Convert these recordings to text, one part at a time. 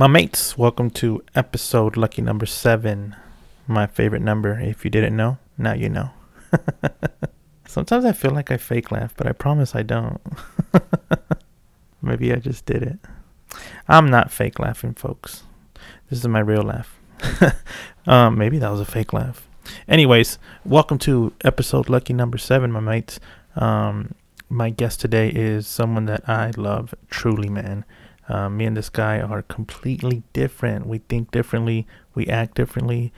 My mates, welcome to episode lucky number seven. My favorite number. If you didn't know, now you know. Sometimes I feel like I fake laugh, but I promise I don't. Maybe I just did it. I'm not fake laughing, folks. This is my real laugh. um, maybe that was a fake laugh. Anyways, welcome to episode lucky number seven, my mates. Um, my guest today is someone that I love truly, man. Uh, me and this guy are completely different. We think differently, we act differently,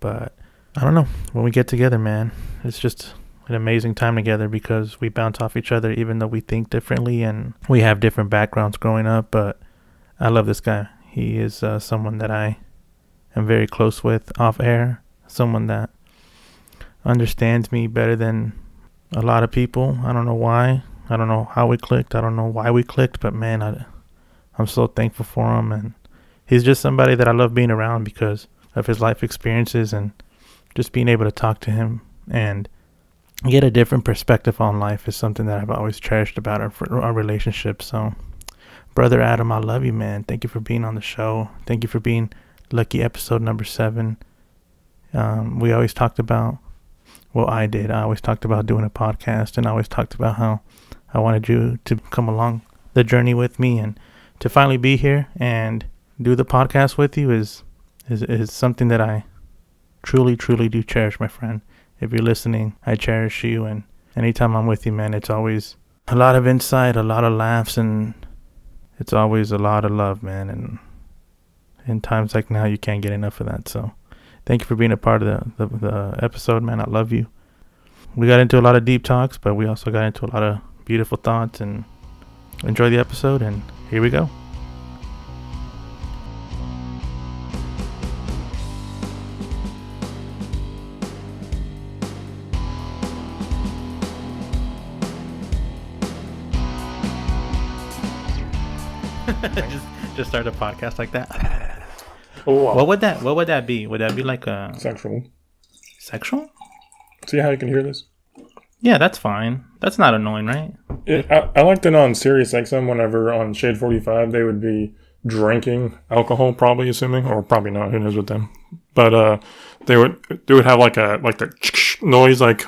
but I don't know. When we get together, man, it's just an amazing time together because we bounce off each other, even though we think differently and we have different backgrounds growing up. But I love this guy. He is uh, someone that I am very close with off air, someone that understands me better than a lot of people. I don't know why. I don't know how we clicked. I don't know why we clicked, but man, I I'm so thankful for him, and he's just somebody that I love being around because of his life experiences and just being able to talk to him and get a different perspective on life is something that I've always cherished about our our relationship. So, brother Adam, I love you, man. Thank you for being on the show. Thank you for being lucky episode number seven. Um, we always talked about, well, I did. I always talked about doing a podcast, and I always talked about how I wanted you to come along the journey with me and to finally be here and do the podcast with you is is is something that I truly truly do cherish, my friend. If you're listening, I cherish you and anytime I'm with you, man, it's always a lot of insight, a lot of laughs and it's always a lot of love, man, and in times like now you can't get enough of that. So, thank you for being a part of the, the, the episode, man. I love you. We got into a lot of deep talks, but we also got into a lot of beautiful thoughts and enjoy the episode and here we go. just, just start a podcast like that. Oh, wow. What would that? What would that be? Would that be like a sexual. sexual? See how you can hear this? Yeah, that's fine. That's not annoying, right? It, I, I liked it on Sirius XM whenever on Shade 45 they would be drinking alcohol, probably assuming, or probably not. Who knows with them? But uh, they would they would have like a like the noise, like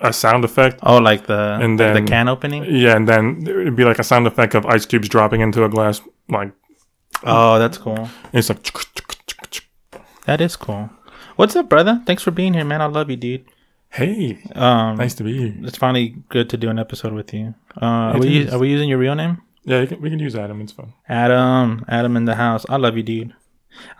a sound effect. Oh, like the And like then- the can opening. Yeah, and then it would be like a sound effect of ice cubes dropping into a glass. Like Oh, that's cool. it's like That is cool. What's up, brother? Thanks for being here, man. I love you, dude. Hey, Um, nice to be here. it's finally good to do an episode with you. Uh, are we are we using your real name? Yeah, you can, we can use Adam. It's fun. Adam, Adam in the house. I love you, dude.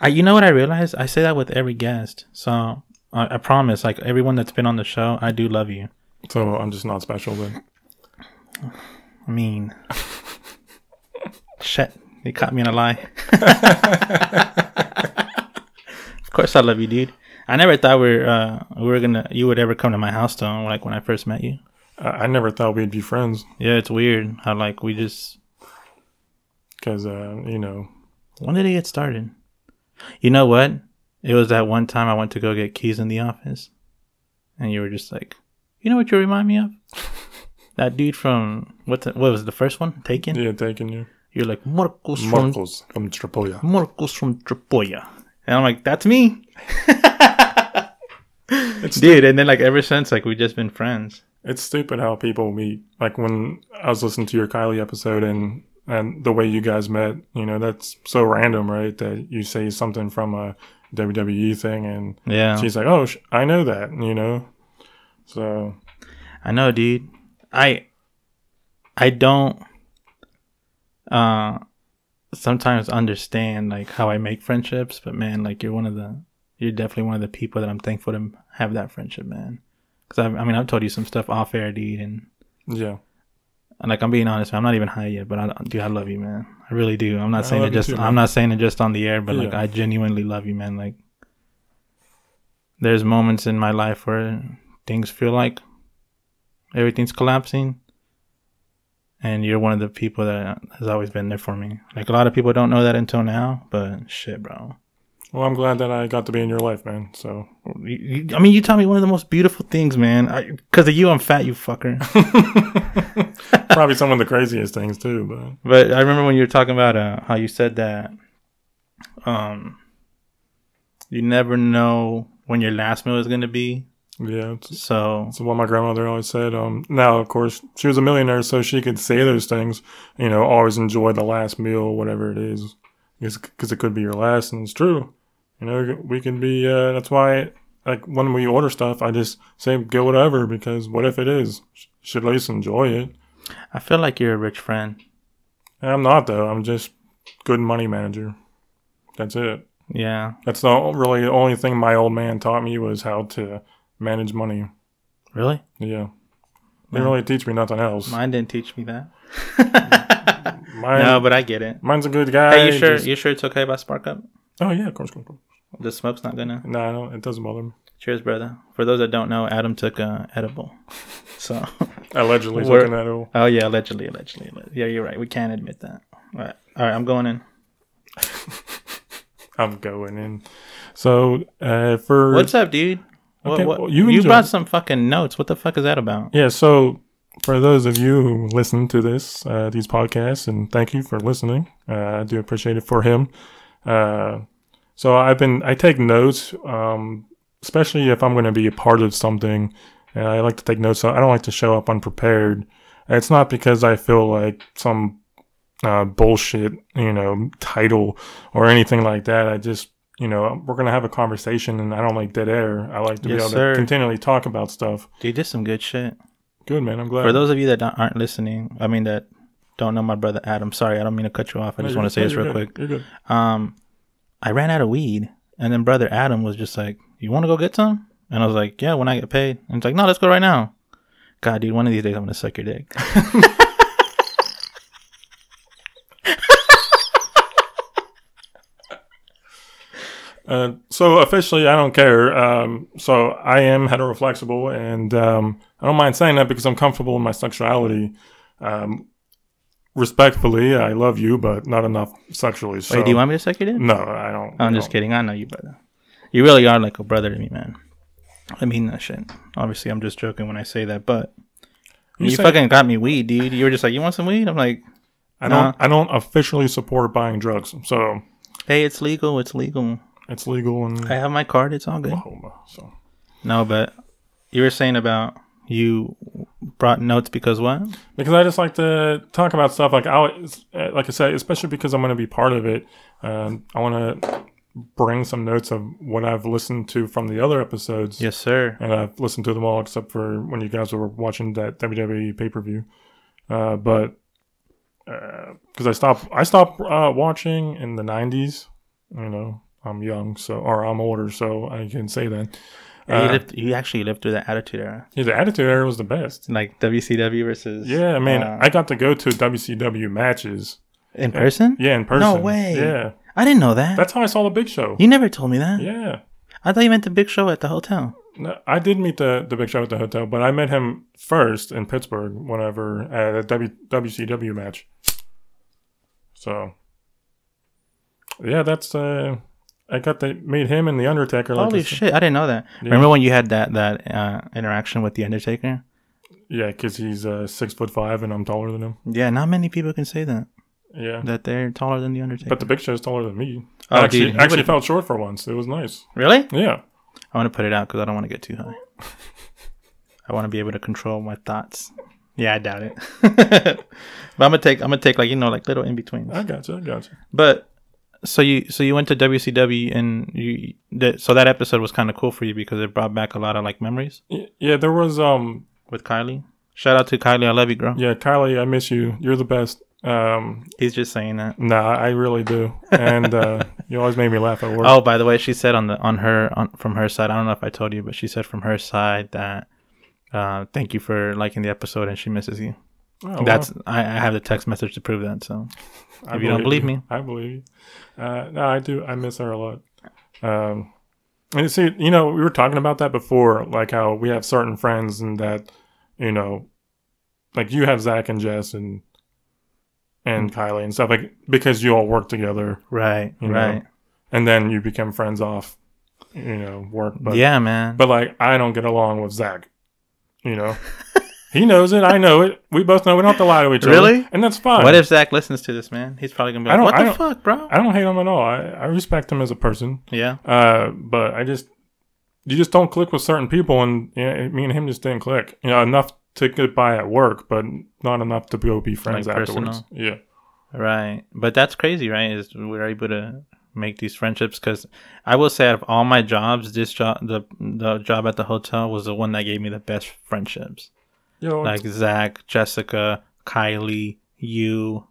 I, you know what I realized? I say that with every guest. So I, I promise, like everyone that's been on the show, I do love you. So I'm just not special then. I mean, shit, they caught me in a lie. of course, I love you, dude. I never thought we were uh, we were gonna you would ever come to my house though. Like when I first met you. I, I never thought we'd be friends Yeah, it's weird how like we just because uh, you know when did it get started? You know what? It was that one time I went to go get keys in the office, and you were just like, you know what you remind me of? that dude from what? The, what was it, the first one? Taken. yeah taking you. You're like Marcos from Marcos from Tropoja. Marcos from Tropoja, and I'm like, that's me, It's dude. And then like ever since, like we've just been friends. It's stupid how people meet. Like when I was listening to your Kylie episode and and the way you guys met, you know, that's so random, right? That you say something from a WWE thing and Yeah, she's like, "Oh, sh- I know that," you know. So I know, dude. I I don't uh sometimes understand like how I make friendships, but man, like you're one of the you're definitely one of the people that I'm thankful to have that friendship, man. Cuz I I mean, I've told you some stuff off air, dude, and, yeah, and like I'm being honest, man, I'm not even high yet, but I dude, I love you, man. I really do. I'm not I saying it just too, I'm not saying it just on the air, but like I genuinely love you, man. Like there's moments in my life where things feel like everything's collapsing and you're one of the people that has always been there for me like a lot of people don't know that until now but shit bro Well, I'm glad that I got to be in your life, man. So You- you- I mean, you taught me one of the most beautiful things, man. Because of you, I'm fat, you fucker. probably some of the craziest things too, but But I remember when you were talking about uh, how you said that um, you never know when your last meal is gonna be. Yeah, it's, So it's what my grandmother always said. Um, now, of course, she was a millionaire, so she could say those things. You know, always enjoy the last meal, whatever it is, because it could be your last, and it's true. You know, we can be. Uh, that's why, like when we order stuff, I just say get whatever because what if it is? Should at least enjoy it. I feel like you're a rich friend. I'm not though. I'm just good money manager. That's it. Yeah, That's the really the only thing my old man taught me was how to manage money. really. Yeah. They Yeah. really teach me nothing else. Mine didn't teach me that. Mine, no, but I get it. mine's a good guy. Hey, you sure? just- You sure it's okay if I spark up? oh yeah, of course, of course. The smoke's not gonna. No, I don't, it doesn't bother me. Cheers, brother. For those that don't know, Adam took a edible. So, Allegedly We're- looking at it. oh yeah, allegedly, allegedly. alle- Yeah, you're right. We can't admit that. All right, all right. I'm going in. I'm going in. So uh, for What's up, dude? Okay, what, well, you you brought some fucking notes. What the fuck is that about? yeah, so for those of you who listen to this, uh, these podcasts, and thank you for listening. Uh, I do appreciate it for him. Uh, so I've been, I take notes, um, especially if I'm going to be a part of something. And I like to take notes. So I don't like to show up unprepared. It's not because I feel like some uh, bullshit, you know, title or anything like that. I just, you know, we're going to have a conversation and I don't like dead air. I like to be able sir. to continually talk about stuff. Dude, did some good shit. Good, man. I'm glad. For those of you that aren't listening, I mean that don't know my brother Adam. Sorry, I don't mean to cut you off. I No, just want to say no, this real good. quick. You're good. Um, I ran out of weed, and then brother Adam was just like, "You want to go get some?" And I was like, "Yeah, when I get paid." And he's like, "No, let's go right now." God, dude, one of these days I'm gonna suck your dick. Uh, so officially, I don't care. Um, so I am heteroflexible, and um, I don't mind saying that because I'm comfortable in my sexuality. Um, respectfully, I love you, but not enough sexually. So Wait, do you want me to suck your dick? No, I don't. I'm I just don't. kidding. I know you, brother. You really are like a brother to me, man. I mean that shit. Obviously, I'm just joking when I say that, but You you, fucking got me weed, dude. You were just like, "You want some weed?" I'm like, I don't. I don't officially support buying drugs, so "Hey, it's legal. It's legal. It's legal and I have my card. It's all good." Oklahoma. So No, but you were saying about you brought notes because what? because I just like to talk about stuff like I, always- uh, like I said, especially because I'm going to be part of it. Um, I want to bring some notes of what I've listened to from the other episodes. Yes, sir. and I've listened to them all except for when you guys were watching that WWE pay per view. Uh, but because I stopped, I stopped uh, watching in the '90s. You know, I'm young, so or I'm older, so I can say that. Yeah, you Uh, lived. You actually lived through the Attitude Era, yeah, the Attitude Era was the best. like WCW versus. Yeah, I mean, uh, I got to go to WCW matches. in person. Yeah, in person. No way. Yeah, I didn't know that. that's how I saw the Big Show. you never told me that. Yeah. I thought you meant the big show at the hotel. No, I did meet the the Big Show at the hotel, but I met him first in Pittsburgh whenever at a w, WCW match. So, yeah, that's uh, I got to meet him and the Undertaker. Like Holy shit! I didn't know that. Yeah. Remember when you had that that uh, interaction with the Undertaker? Yeah, because he's uh, six foot five and I'm taller than him. Yeah, not many people can say that Yeah, that they're taller than the Undertaker. but the Big Show's taller than me. Oh, I actually, dude, actually would've- felt short for once. It was nice. really? Yeah, I want to put it out because I don't want to get too high. I want to be able to control my thoughts. Yeah, I doubt it. but I'm gonna take I'm gonna take like you know like little in betweens. I got you. I got you. But so you so you went to WCW and you that so that episode was kind of cool for you because it brought back a lot of like memories Yeah, there was um with Kylie. Shout out to Kylie, I love you, girl. yeah, Kylie, I miss you. You're the best. Um, He's just saying that. Nah, I really do, and uh, you always made me laugh at work. Oh, by the way, she said on the on her on from her side. I don't know if I told you, but she said from her side that uh, thank you for liking the episode and she misses you. Oh, well, That's I, I have the text message to prove that. So I if you don't believe me. I believe you. Uh, no, I do. I miss her a lot. Um, and you see, you know, we were talking about that before, like how we have certain friends and that, you know, like you have Zach and Jess and and Mm. Kylie and stuff like because you all work together, right, You know, right, and then you become friends off, you know, work. But yeah, man. But like, I don't get along with Zach. You know, He knows it. I know it. We both know we don't have to lie to each other. Really? And that's fine. What if Zach listens to this, man? He's probably gonna be I like, don't- "What I the fuck, bro?" I don't hate him at all. I, I respect him as a person. Yeah, Uh, but I just you just don't click with certain people, and yeah, me and him just didn't click. You know, enough to get by at work, but not enough to go be friends Like afterwards. personal? Yeah, right. But that's crazy, right? Is we're able to make these friendships because I will say, out of all my jobs, this job, the the job at the hotel, was the one that gave me the best friendships. Know, Like Zach, Jessica, Kylie, you,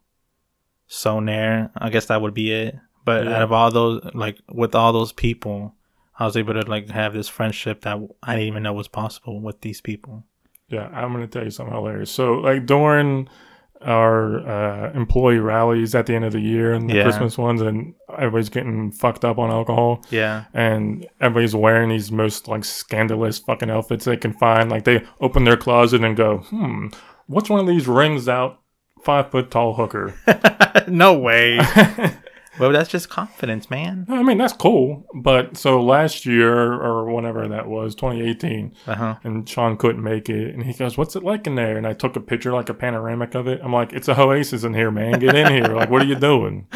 Sonair. I guess that would be it. But Yeah. out of all those, like with all those people, I was able to like have this friendship that I didn't even know was possible with these people. yeah. I'm gonna tell you something hilarious. So, like during our uh, employee rallies at the end of the year and the Yeah. Christmas ones, and everybody's getting fucked up on alcohol. Yeah. and everybody's wearing these most like scandalous fucking outfits they can find. Like they open their closet and go, hmm, what's one of these rings out five foot tall hooker? no way. well, that's just confidence, man. I mean, that's cool. But so last year or whenever that was, 2018, Uh huh. and Sean couldn't make it. And he goes, What's it like in there? And I took a picture, like a panoramic of it. I'm like, It's a Oasis in here, man. Get in here. Like, what are you doing?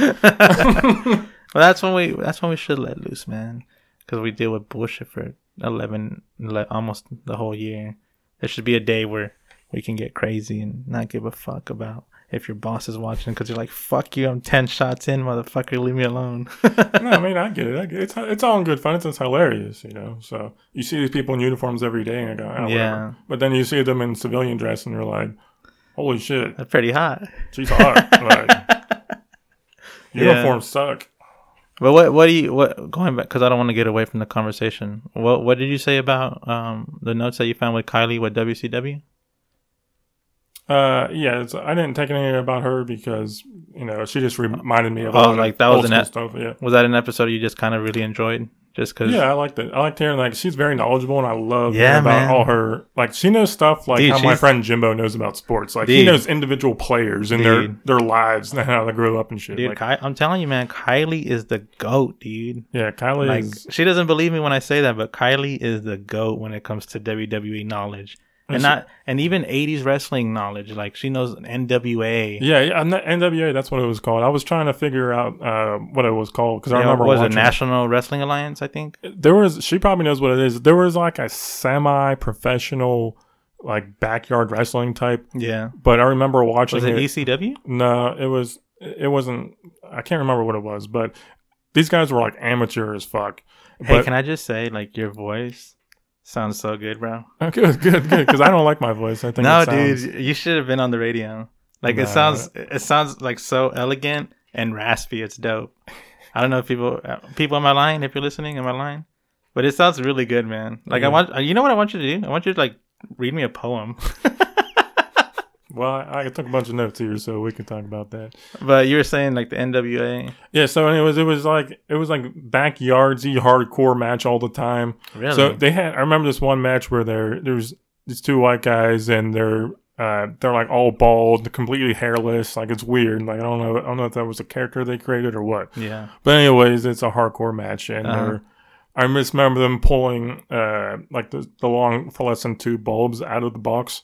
Well, that's when we that's when we should let loose, man. Because we deal with bullshit for 11, le- almost the whole year. There should be a day where we can get crazy and not give a fuck about if your boss is watching. Because you're like, fuck you, I'm ten shots in, motherfucker, leave me alone. no, I mean, I get it. I get it. It's, it's all in good fun. It's, it's hilarious, you know. So you see these people in uniforms every day, and I go, oh, Yeah. yeah. But then you see them in civilian dress, and you're like, holy shit, that's pretty hot. she's hot. like, Yeah. uniforms suck. But what what do you what going back? Because I don't want to get away from the conversation. What what did you say about um the notes that you found with Kylie with WCW? Uh, yeah, it's, I didn't take anything about her because you know she just reminded me of Oh, like that was an school e- stuff. Yeah, Was that an episode you just kind of really enjoyed? Just because? yeah, I liked it. I liked hearing like she's very knowledgeable, and I love Yeah, about man. all her like she knows stuff like Dude, how my friend Jimbo knows about sports. Like he knows individual players and their Dude. their lives and how they grew up and shit. Dude, like, Ky- I'm telling you, man, Kylie is the goat, dude. yeah, Kylie Like, is. she doesn't believe me when I say that, but Kylie is the goat when it comes to WWE knowledge, and And she- not and even '80s wrestling knowledge. Like she knows NWA. Yeah, yeah, NWA. That's what it was called. I was trying to figure out uh, what it was called because I remember what was it watching. National Wrestling Alliance? I think. there was. She probably knows what it is. There was like a semi-professional, like backyard wrestling type. Yeah. But I remember watching Was it it. ECW? no, it was. It wasn't. I can't remember what it was, but these guys were like amateur as fuck. Hey, But can I just say, like, your voice sounds so good, bro. good, good, good. Because I don't like my voice. I think No, it sounds, dude, you should have been on the radio. Like, Nah. it sounds, it sounds like so elegant and raspy. It's dope. I don't know if people, uh, people on my line, if you're listening, on my line, but it sounds really good, man. Like, I want, you know what I want you to do? I want you to like read me a poem. Well, I, I took a bunch of notes here, so we can talk about that. but you were saying like the NWA. Yeah. So anyways, it was like it was like backyardsy hardcore match all the time. Really? So they had. I remember this one match where there there's these two white guys and they're uh, they're like all bald, completely hairless. Like it's weird. Like I don't know. I don't know if that was a character they created or what. yeah. But anyways, it's a hardcore match, and Uh-huh. they're. I just remember them pulling uh, like the, the long fluorescent tube bulbs out of the box.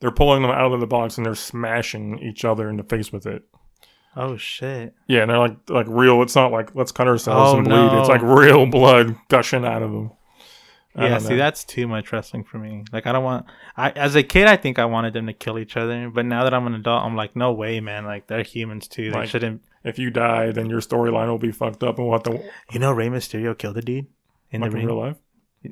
They're pulling them out of the box and they're smashing each other in the face with it. Oh shit. Yeah, and they're like like real. It's not like let's cut ourselves Oh, and bleed. It's like real blood gushing out of them. I Yeah, see, that's too much wrestling for me. Like, I don't want. I as a kid, I think I wanted them to kill each other, but now that I'm an adult, I'm like, no way, man. Like, they're humans too. They Like- shouldn't. if you die, then your storyline will be fucked up and what the You know, Rey Mysterio killed a dude in like the in ring. real life.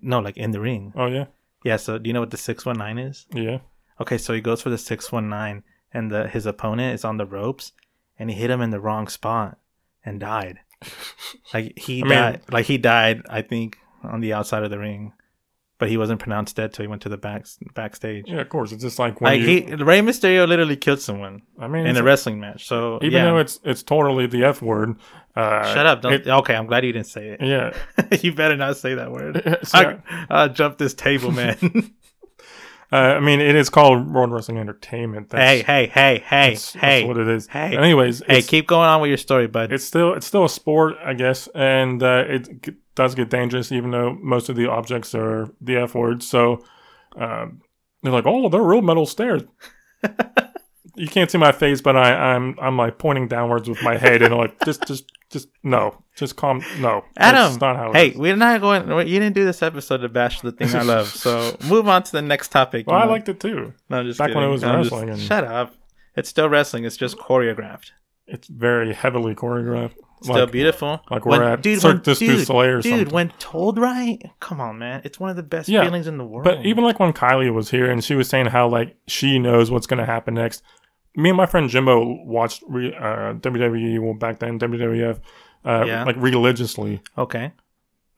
No, like in the ring. Oh yeah, Yeah. So, do you know what the six one nine is? yeah. Okay, so he goes for the six one nine, and the his opponent is on the ropes, and he hit him in the wrong spot and died. Like he I mean- died. Like he died. I think on the outside of the ring, but he wasn't pronounced dead till he went to the back backstage. Yeah, of course. It's just like when Like you. he, Rey Mysterio literally killed someone I mean, in a wrestling match. So even yeah. though it's it's totally the f word. Uh, shut up! Don't. it- okay, I'm glad you didn't say it. yeah. you better not say that word. So, I, I'll jump this table, man. Uh, I mean, it is called World Wrestling Entertainment. hey, hey, hey, hey, that's, hey, that's what it is. hey. Anyways, hey! Keep going on with your story, bud. it's still it's still a sport, I guess, and uh, it g- does get dangerous, even though most of the objects are the f word. So, um, they're like, oh, they're real metal stairs. you can't see my face, but I, I'm I'm like pointing downwards with my head and I'm like just just just no, just calm. No, Adam, that's not how. it hey, is. we're not going. You didn't do this episode to bash the thing I love. So move on to the next topic. well, I know. liked it too. No, I'm just back when it was I'm just- wrestling and- Shut up. It's still wrestling. It's just choreographed. It's very heavily choreographed. Still Like- beautiful. like we're at dude, Cirque when, du dude, Soleil or dude, something. when told right, come on, man, it's one of the best Yeah, feelings in the world. But even like when Kylie was here and she was saying how like she knows what's going to happen next. Me and my friend Jimbo watched re, uh, WWE well back then WWF uh, Yeah. like religiously. okay,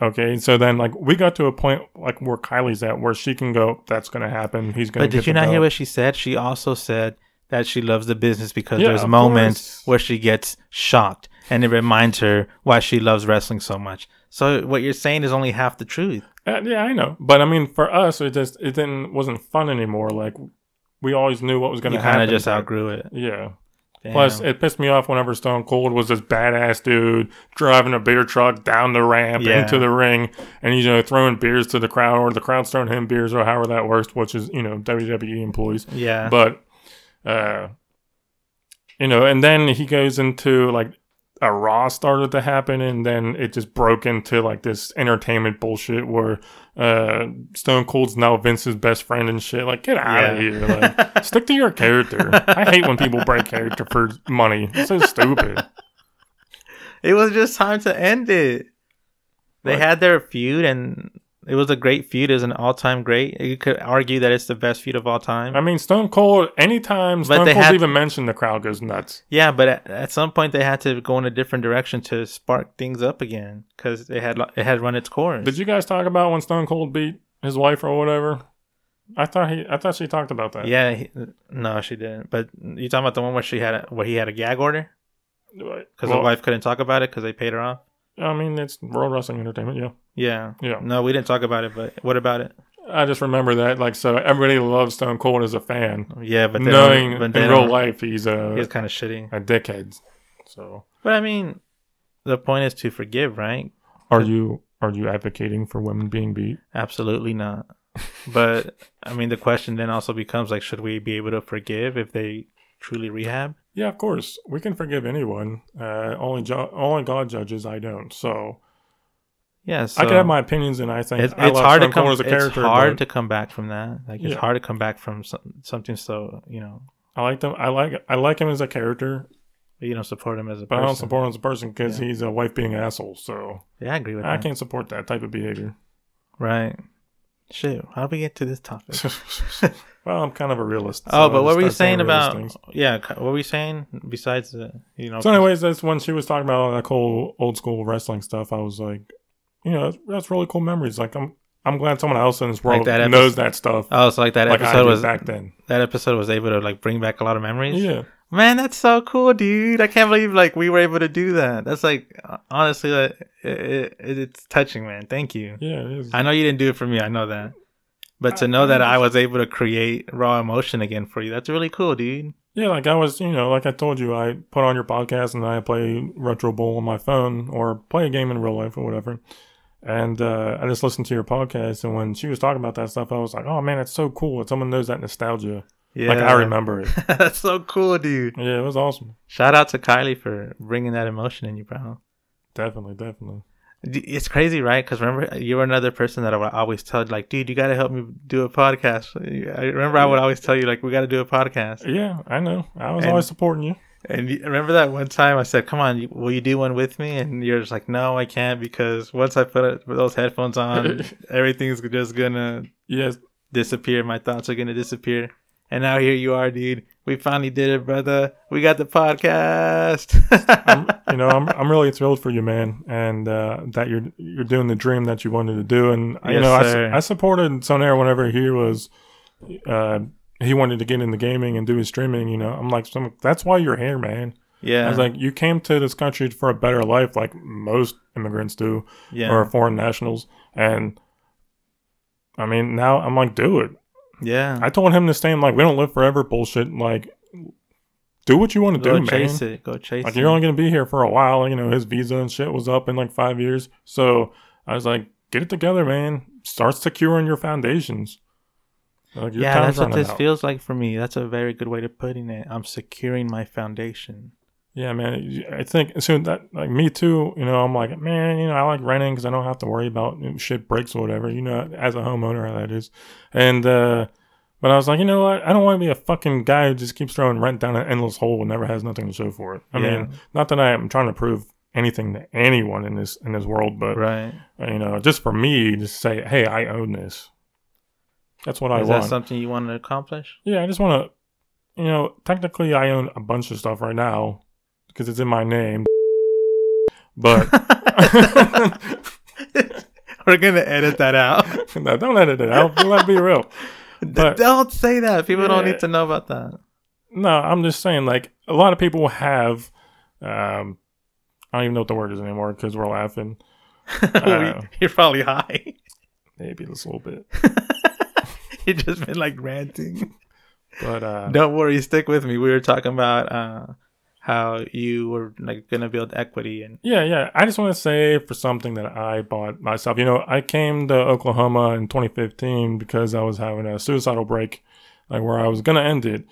Okay, so then like we got to a point like where Kylie's at where she can go. That's going to happen. He's going. To But did you not hear what she said? She also said that she loves the business because Yeah, there's moments course. where she gets shocked, and it reminds her why she loves wrestling so much. So what you're saying is only half the truth. Uh, yeah, I know, but I mean, for us, it just it didn't wasn't fun anymore. Like we always knew what was going to kind happen. of just but- outgrew it. Yeah. Damn. Plus, it pissed me off whenever Stone Cold was this badass dude driving a beer truck down the ramp Yeah. into the ring, and he's you know throwing beers to the crowd, or the crowd's throwing him beers, or however that works, which is you know WWE employees. yeah, But, uh, you know, and then he goes into like a Raw started to happen, and then it just broke into like this entertainment bullshit where uh, Stone Cold's now Vince's best friend and shit. Like, get out of here! Like, stick to your character. I hate when people break character for money. It's so stupid. it was just time to end it. They had their feud, and it was a great feud. It was an all-time great. You could argue that it's the best feud of all time. I mean, Stone Cold. Anytime Stone Cold's had- even mentioned, the crowd goes nuts. Yeah, but at, at some point they had to go in a different direction to spark things up again because it had it had run its course. Did you guys talk about when Stone Cold beat his wife or whatever? I thought he. I thought she talked about that. Yeah, he, no, she didn't. But you talking about the one where she had a, where he had a gag order because Because the wife couldn't talk about it because they paid her off. I mean, it's World Wrestling Entertainment. Yeah, Yeah, yeah. no, we didn't talk about it. But what about it? I just remember that. Like, so everybody loves Stone Cold as a fan, Yeah, but knowing but in real life he's a he's kind of shitty. a dickhead. So, But I mean, the point is to forgive, right? are you are you advocating for women being beat? Absolutely not. but I mean, the question then also becomes like, should we be able to forgive if they truly rehab? Yeah, of course. We can forgive anyone. Uh, only jo- only God judges. I don't. So, Yeah, so I can have my opinions, and I think It's, I it's hard to Stone Cold come. as a It's character. hard but to come back from that. Like it's Yeah. hard to come back from some, something so you know I like them. I like I like him as a character, you don't support him as a but person. I don't support him as a person because Yeah. he's a wife being asshole. So Yeah, I agree with that. I that. can't support that type of behavior. Right. Shoot, how do we get to this topic? well, I'm kind of a realist. oh, but what were you saying about? things. Yeah, what were you saying besides the you know? So, anyways, that's when she was talking about that whole old school wrestling stuff. I was like, you know, that's, that's really cool memories. Like, I'm I'm glad someone else in this world that knows that stuff. oh, so like that like episode was back then. that episode was able to like bring back a lot of memories. Yeah, Man, that's so cool, dude. I can't believe like we were able to do that. That's like honestly, like, it, it, it's touching, man. Thank you. yeah, it is. I know you didn't do it for me. I know that. But to I- know that I I was able to create raw emotion again for you, that's really cool, dude. Yeah, like I was, you know, like I told you, I put on your podcast and I play Retro Bowl on my phone or play a game in real life or whatever. And uh, I just listened to your podcast, and when she was talking about that stuff, I was like, "Oh man, it's so cool! that someone knows that nostalgia. Yeah. Like I remember it. that's so cool, dude. Yeah, it was awesome. Shout out to Kylie for bringing that emotion in you, bro. Definitely, definitely. It's crazy, right? Because remember, you were another person that I would always tell, like, dude, you got to help me do a podcast. I remember I would always tell you, like, we got to do a podcast. Yeah, I know. I was And- always supporting you. And remember that one time I said, "Come on, will you do one with me?" And you're just like, "No, I can't because once I put those headphones on, everything's just gonna Yes, disappear. My thoughts are gonna disappear." And now here you are, dude. We finally did it, brother. We got the podcast. I'm, you know, I'm I'm really thrilled for you, man, and uh, that you're you're doing the dream that you wanted to do. And you know, I, I supported Sonair whenever he was, uh, he wanted to get into gaming and do his streaming. You know, I'm like, that's why you're here, man. yeah, I was like, you came to this country for a better life, like most immigrants do, yeah, or foreign nationals. And I mean, now I'm like, do it. yeah. I told him the same, like, we don't live forever bullshit. Like, do what you want to do, man. chase it. Go chase Like it. you're only gonna be here for a while. You know, his visa and shit was up in like five years. So I was like, get it together, man. Start securing your foundations. Your yeah, that's what this out. feels like for me. That's a very good way to putting it. I'm securing my foundation. Yeah, man. I think so. That like me too. You know, I'm like, man. You know, I like renting because I don't have to worry about shit breaks or whatever. You know, as a homeowner, how that is. And uh but I was like, you know what? I don't want to be a fucking guy who just keeps throwing rent down an endless hole and never has nothing to show for it. I Yeah. mean, not that I am trying to prove anything to anyone in this in this world, but Right. you know, just for me to say, hey, I own this. That's what I Is want. that something you want to accomplish? Yeah, I just want to, you know, technically I own a bunch of stuff right now because it's in my name. But We're gonna edit that out. no, don't edit it out. Let's be real. But- don't say that. People don't need to know about that. No, I'm just saying, like, a lot of people have, um, I don't even know what the word is anymore because we're laughing. Uh, You're probably high. Maybe just a little bit. Just been like ranting. But, uh, Don't worry, stick with me. We were talking about uh, how you were like gonna build equity and yeah, yeah. I just want to say for something that I bought myself. You know, I came to Oklahoma in 2015 because I was having a suicidal break, like where I was to end it.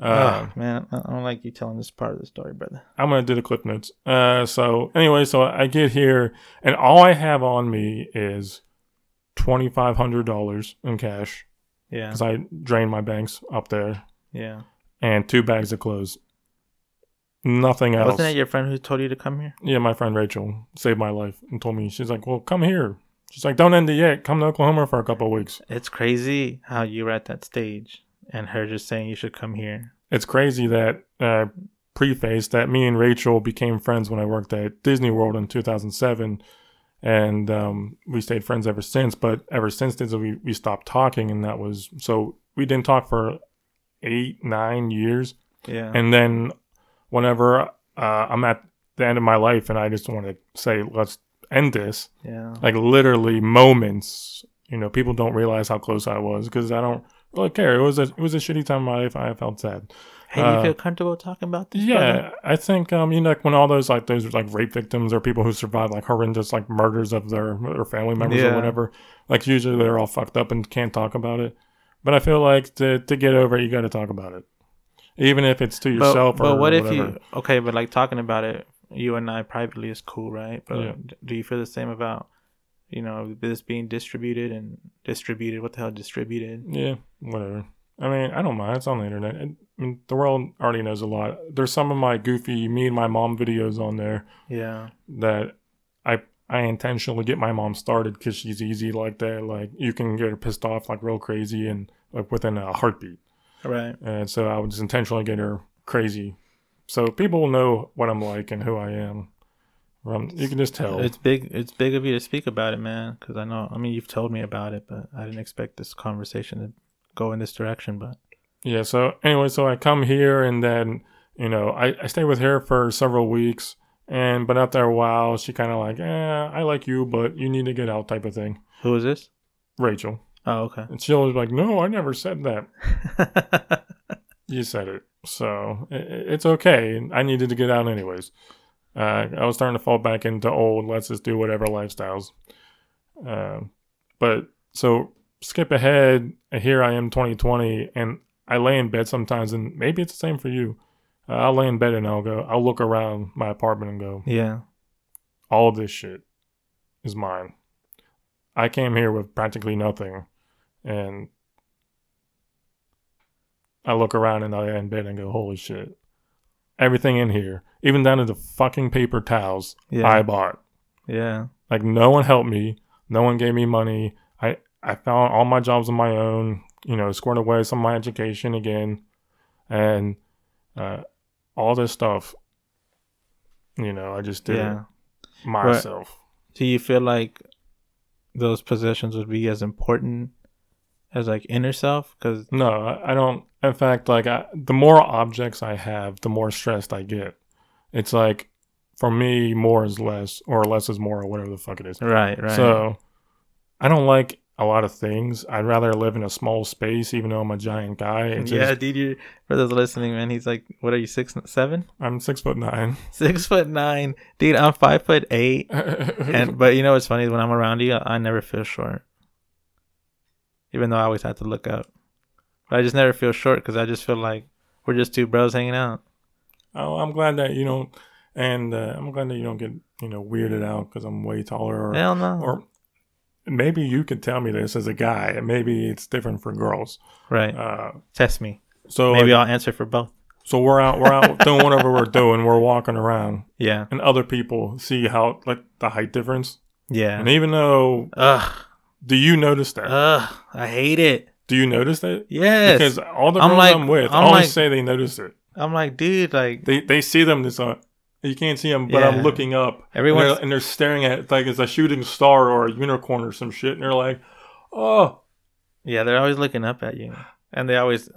Uh, oh, man, I I don't like you telling this part of the story, brother. I'm gonna do the clip notes. Uh, so anyway, so I get here and all I have on me is twenty five hundred dollars in cash Yeah, because I drained my banks up there, yeah. and two bags of clothes. Nothing else. Wasn't it your friend who told you to come here? yeah, my friend Rachel saved my life and told me she's like, "Well, come here." She's like, "Don't end it yet. Come to Oklahoma for a couple of weeks." It's crazy how you were at that stage and her just saying you should come here. It's crazy that uh, preface that me and Rachel became friends when I worked at Disney World in 2007, and um, we stayed friends ever since. But ever since then, we we stopped talking, and that was so we didn't talk for eight nine years, Yeah, and then whenever uh, I'm at the end of my life, and I just want to say let's end this, yeah. like literally moments. You know, people don't realize how close I was because I don't really care. It was a it was a shitty time in my life. I felt sad. Hey, you uh, feel comfortable talking about this? Yeah, brother? I think um, you know, like when all those like those like rape victims or people who survived like horrendous like murders of their their family members Yeah. or whatever, like usually they're all fucked up and can't talk about it. But I feel like to to get over it, you got to talk about it, even if it's to But, yourself but or what if whatever. you? Okay, but like talking about it, you and I privately is cool, right? But Yeah. do you feel the same about, you know, this being distributed and distributed? What the hell, distributed? Yeah, whatever. I mean, I don't mind. It's on the internet. I mean, the world already knows a lot. There's some of my goofy me and my mom videos on there Yeah, that I I intentionally get my mom started because she's easy like that. Like you can get her pissed off like real crazy and like within a heartbeat. right. And so I would just intentionally get her crazy, so people will know what I'm like and who I am. Um, you can just tell. It's big. It's big of you to speak about it, man. Because I know. I mean, you've told me about it, but I didn't expect this conversation to go in this direction. But Yeah. So anyway, so I come here and then you know I, I stay with her for several weeks, and but after a while she kind of like, eh, I like you, but you need to get out type of thing. who is this? Rachel, Oh, okay. and she was like, no, I never said that. You said it, so i- i- it's okay. I needed to get out anyways. Uh, I was starting to fall back into old let's just do whatever lifestyles. Uh, but so skip ahead. Here I am, 2020, and I lay in bed sometimes, and maybe it's the same for you. Uh, I'll lay in bed and I'll go. I'll look around my apartment and go, yeah. all this shit is mine. I came here with practically nothing, and I look around and I lay in bed and go, "Holy shit!" Everything in here, even down to the fucking paper towels, Yeah. I bought. Yeah. Like no one helped me, no one gave me money. I I found all my jobs on my own. You know, squared away some of my education again, and uh, all this stuff. You know, I just did Yeah. myself. Do you feel like those possessions would be as important as like inner self? Because No, I I don't. In fact, like I, the more objects I have, the more stressed I get. It's like for me, more is less, or less is more, or whatever the fuck it is. right, right. So I don't like a lot of things. I'd rather live in a small space, even though I'm a giant guy. It's yeah, just, dude. You for those listening, man. He's like, what are you? Six, seven, I'm six foot nine. six foot nine, dude. I'm five foot eight. And but you know what's funny is when I'm around you, I, I never feel short. Even though I always have to look up. But I just never feel short because I just feel like we're just two bros hanging out. Oh, I'm glad that you don't, and uh, I'm glad that you don't get you know weirded out because I'm way taller, or, Hell no. or maybe you could tell me this as a guy, and maybe it's different for girls. right. Uh, Test me. so Maybe like, I'll answer for both. so we're out, we're out doing whatever we're doing. We're walking around, Yeah. and other people see how like the height difference, Yeah. and even though, Ugh. do you notice that? Ugh. I hate it. do you notice that? Yes. Because all the I'm girls like- I'm with I'm always like- say they notice it. I'm like, dude, like, They they see them this uh, you can't see them, but I'm looking up. Everyone's- and they're, and they're staring at it like it's a shooting star or a unicorn or some shit, and they're like, "Oh, yeah, they're always looking up at you. And they always,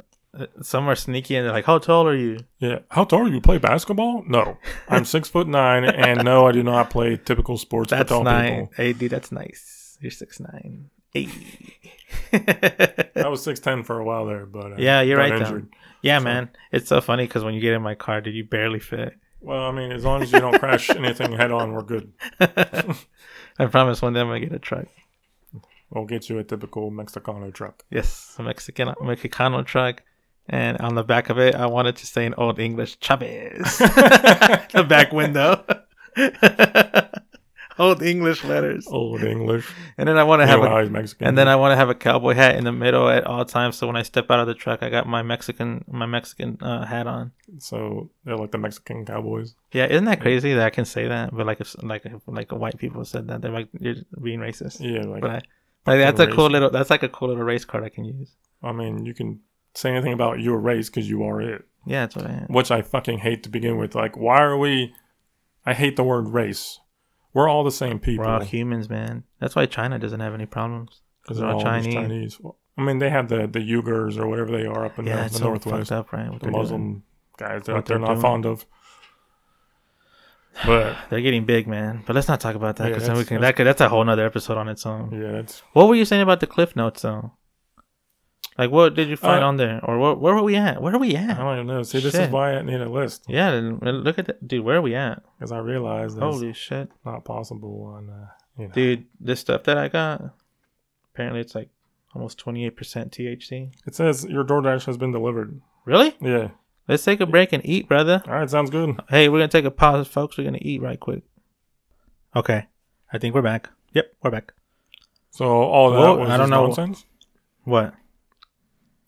some are sneaky and they're like, how tall are you? yeah." How tall are you? Play basketball? No, I'm six foot nine, and no, I do not play typical sports that's for That's tall nice. people. Hey, dude, that's nice. You're six nine. Hey. I was six ten for a while there, but uh, Yeah, you're right. Yeah, man. It's so funny because when you get in my car, dude, you barely fit. Well, I mean, as long as you don't crash anything head on, we're good. I promise one day I'm gonna get a truck. We'll get you a typical Mexicano truck. Yes, a Mexican Mexicano truck. And on the back of it, I wanted to say in old English, Chavez. the back window. Old English letters. Old English. And then I want to have a, Mexican. and then I want to have a cowboy hat in the middle at all times. So when I step out of the truck, I got my Mexican my Mexican uh, hat on. so they're like the Mexican cowboys. Yeah, isn't that crazy that I can say that? But like if like if, like white people said that, they're like you're being racist. Yeah, like But I, like that's a cool little that's like a cool little race card I can use. I mean, you can say anything about your race because you are it, Yeah, that's what I am. which I fucking hate to begin with. Like, why are we? I hate the word race. We're all the same people. We're all humans, man. That's why China doesn't have any problems. because they're all Chinese. Chinese. Well, I mean, they have the the Uyghurs or whatever they are up in yeah, the, the so northwest, up, right? What the they're doing. Muslim guys that they're they're not doing. fond of. But They're getting big, man. But let's not talk about that Yeah, because then we that's- can. that's- That could, that's a whole nother episode on its own. yeah, it's What were you saying about the cliff notes, though? Like, what did you find Uh, on there, or where, where were we at? Where are we at? I don't even know. See, this Shit. is why I need a list Yeah, look at that, dude. Where are we at? because I realized Holy shit, not possible on. Uh, you know, dude! This stuff that I got, apparently it's like almost twenty eight percent THC. it says your DoorDash has been delivered. Really? Yeah. Let's take a break and eat, brother. All right, sounds good. Hey, we're gonna take a pause, folks. We're gonna eat right quick. Okay, I think we're back. Yep, we're back. So all that was I don't know. nonsense. What?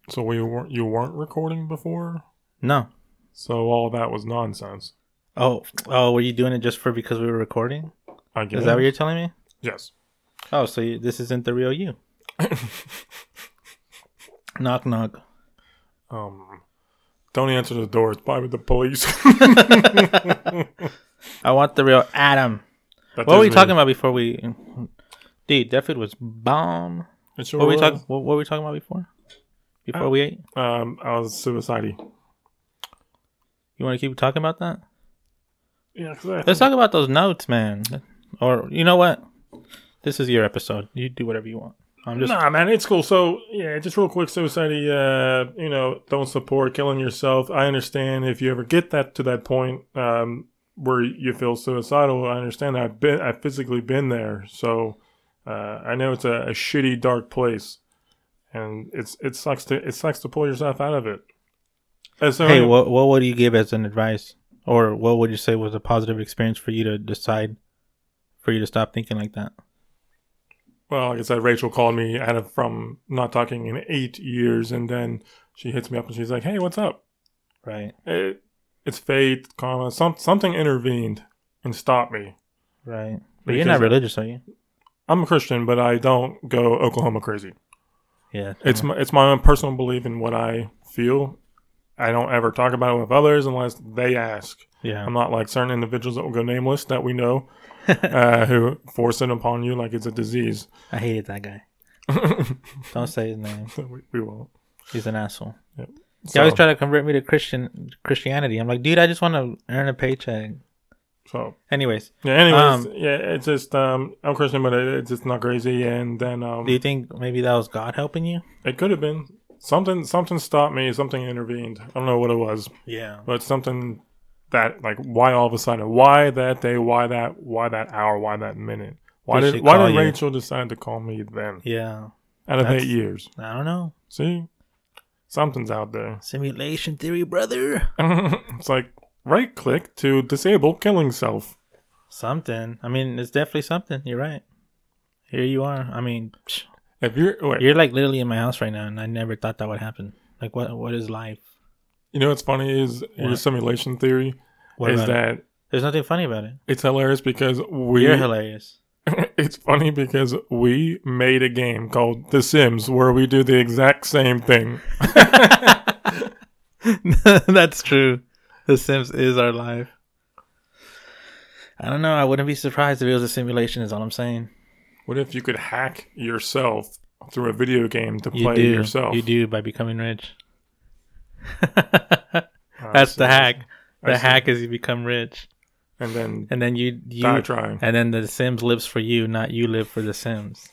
So we weren't you weren't recording before. No. So all that was nonsense. Oh, oh, were you doing it just for because we were recording? I guess. Is that what you're telling me? Yes. Oh, so you, this isn't the real you? knock knock. Um. Don't answer the door. It's probably the police. I want the real Adam. That What were we talking about before we? Dude, that food was bomb. Sure What were we talking? What were we talking about before? Before we ate? Um, I was suicide. You want to keep talking about that? Yeah, I Let's talk about those notes, man. Or you know what? This is your episode. You do whatever you want. I'm just nah, man, it's cool. So yeah, just real quick, suicide. Uh, you know, don't support killing yourself. I understand if you ever get that to that point, um, where you feel suicidal. I understand. I've been, I've physically been there. So uh, I know it's a, a shitty, dark place, and it's it sucks to it sucks to pull yourself out of it. And so Hey, what what would you give as an advice, or what would you say was a positive experience for you to decide, for you to stop thinking like that? Well, like I said, Rachel called me out of from not talking in eight years, and then she hits me up and she's like, "Hey, what's up?" Right, It, it's fate, karma. Some something intervened and stopped me. right. But you're not religious, are you? I'm a Christian, but I don't go Oklahoma crazy. Yeah, It's my it's my own personal belief in what I feel. I don't ever talk about it with others unless they ask. yeah. I'm not like certain individuals that will go nameless that we know, uh, who force it upon you like it's a disease. I hated that guy. Don't say his name. we, we won't. He's an asshole. He So, always try to convert me to Christian Christianity. I'm like, dude, I just want to earn a paycheck. So Anyways, Yeah. Anyways, Um, yeah, it's just um, I'm Christian, but it's just not crazy. And then um, do you think maybe that was God helping you? it could have been something. Something stopped me. Something intervened. I don't know what it was, Yeah. but something that like why all of a sudden? Why that day? Why that? Why that hour? Why that minute? Why Did Why did you? Rachel decide to call me then? Yeah. Out of That's- eight years. I don't know. See, something's out there. Simulation theory, brother. it's like right click to disable killing self. Something. I mean, it's definitely something. You're right. Here you are. I mean, psh, If you're wait, you're like literally in my house right now, and I never thought that would happen. Like, what? What is life? you know what's funny is your simulation theory What is about it? that There's nothing funny about it. it's hilarious because we You're hilarious. it's funny because we made a game called The Sims where we do the exact same thing. That's true. The Sims is our life. I don't know. I wouldn't be surprised if it was a simulation. Is all I'm saying. What if you could hack yourself through a video game to You play do. yourself? You do by becoming rich. That's the hack. I The see. hack is you become rich, and then and then you you die trying. and then the Sims lives for you, not you live for the Sims.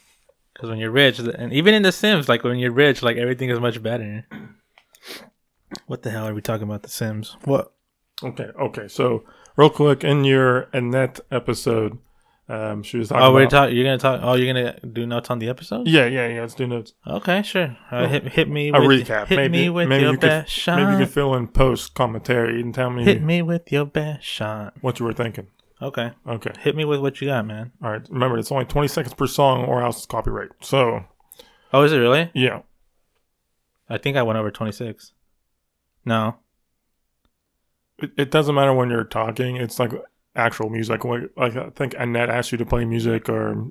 Because when you're rich, and even in the Sims, like when you're rich, like everything is much better. What the hell are we talking about? The Sims? What? Okay, okay. So real quick, in your Annette episode, um, she was talking Oh, we're talking. You're gonna talk. Oh, you're gonna do notes on the episode? yeah, yeah, yeah. Let's do notes. Okay, sure. Uh, hit hit me. A with, recap. Hit maybe me with maybe your you could, best shot. maybe you could fill in post commentary and tell me Hit me with your best shot. what you were thinking. Okay. Okay. Hit me with what you got, man. All right. Remember, it's only twenty seconds per song, or else it's copyright. So Oh, is it really? yeah, I think I went over 26. No. It, it doesn't matter when you're talking. It's like actual music. Like, like I think Annette asked you to play music or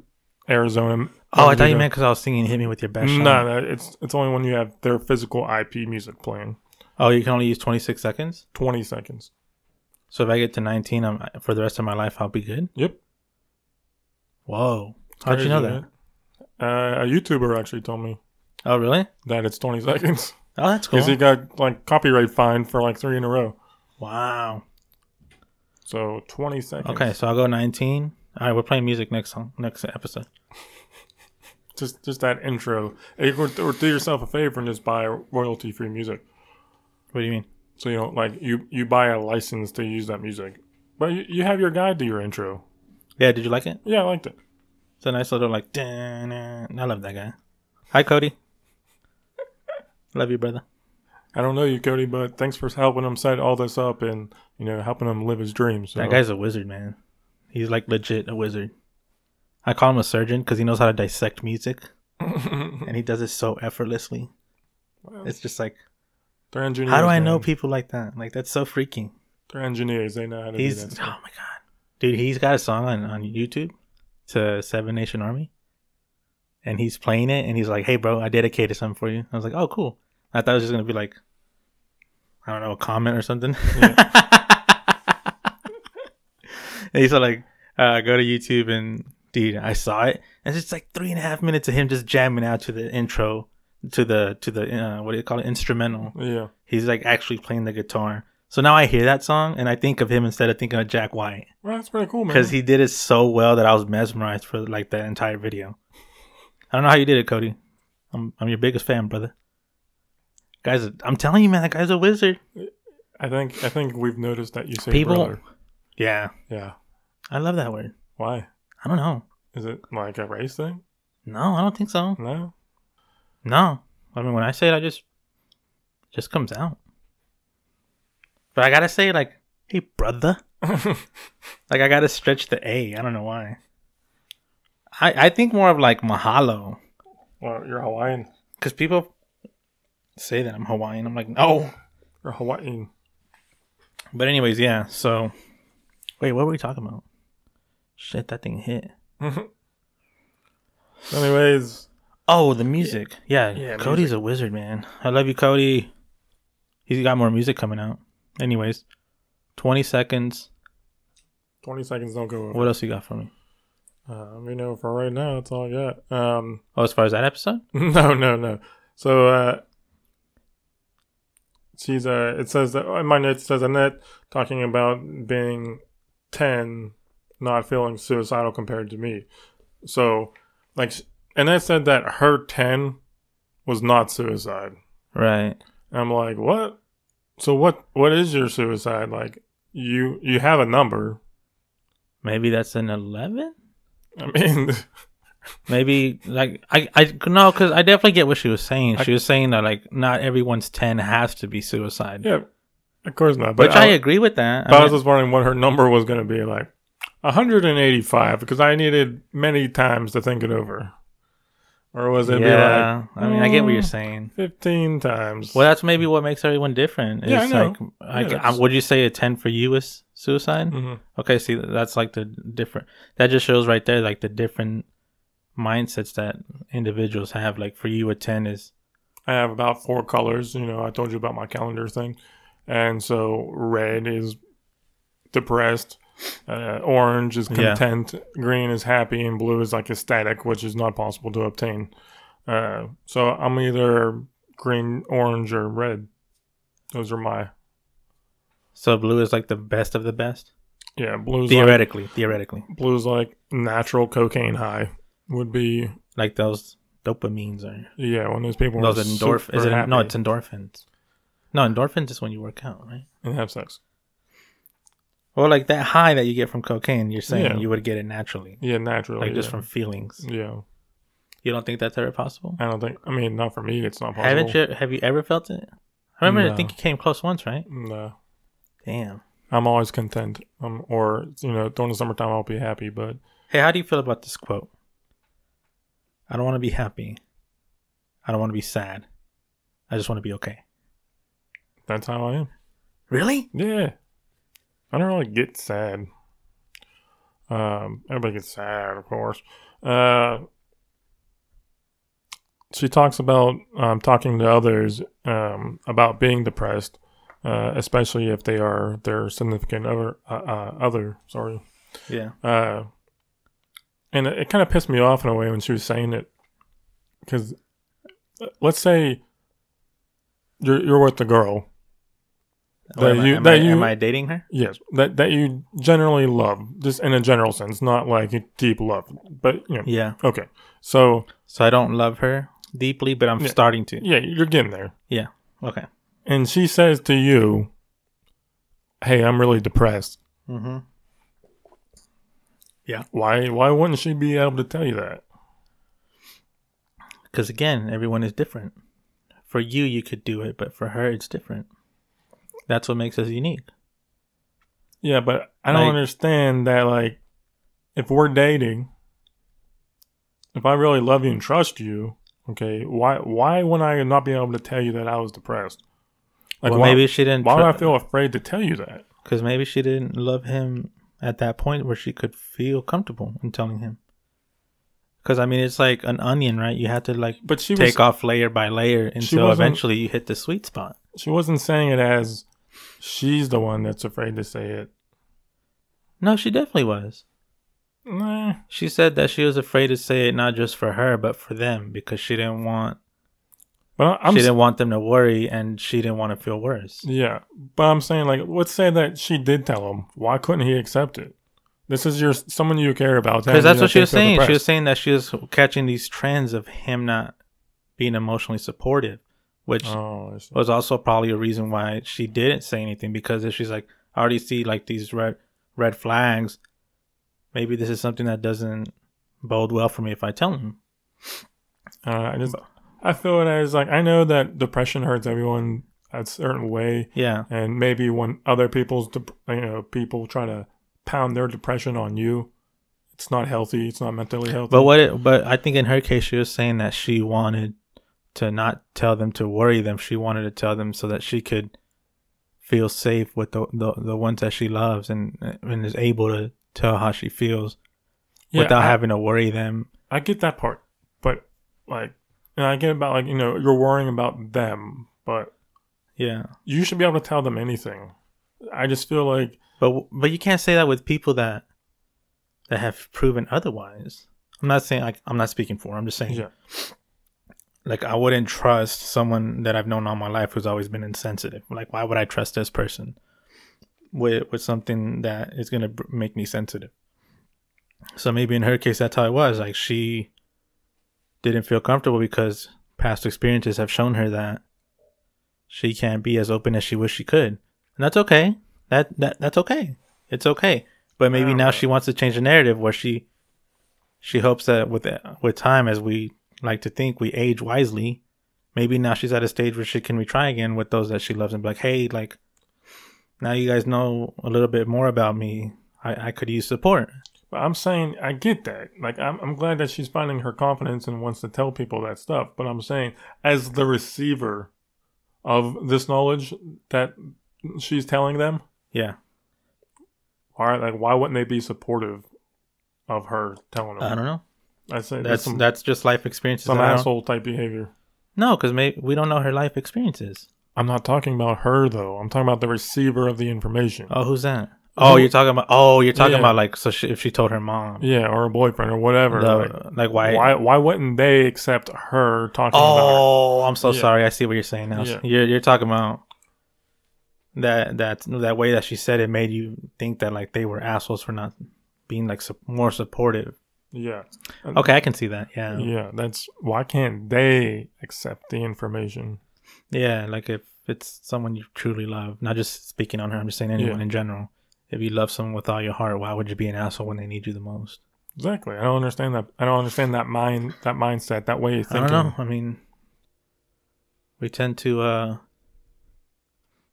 Arizona. Oh, I thought you meant because I was singing "Hit Me with Your Best No, Shot." no, it's it's only when you have their physical IP music playing. Oh, you can only use 26 seconds. Twenty seconds. So if I get to 19, I'm for the rest of my life, I'll be good. Yep. Whoa. How'd you know that? Uh, a YouTuber actually told me Oh, really? that it's 20 seconds Oh, that's cool. because he got like copyright fined for like three in a row. Wow. So 20 seconds. Okay, so I'll go 19. All right, we're playing music next song, next episode. Just just that intro. Or, or do yourself a favor and just buy royalty free music. What do you mean? So you know, like you you buy a license to use that music, but you, you have your guide to your intro. Yeah, did you like it? Yeah, I liked it. It's a nice little like. I love that guy. Hi, Cody. love you, brother. I don't know you, Cody, but thanks for helping him set all this up and you know helping him live his dreams. So. That guy's a wizard, man. He's like legit a wizard. I call him a surgeon because he knows how to dissect music, and he does it so effortlessly. Well, It's just like, they're engineers. how do I know people like that? Like that's so freaking. They're engineers. They know how to He's do oh that. my god, dude. He's got a song on on YouTube to uh, Seven Nation Army, and he's playing it, and he's like, "Hey, bro, I dedicated something for you." I was like, "Oh, cool." I thought it was just gonna be like, I don't know, a comment or something. and he's like, uh, "Go to YouTube and." Dude, I saw it. And it's just like three and a half minutes of him just jamming out to the intro, to the to the uh, what do you call it, instrumental. Yeah. He's like actually playing the guitar. So now I hear that song and I think of him instead of thinking of Jack White Well, that's pretty cool, man. because he did it so well that I was mesmerized for like that entire video. I don't know how you did it, Cody. I'm I'm your biggest fan, brother. Guys, I'm telling you, man, that guy's a wizard. I think I think we've noticed that you say People- brother. Yeah, Yeah. I love that word. Why? I don't know. Is it like a race thing? No, I don't think so. No. No, I mean when I say it, I just just comes out. But I gotta say, like, hey, brother. Like I gotta stretch the A. I don't know why. I I think more of like mahalo well, you're Hawaiian. because people say that I'm Hawaiian. I'm like no. You're Hawaiian. But anyways, yeah. So wait, what were we talking about? Shit, that thing hit. Anyways, Oh, the music. Yeah, Yeah, Cody's music. a wizard, man. I love you, Cody. He's got more music coming out. Anyways, twenty seconds. 20 seconds don't go over. What else you got for me? Uh, you know, for right now, that's all I got. Um, Oh, as far as that episode? no, no, no. So, uh, she's, uh, it says that, in my notes, it says Annette talking about being 10, not feeling suicidal compared to me. So, like, Annette said that her 10 was not suicide. Right. And I'm like, what? So what? What is your suicide? Like, you you have a number. Maybe that's an eleven. I mean, Maybe like I I no, because I definitely get what she was saying. I- She was saying that like not everyone's ten has to be suicide, Yeah, of course not. But which I, I, agree with that. but I I was just wondering what her number was going to be like. 185 because I needed many times to think it over. Or was it yeah, be like I mean, I get what you're mm, saying. 15 times? Well, that's maybe what makes everyone different. Yeah, I know. like, Yeah, uh, that's- would you say a ten for you is suicide? Mhm. Okay, see, that's like the different. That just shows right there, like the different mindsets that individuals have. Like for you, a ten is I have about four colors. You know, I told you about my calendar thing. And so red is depressed, uh, orange is Yeah. content, green is happy, and blue is like ecstatic, which is not possible to obtain. Uh, so I'm either green, orange, or red. Those are my. so blue is like the best of the best. Yeah, blue's like, Theoretically, theoretically, blue's like natural cocaine high would be. like those dopamines or Yeah, when those people those are endorph. super Is it no? It's endorphins. No, endorphins is when you work out, right? and have sex. Or like that high that you get from cocaine. You're saying Yeah. you would get it naturally, Yeah, naturally. like just from feelings. Yeah, You don't think that's ever possible? I don't think. I mean, not for me. It's not possible. Haven't you? Have you ever felt it? I remember. I think you came close once, right? No. Damn. I'm always content. Um, or you know, during the summertime, I'll be happy. But Hey, how do you feel about this quote? I don't want to be happy. I don't want to be sad. I just want to be okay. that's how I am. Really? Yeah, I don't really get sad. Um, everybody gets sad, of course. Uh, she talks about um, talking to others um, about being depressed, uh, especially if they are their significant other. Uh, uh, other, sorry. Yeah. Uh, and it, it kind of pissed me off in a way when she was saying it, because let's say you're you're with the girl, am, That I, you- am, that I, you- am I dating her? yes, that that you generally love, just in a general sense, not like deep love, but you know, Yeah. okay. So So I don't love her deeply, but I'm Yeah. starting to. yeah, you're getting there, Yeah. Okay. and she says to you, "Hey, I'm really depressed." Mm-hmm. Why why wouldn't she be able to tell you that? Because again, everyone is different. For you, you could do it, but for her, it's different. That's what makes us unique. Yeah, but I don't Like- understand that. Like, if we're dating, if I really love you and trust you, okay, why why would I not be able to tell you that I was depressed? Like, well, why, maybe she didn't. why would I feel afraid to tell you that? Because maybe she didn't love him at that point where she could feel comfortable in telling him. Because I mean, it's like an onion, right? You have to like But she take was off layer by layer until eventually you hit the sweet spot. she wasn't saying it as she's the one that's afraid to say it. No, she definitely was. Nah, She said that she was afraid to say it not just for her but for them because she didn't want but I'm she didn't want them to worry and she didn't want to feel worse. yeah. But I'm saying like, let's say that she did tell him. Why couldn't he accept it? This is your someone you care about. Because that's what she was saying. She was saying that she was catching these trends of him not being emotionally supportive, which Oh, was also probably a reason why she didn't say anything because if she's like, I already see like these red red flags, maybe this is something that doesn't bode well for me if I tell him. Uh, I just I feel it as like I know that depression hurts everyone a certain way, Yeah. and maybe when other people's dep- you know people try to pound their depression on you, it's not healthy. It's not mentally healthy. But what it, but I think in her case she was saying that she wanted to not tell them to worry them. She wanted to tell them so that she could feel safe with the the, the ones that she loves and and is able to tell how she feels Yeah, without I, having to worry them. I get that part, but like, and I get about like you know you're worrying about them, but Yeah. you should be able to tell them anything. I just feel like But but you can't say that with people that that have proven otherwise. I'm not saying like I'm not speaking for. I'm just saying yeah, like I wouldn't trust someone that I've known all my life who's always been insensitive. Like why would I trust this person with with something that is gonna br- make me sensitive? So maybe in her case that's how it was. Like she didn't feel comfortable because past experiences have shown her that she can't be as open as she wish she could, and that's okay. That that that's okay. It's okay. But maybe now know. she wants to change the narrative where she she hopes that with with time, as we like to think, we age wisely. Maybe now she's at a stage where she can retry again with those that she loves and be like, hey, like now you guys know a little bit more about me. I, I could use support. But I'm saying I get that. Like I'm I'm glad that she's finding her confidence and wants to tell people that stuff. But I'm saying as the receiver of this knowledge that she's telling them, Yeah. why like why wouldn't they be supportive of her telling them? I don't know. I say that's That's some, that's just life experiences. some that I don't- asshole type behavior. No, because maybe we don't know her life experiences. I'm not talking about her though. I'm talking about the receiver of the information. Oh, who's that? Oh, you're talking about. Oh, you're talking Yeah. about like so she, if she told her mom. yeah, or a boyfriend or whatever. The- like, like why? why why wouldn't they accept her talking about Oh, I'm so Yeah. sorry. I see what you're saying now. Yeah. You're you're talking about that that that way that she said it made you think that like they were assholes for not being like more supportive. Yeah. Okay, I can see that. Yeah. yeah, Yeah, that's why can't they accept the information? Yeah, like if it's someone you truly love, not just speaking on her. I'm just saying anyone Yeah. in general. If you love someone with all your heart, why would you be an asshole when they need you the most? Exactly. I don't understand that. I don't understand that mind, that mindset, that way of I thinking. don't know. I mean, we tend to, uh,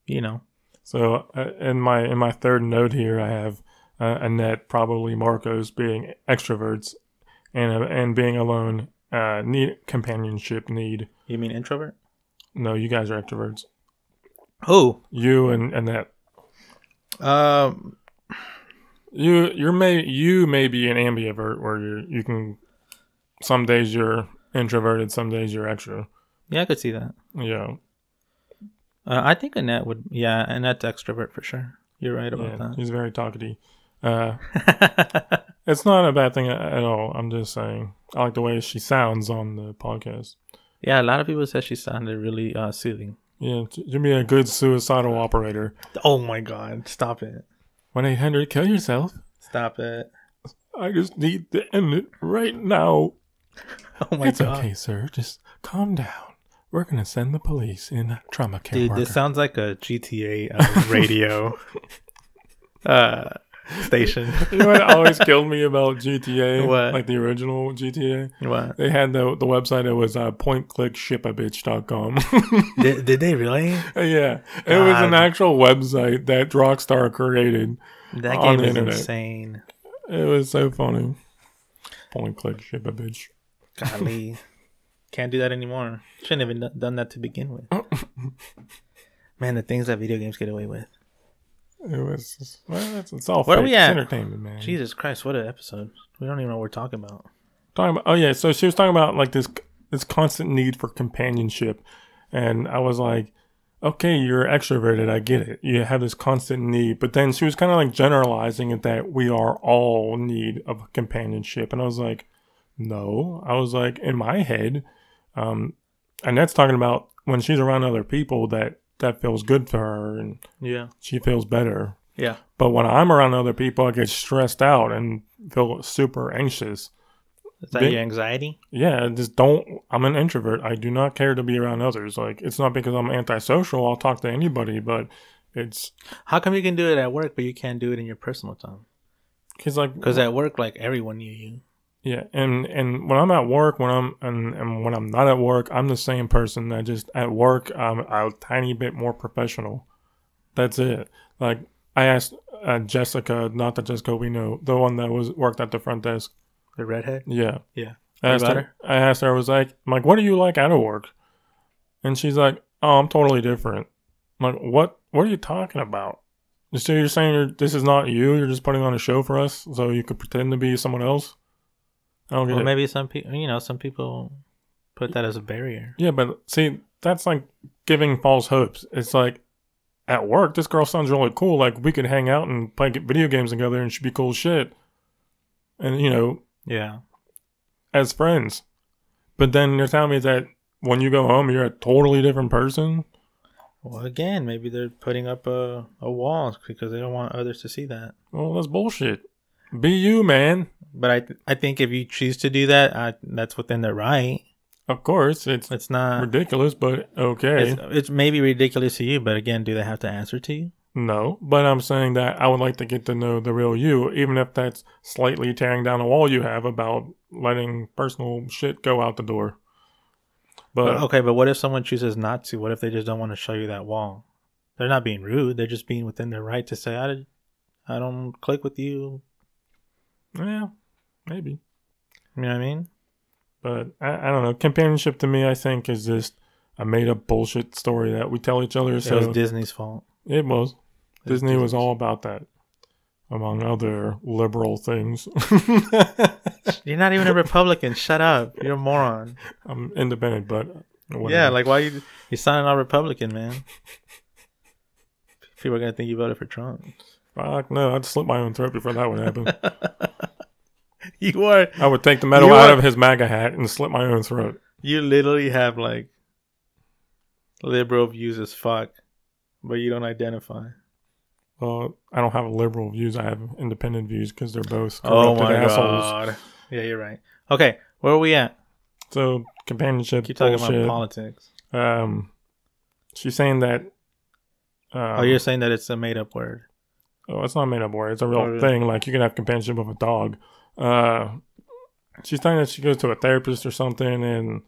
you know, So uh, in my in my third note here, I have uh, Annette, probably Marcos, being extroverts, and uh, and being alone, uh, need companionship, need. you mean introvert? No, you guys are extroverts. Who? You and Annette. Um, You you're may you may be an ambivert where you you can. Some days you're introverted, some days you're extra. yeah, I could see that. Yeah, Uh, I think Annette would, yeah, Annette's extrovert for sure. You're right yeah. that. He's very talkative. Uh. It's not a bad thing at all. I'm just saying. I like the way she sounds on the podcast. yeah, a lot of people said she sounded really uh, soothing. Yeah, to be a good suicidal operator. Oh my god, stop it. 1 800 kill yourself. Stop it. I just need to end it right now. Oh my it's god. okay, sir. Just calm down. We're going to send the police in trauma care Dude, worker. this sounds like a GTA uh, radio uh, station. you know what always killed me about GTA? What? Like the original GTA? what? They had the the website that was uh, pointclickshipabitch.com. Did, did they really? yeah. It was an actual website that Rockstar created. That On game the is internet. insane. It was so funny. Point click ship a bitch. Golly. Can't do that anymore. Shouldn't have done that to begin with. Man, the things that video games get away with. It was well, it's, it's all Where are fake. we It's at? entertainment, man. Jesus Christ, what an episode. We don't even know what we're talking about. Talking about, oh yeah, so she was talking about like this this constant need for companionship, and I was like, okay, you're extroverted, I get it. You have this constant need, but then she was kind of like generalizing it that we are all need of companionship, and I was like, no, I was like in my head, um, Annette's talking about when she's around other people that that feels good for her and Yeah. she feels better. Yeah. But when I'm around other people, I get stressed out and feel super anxious. Is that Big- your anxiety? Yeah, just don't. I'm an introvert. I do not care to be around others. Like, it's not because I'm antisocial. I'll talk to anybody, but it's How come you can do it at work, but you can't do it in your personal time? because like Because at work, like everyone knew you. Yeah, and and when I'm at work, when I'm and, and when I'm not at work, I'm the same person. I just at work, I'm a tiny bit more professional. That's it. Like I asked uh, Jessica, not the Jessica we know, the one that was worked at the front desk. The redhead? Yeah. Yeah. I asked her, I asked her, I was like, I'm like, what do you like out of work? And she's like, oh, I'm totally different. I'm like, what? What are you talking about? So you're saying you're, this is not you? You're just putting on a show for us so you could pretend to be someone else? I don't get Well, it. maybe some people, you know, some people put that as a barrier. Yeah, but see, that's like giving false hopes. It's like at work, this girl sounds really cool. Like we could hang out and play video games together and she'd be cool as shit. And you know, Yeah. as friends. But then you're telling me that when you go home, you're a totally different person. Well, again, maybe they're putting up a, a wall because they don't want others to see that. Well, that's bullshit. Be you, man. But I, th- I think if you choose to do that, I, that's within their right. Of course, it's It's not. ridiculous, but okay. It's, it's maybe ridiculous to you, but again, do they have to answer to you? No, but I'm saying that I would like to get to know the real you, even if that's slightly tearing down a wall you have about letting personal shit go out the door. But But, okay, but what if someone chooses not to? What if they just don't want to show you that wall? They're not being rude. They're just being within their right to say, I, I don't click with you. Yeah, maybe. You know what I mean? But I, I don't know. Companionship to me, I think, is just a made up bullshit story that we tell each other. it So was Disney's fault. it was. It Disney was all about that, among other liberal things. You're not even a Republican. Shut up. You're a moron. I'm independent, but whatever. Yeah, like why you you sounding all Republican, man? People are gonna think you voted for Trump. fuck no, I'd slit my own throat before that would happen. You are I would take the metal out are- of his MAGA hat and slit my own throat. you literally have like liberal views as fuck, but you don't identify. Well, I don't have liberal views. I have independent views because they're both Oh my assholes. god. Yeah, you're right. Okay, where are we at? So companionship Keep talking bullshit. about politics. Um, she's saying that. Um, oh, you're saying that it's a made up word. Oh, it's not a made up word. It's a real thing. Like you can have companionship with a dog. Uh, she's saying that she goes to a therapist or something, and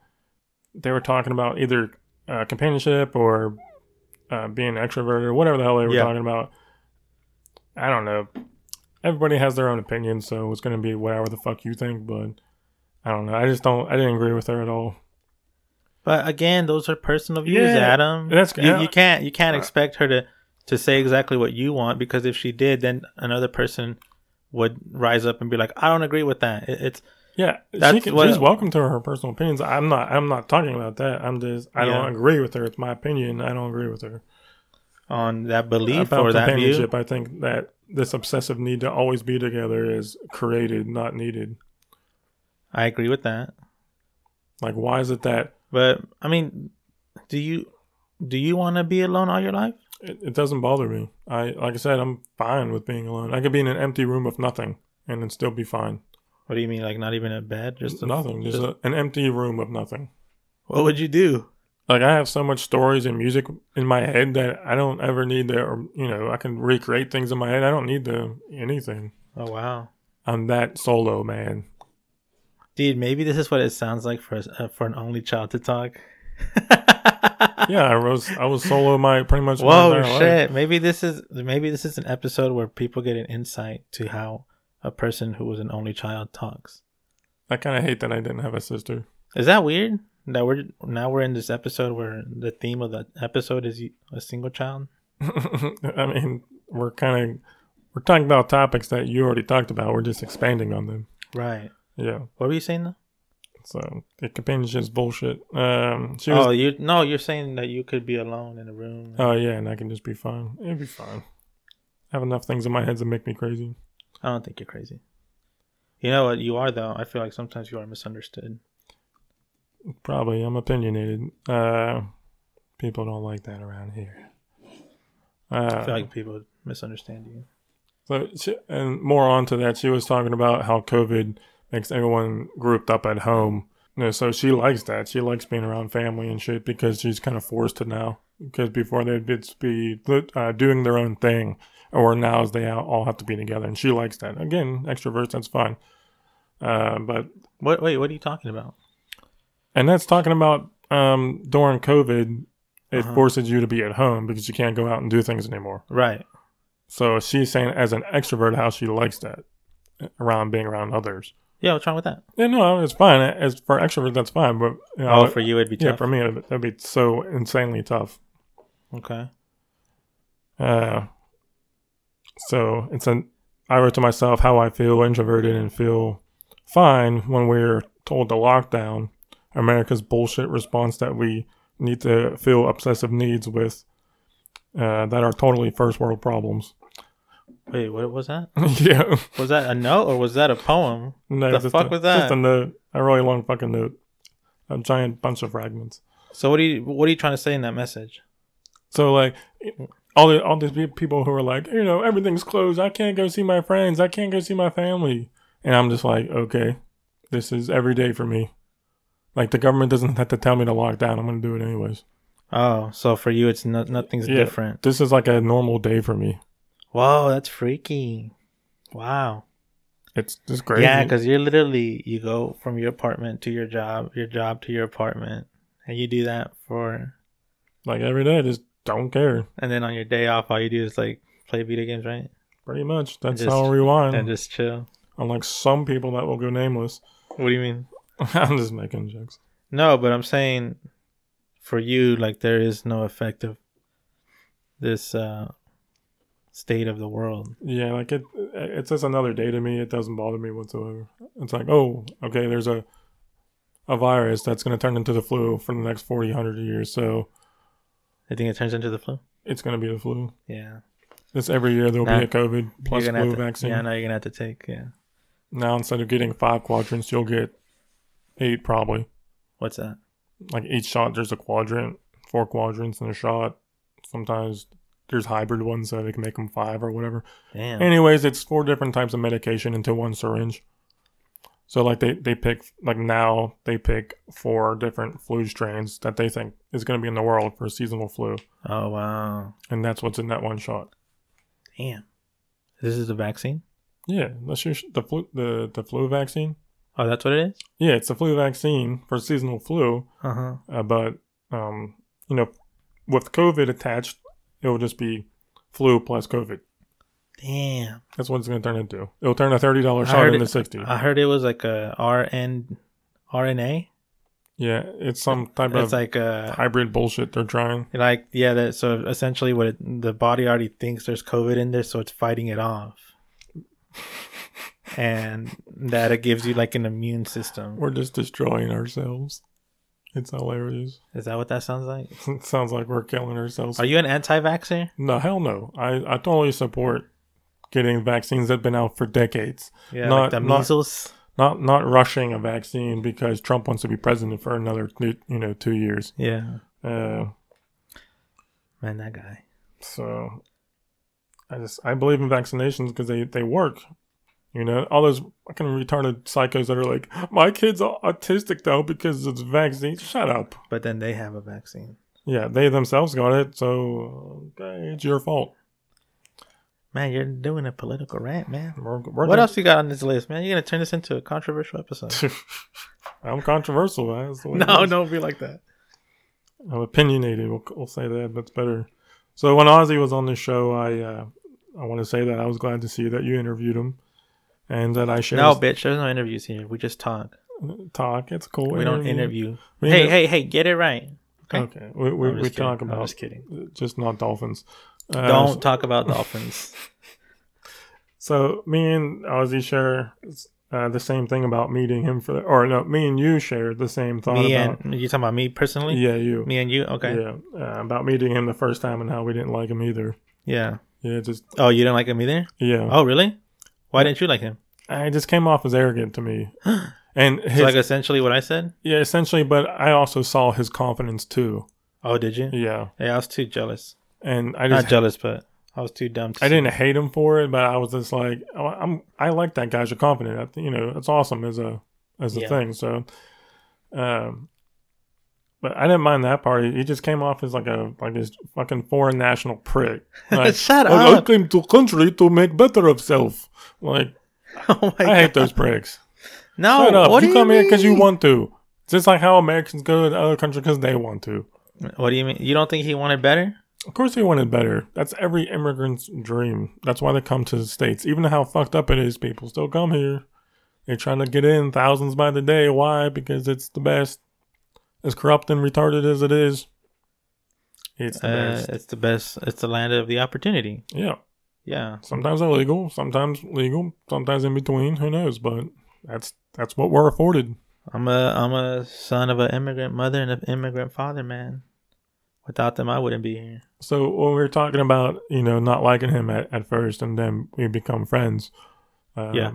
they were talking about either uh, companionship or uh, being extroverted or whatever the hell they were Yeah. talking about. I don't know. Everybody has their own opinion, so it's going to be whatever the fuck you think. But I don't know. I just don't. I didn't agree with her at all. But again, those are personal views, Yeah, Adam. that's- you, yeah. you can't you can't Uh, expect her to to say exactly what you want because if she did, then another person would rise up and be like, "I don't agree with that." It, it's Yeah, she That's can, what- she's welcome to her personal opinions. I'm not. I'm not talking about that. I'm just. I Yeah. don't agree with her. It's my opinion. I don't agree with her. on that belief about or that view. companionship, I think that this obsessive need to always be together is created, not needed. I agree with that. Like, why is it that But I mean, do you do you want to be alone all your life? it, it doesn't bother me? I like I said, I'm fine with being alone. I could be in an empty room with nothing and then still be fine. What do you mean, like not even a bed, just a, nothing, just, just- a, an empty room with nothing. what would you do? Like I have so much stories and music in my head that I don't ever need to, or you know, I can recreate things in my head. I don't need to anything. Oh wow, I'm that solo man. dude, maybe this is what it sounds like for uh, for an only child to talk. Yeah, I was I was solo my pretty much. my Whoa, entire life. shit! Maybe this is maybe this is an episode where people get an insight to how a person who was an only child talks. I kind of hate that I didn't have a sister. Is that weird? That we're now we're in this episode where the theme of the episode is a single child. I mean, we're kind of we're talking about topics that you already talked about. We're just expanding on them. Right. Yeah. What were you saying though? So the companionship's bullshit. Um, she was. oh, you no, you're saying that you could be alone in a room. Oh yeah, and I can just be fine. It'd be fine. I have enough things in my head to make me crazy. I don't think you're crazy. You know what you are though. I feel like sometimes you are misunderstood. Probably, I'm opinionated. Uh, people don't like that around here. I Uh, feel like people misunderstand you. So, she, and more on to that, she was talking about how COVID makes everyone grouped up at home. You know, so she likes that. She likes being around family and shit because she's kind of forced to now. Because before they'd be uh, doing their own thing, or now they all have to be together, and she likes that. Again, extroverts, that's fine. Uh, but What? Wait, what are you talking about? Annette's talking about um, during COVID, it Uh-huh. forces you to be at home because you can't go out and do things anymore. Right. So she's saying, as an extrovert, how she likes that around being around others. Yeah. What's wrong with that? Yeah, no, it's fine. As for extrovert, that's fine. But you know, oh, for you it'd be yeah, tough. for me, it'd, that'd be so insanely tough. okay. Uh, so it's an. I wrote to myself how I feel introverted and feel fine when we're told to lock down. America's bullshit response that we need to fill obsessive needs with uh, that are totally first world problems. Wait, what was that? yeah. Was that a note or was that a poem? No, The fuck a, was that? Just a note, a really long fucking note, a giant bunch of fragments. So what are you what are you trying to say in that message? So like, all the, all these people who are like, you know, everything's closed. I can't go see my friends. I can't go see my family. And I'm just like, okay, this is every day for me. Like the government doesn't have to tell me to lock down. I'm gonna do it anyways. Oh, so for you, it's not nothing's Yeah. different. This is like a normal day for me. Whoa, that's freaky. Wow. It's just crazy. Yeah, because you're literally you go from your apartment to your job, your job to your apartment, and you do that for, like every day, I just don't care. and then on your day off, all you do is like play video games, right? Pretty much. That's just- how I rewind. And just chill. Unlike some people that will go nameless. What do you mean? I'm just making jokes. No, but I'm saying for you, like there is no effect of this uh state of the world. Yeah, like it. It's just another day to me. It doesn't bother me whatsoever. It's like, oh, okay, there's a a virus that's going to turn into the flu for the next 40, 100 years. So I think it turns into the flu. it's going to be the flu. Yeah. This every year there'll Nah. be a COVID plus flu to, vaccine. Yeah, now you're gonna have to take. Yeah. Now instead of getting five quadrants, you'll get eight probably. What's that? Like each shot, there's a quadrant, four quadrants in a shot. Sometimes there's hybrid ones, so they can make them five or whatever. Damn. Anyways, it's four different types of medication into one syringe. So like they they pick like now they pick four different flu strains that they think is going to be in the world for seasonal flu, oh wow. and that's what's in that one shot. Damn. This is the vaccine. Yeah, that's your, the flu the the flu vaccine. Oh, that's what it is. Yeah, it's the flu vaccine for seasonal flu. Uh huh. Uh, but um, you know, with COVID attached, it will just be flu plus COVID. Damn. That's what it's going to turn into. It'll turn a thirty dollars shot into it- sixty. I heard it was like a RN, RNA. yeah, it's some type It's of like a hybrid bullshit they're trying. like yeah. That so essentially what it, the body already thinks there's COVID in there, so it's fighting it off, and that it gives you like an immune system. We're just destroying ourselves. It's hilarious. Is that what that sounds like? It sounds like we're killing ourselves. Are you an anti-vaxxer? no, hell no. I, I totally support getting vaccines that've been out for decades. Yeah, Not- like the not- measles. Not not rushing a vaccine because Trump wants to be president for another you know two years. Yeah, Uh, man, that guy. so I just I believe in vaccinations because they they work. You know, all those fucking retarded psychos that are like, my kid's autistic though because it's vaccine. Shut up. But then they have a vaccine. Yeah, they themselves got it, so okay, it's your fault. Man, you're doing a political rant, man. We're, we're What else you got on this list, man? You're gonna turn this into a controversial episode. I'm controversial, man. That's the way no, don't be like that. I'm opinionated. We'll, we'll say that. That's better. So when Ozzy was on the show, I uh, I want to say that I was glad to see that you interviewed him, and that I shared No, bitch. There's no interviews here. We just talk. talk. It's cool. We don't interview. We Hey, inter- hey, hey! Get it right. Okay. Okay, we we, we just kidding. talk I'm about just kidding. just not dolphins. Uh, Don't talk about dolphins. So me and Ozzy share uh, the same thing about meeting him for, the, or no, me and you share the same thought me about. and you talking about me personally? yeah, you. Me and you? Okay. Yeah, uh, about meeting him the first time and how we didn't like him either. Yeah. Yeah, just Oh, you didn't like him either? yeah. Oh, really? Why didn't you like him? I just came off as arrogant to me, and his, So like essentially what I said? yeah, essentially. But I also saw his confidence too. Oh, did you? Yeah, Yeah, I was too jealous. and I just Not jealous, but I was too dumb. To I didn't hate him for it, but I was just like, oh, I'm I like that guy's confident. I, you know, it's awesome as a as a Yeah. thing. So, um, but I didn't mind that part. He just came off as like a like this fucking foreign national prick. Like, Shut "Oh, I up! came to country to make better of self. Like Oh my I hate God. those pricks. No, Shut up! what You come here because you want to. It's just like how Americans go to other countries because they want to. What do you mean? You don't think he wanted better? Of course, he wanted better. That's every immigrant's dream. That's why they come to the states. Even how fucked up it is, people still come here. They're trying to get in thousands by the day. Why? Because it's the best. As corrupt and retarded as it is, it's the Uh, best. it's the best. It's the land of the opportunity. Yeah. Yeah. Sometimes illegal, sometimes legal, sometimes in between. Who knows? But that's that's what we're afforded. I'm a I'm a son of an immigrant mother and an immigrant father, man. Without them, I wouldn't be here. So when we were talking about you know not liking him at, at first, and then we become friends. Um, Yeah.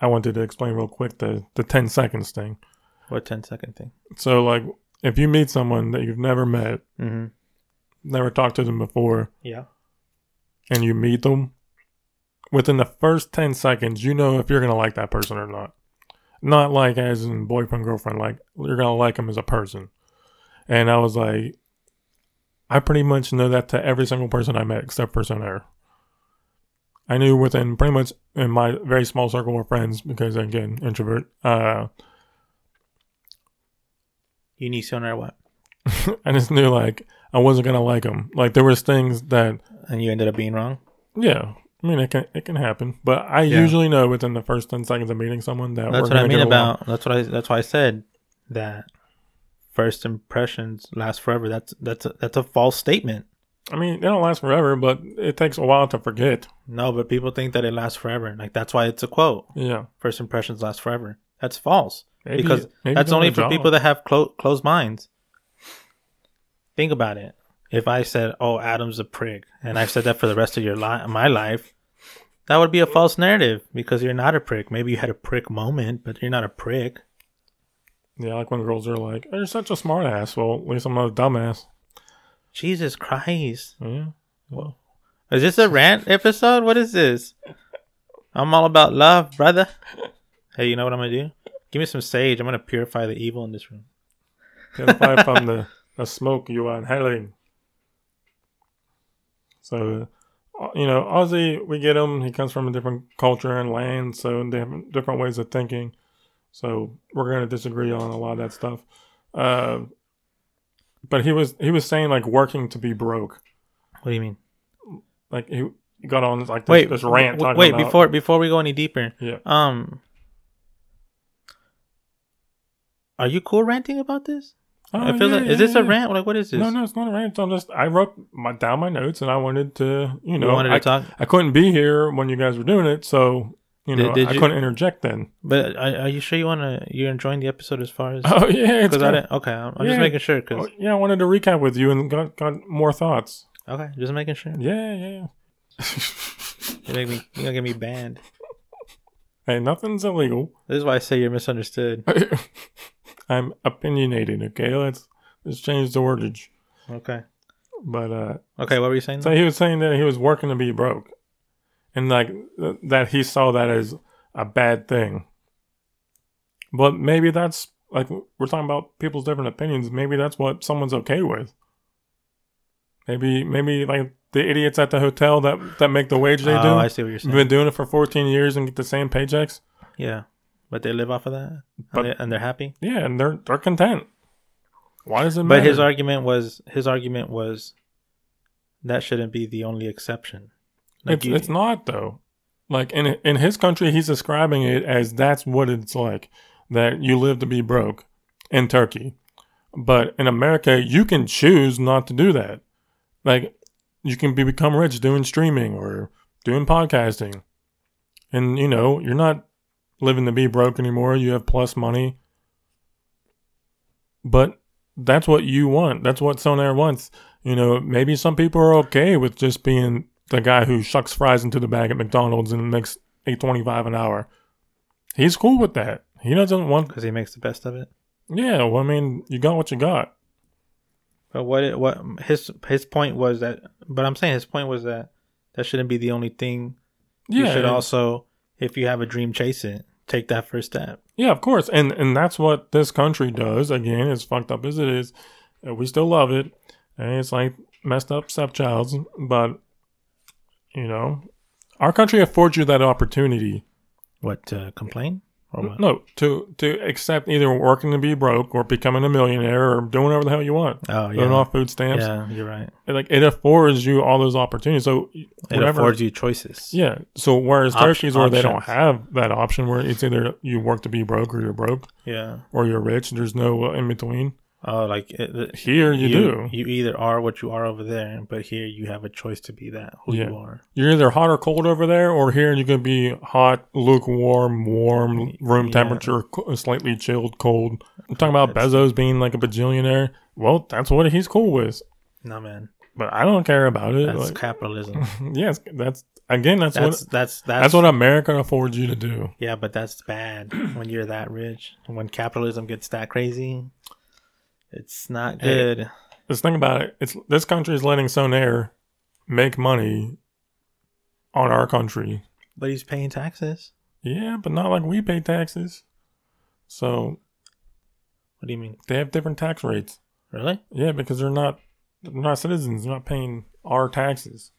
I wanted to explain real quick the the ten seconds thing. What 10 second thing? So like if you meet someone that you've never met, Mm-hmm. never talked to them before, Yeah. And you meet them, within the first ten seconds, you know if you're gonna like that person or not. Not like as in boyfriend girlfriend, like you're gonna like them as a person. And I was like, I pretty much know that to every single person I met except for Sonair. I knew within pretty much in my very small circle of friends because again introvert. Uh, You need sonar what? I just knew like I wasn't gonna like them. Like there was things that And you ended up being wrong. yeah. I mean, it can it can happen, but I Yeah. usually know within the first ten seconds of meeting someone that That's what I mean get along. about. That's what I. That's why I said that first impressions last forever. That's that's a, that's a false statement. I mean, they don't last forever, but it takes a while to forget. No, but people think that it lasts forever. Like that's why it's a quote. Yeah, First impressions last forever. That's false. maybe, because maybe that's only for job. people that have clo- closed minds. Think about it. If I said, "Oh, Adam's a prick," and I've said that for the rest of your li- my life, that would be a false narrative because you're not a prick. Maybe you had a prick moment, but you're not a prick. Yeah, like when girls are like, "Oh, "You're such a smart ass." Well, at least I'm not a dumbass. Jesus Christ! Yeah. Well, Is this a rant episode? What is this? I'm all about love, brother. Hey, you know what I'm gonna do? Give me some sage. I'm gonna purify the evil in this room. Purify from the, the smoke you are inhaling. So, uh, you know, Ozzy, we get him. He comes from a different culture and land, so they have different ways of thinking. So we're going to disagree on a lot of that stuff. Uh, but he was he was saying like working to be broke. What do you mean? Like he, got on like this, Wait, this rant. w- talking wait about- before before we go any deeper. Yeah. Um, are you cool ranting about this? Oh, I feel yeah, like yeah, is this a rant? Like what is this? No, no, it's not a rant. I'm just I wrote my down my notes and I wanted to you You know wanted I, to talk, I couldn't be here when you guys were doing it, so you know did I you- couldn't interject then. but are, are you sure you want to? You're enjoying the episode as far as Oh yeah, it's because I didn't. Okay, I'm, I'm just making sure. Because Oh, yeah, I wanted to recap with you and got got more thoughts. okay, just making sure. Yeah, yeah. You make me. You gonna get me banned. hey, nothing's illegal. This is why I say you're misunderstood. I'm opinionated. Okay, let's let's change the wordage. Okay. But uh, Okay. What were you saying? so he was saying that he was working to be broke, and like th- that he saw that as a bad thing. But maybe that's like we're talking about people's different opinions. Maybe that's what someone's okay with. Maybe maybe like the idiots at the hotel that that make the wage they oh, do. I see what you're saying. been doing it for 14 years and get the same paychecks. yeah, but they live off of that, But- and, they, they're happy. Yeah, and they're they're content. Why does it matter? But his argument was his argument was that shouldn't be the only exception. Like it's, you- it's not though. Like in in his country, he's describing it as that's what it's like that you live to be broke in Turkey. But in America, you can choose not to do that. Like you can be, become rich doing streaming or doing podcasting, and you know you're not living to be broke anymore. You have plus money, but that's what you want. That's what Sonair wants. You know, maybe some people are okay with just being the guy who shucks fries into the bag at McDonald's and makes eight twenty five an hour. He's cool with that. He doesn't want. because he makes the best of it. Yeah, well, I mean, you got what you got. But what it, what his his point was that, but I'm saying his point was that that shouldn't be the only thing. Yeah, you should also, if you have a dream, chase it. Take that first step. yeah, of course, and and that's what this country does. Again, as fucked up as it is, uh, we still love it, and it's like messed up stepchilds, but you know, our country affords you that opportunity. What to complain No, to to accept either working to be broke or becoming a millionaire or doing whatever the hell you want. Oh Living yeah, off food stamps. yeah, you're right. It, like it affords you all those opportunities. So It whatever- affords you choices. Yeah. So whereas Op- Turkey's where they don't have that option, where it's either you work to be broke or you're broke yeah. or you're rich. There's no in between. Oh, like it, Here you, do. You either are what you are over there, but here you have a choice to be that who Yeah. you are. You're either hot or cold over there, or here you can be hot, lukewarm, warm, room Yeah. temperature, uh, slightly chilled, cold. I'm talking about That's- Bezos being like a bajillionaire. Well, that's what he's cool with. No man, But I don't care about it. that's Like, capitalism. yes, that's again. That's, That's what that's that's that's what America affords you to do. Yeah, but that's bad when you're that rich. When capitalism gets that crazy, it's not Hey. good. Just think about it. It's this country is letting Sonair make money on our country. But he's paying taxes. Yeah, but not like we pay taxes. So What do you mean? they have different tax rates. Really? Yeah, because they're not they're not citizens. They're not paying our taxes.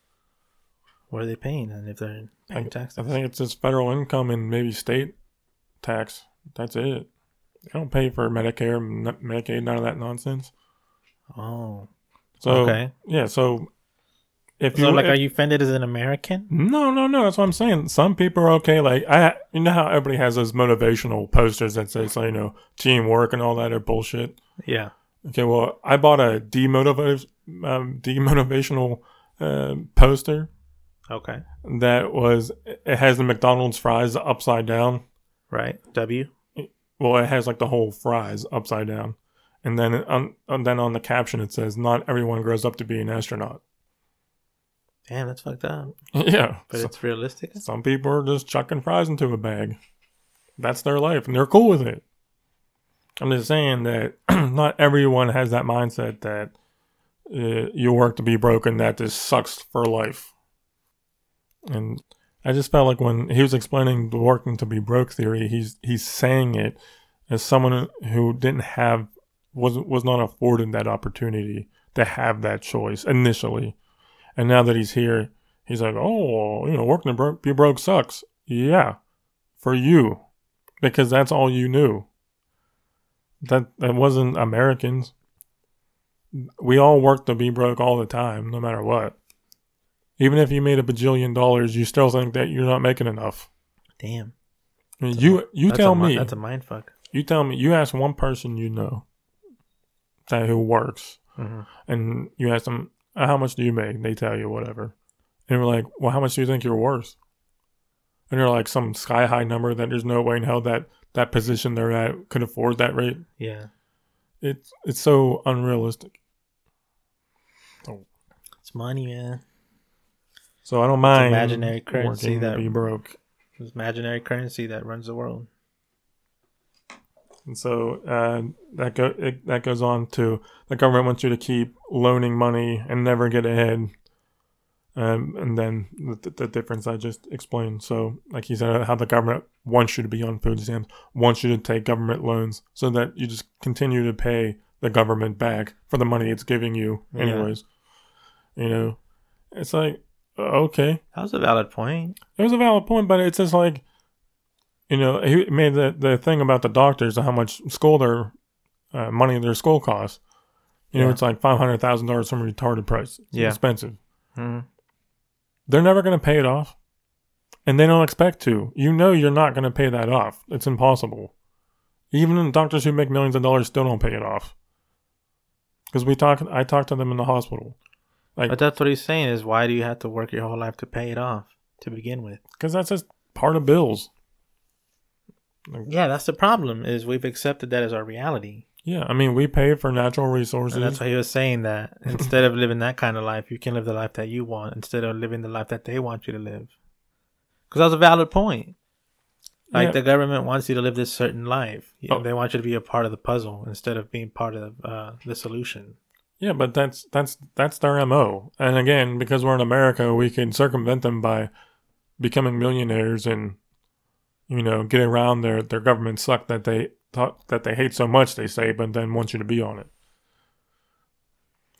What are they paying? And if they're paying I taxes, think it's just federal income and maybe state tax. That's it. They don't pay for Medicare, Medicaid, none of that nonsense. oh, So okay. yeah, so if you So, like, if- are you offended as an American? No, no, no. That's what I'm saying. Some people are okay. Like I, you know how everybody has those motivational posters that say, like, you know, teamwork and all that are bullshit. Yeah. Okay, well, I bought a demotiv- um, demotivational uh, poster Okay. that was it has the McDonald's fries upside down. Right. W. Well, it has like the whole fries upside down, and then on and then on the caption it says, "Not everyone grows up to be an astronaut." Damn, that's fucked up. yeah, But so- it's realistic. Some people are just chucking fries into a bag. That's their life, and they're cool with it. I'm just saying that not everyone has that mindset that uh, you work to be broken, that this sucks for life. And I just felt like when he was explaining the working to be broke theory, he's he's saying it as someone who didn't have was was not afforded that opportunity to have that choice initially, and now that he's here, he's like, oh, you know, working to bro- be broke sucks. Yeah, for you, because that's all you knew. That that wasn't Americans. We all work to be broke all the time, no matter what. Even if you made a bajillion dollars, you still think that you're not making enough. Damn. I mean, you you tell a, mi- me. That's a mind fuck. you tell me. You ask one person you know that who works, hmm and you ask them "Uh, how much do you make. They tell you whatever, and we're like, well, how much do you think you're worth? And you're like some sky high number that there's no way in hell that that position they're at could afford that rate. Yeah. It's it's so unrealistic. It's money, man. So I don't mind imaginary currency that- be broke. It's imaginary currency that runs the world. And so uh, that go it, that goes on to the government wants you to keep loaning money and never get ahead. Um, and then the, the difference I just explained. So, like he said, how the government wants you to be on food stamps, wants you to take government loans, so that you just continue to pay the government back for the money it's giving you, Yeah. anyways. You know, it's like okay, That was a valid point. it was a valid point, but it's just like, you know, he made the, the thing about the doctors and how much school their uh, money their school costs. You know, Yeah. it's like five hundred thousand dollars some retarded price. It's Yeah. expensive. hmm They're never going to pay it off, and they don't expect to. You know, you're not going to pay that off. It's impossible. Even doctors who make millions of dollars still don't pay it off. Because we talk, I talked to them in the hospital. Like, But that's what he's saying is why do you have to work your whole life to pay it off to begin with? because that's just part of bills. Yeah, that's the problem is we've accepted that as our reality. Yeah, I mean, we pay for natural resources. And that's why he was saying that instead of living that kind of life, you can live the life that you want instead of living the life that they want you to live. Because that's a valid point. Like Yeah. the government wants you to live this certain life. You know, Oh. They want you to be a part of the puzzle instead of being part of uh, the solution. Yeah, but that's that's that's their mo. And again, because we're in America, we can circumvent them by becoming millionaires and you know get around their their government suck that they thought that they hate so much. They say, but then want you to be on it.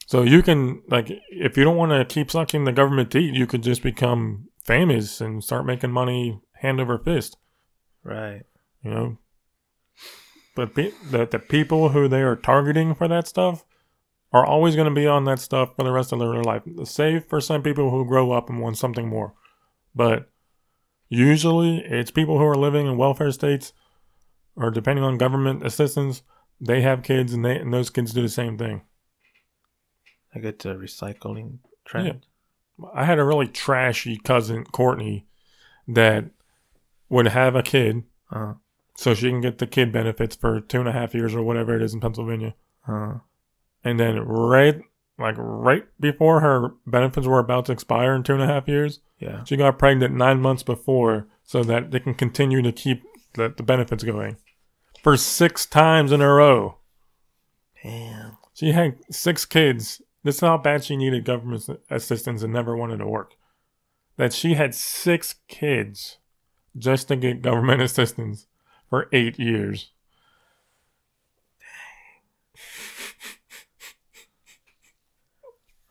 So you can like if you don't want to keep sucking the government teeth, you could just become famous and start making money hand over fist. Right. you know. But pe- the the people who they are targeting for that stuff are always going to be on that stuff for the rest of their life. Save for some people who grow up and want something more, but usually it's people who are living in welfare states or depending on government assistance. They have kids and they and those kids do the same thing. I get to recycling trend. I had a really trashy cousin Courtney that would have a kid Uh, so she can get the kid benefits for two and a half years or whatever it is in Pennsylvania. uh, And then right like right before her benefits were about to expire in two and a half years, yeah. she got pregnant nine months before so that they can continue to keep the, the benefits going. For six times in a row. Damn. She had six kids. This is how bad she needed government assistance and never wanted to work. That she had six kids just to get government assistance for eight years.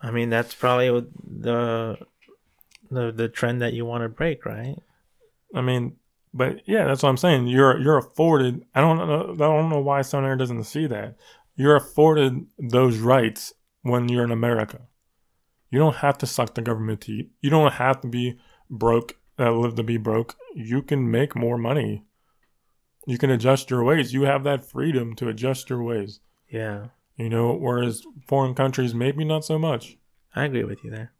I mean, that's probably the the the trend that you want to break, right? I mean, but yeah, that's what I'm saying. You're you're afforded. I don't know. I don't know why Sonair doesn't see that. You're afforded those rights when you're in America. You don't have to suck the government teeth. You don't have to be broke. Uh, live to be broke. You can make more money. You can adjust your ways. You have that freedom to adjust your ways. Yeah, You know, whereas foreign countries maybe not so much. I agree with you there.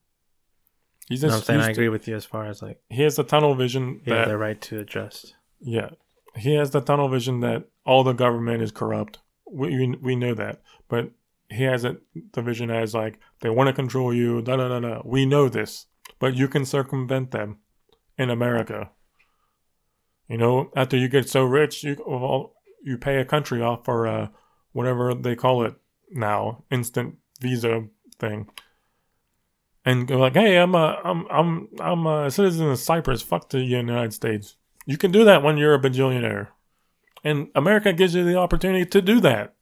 He's No, just I'm saying I used to- agree with you as far as like he has the tunnel vision you that the right to adjust. Yeah, he has the tunnel vision that all the government is corrupt. We we, we know that, but he has it the vision as like they want to control you. Da da da da. We know this, but you can circumvent them in America. You know, after you get so rich, you well, you pay a country off for uh, whatever they call it now, instant visa thing. And go like, hey, I'm a, I'm, I'm, I'm a citizen of Cyprus. Fuck the United States. You can do that when you're a bajillionaire. And America gives you the opportunity to do that.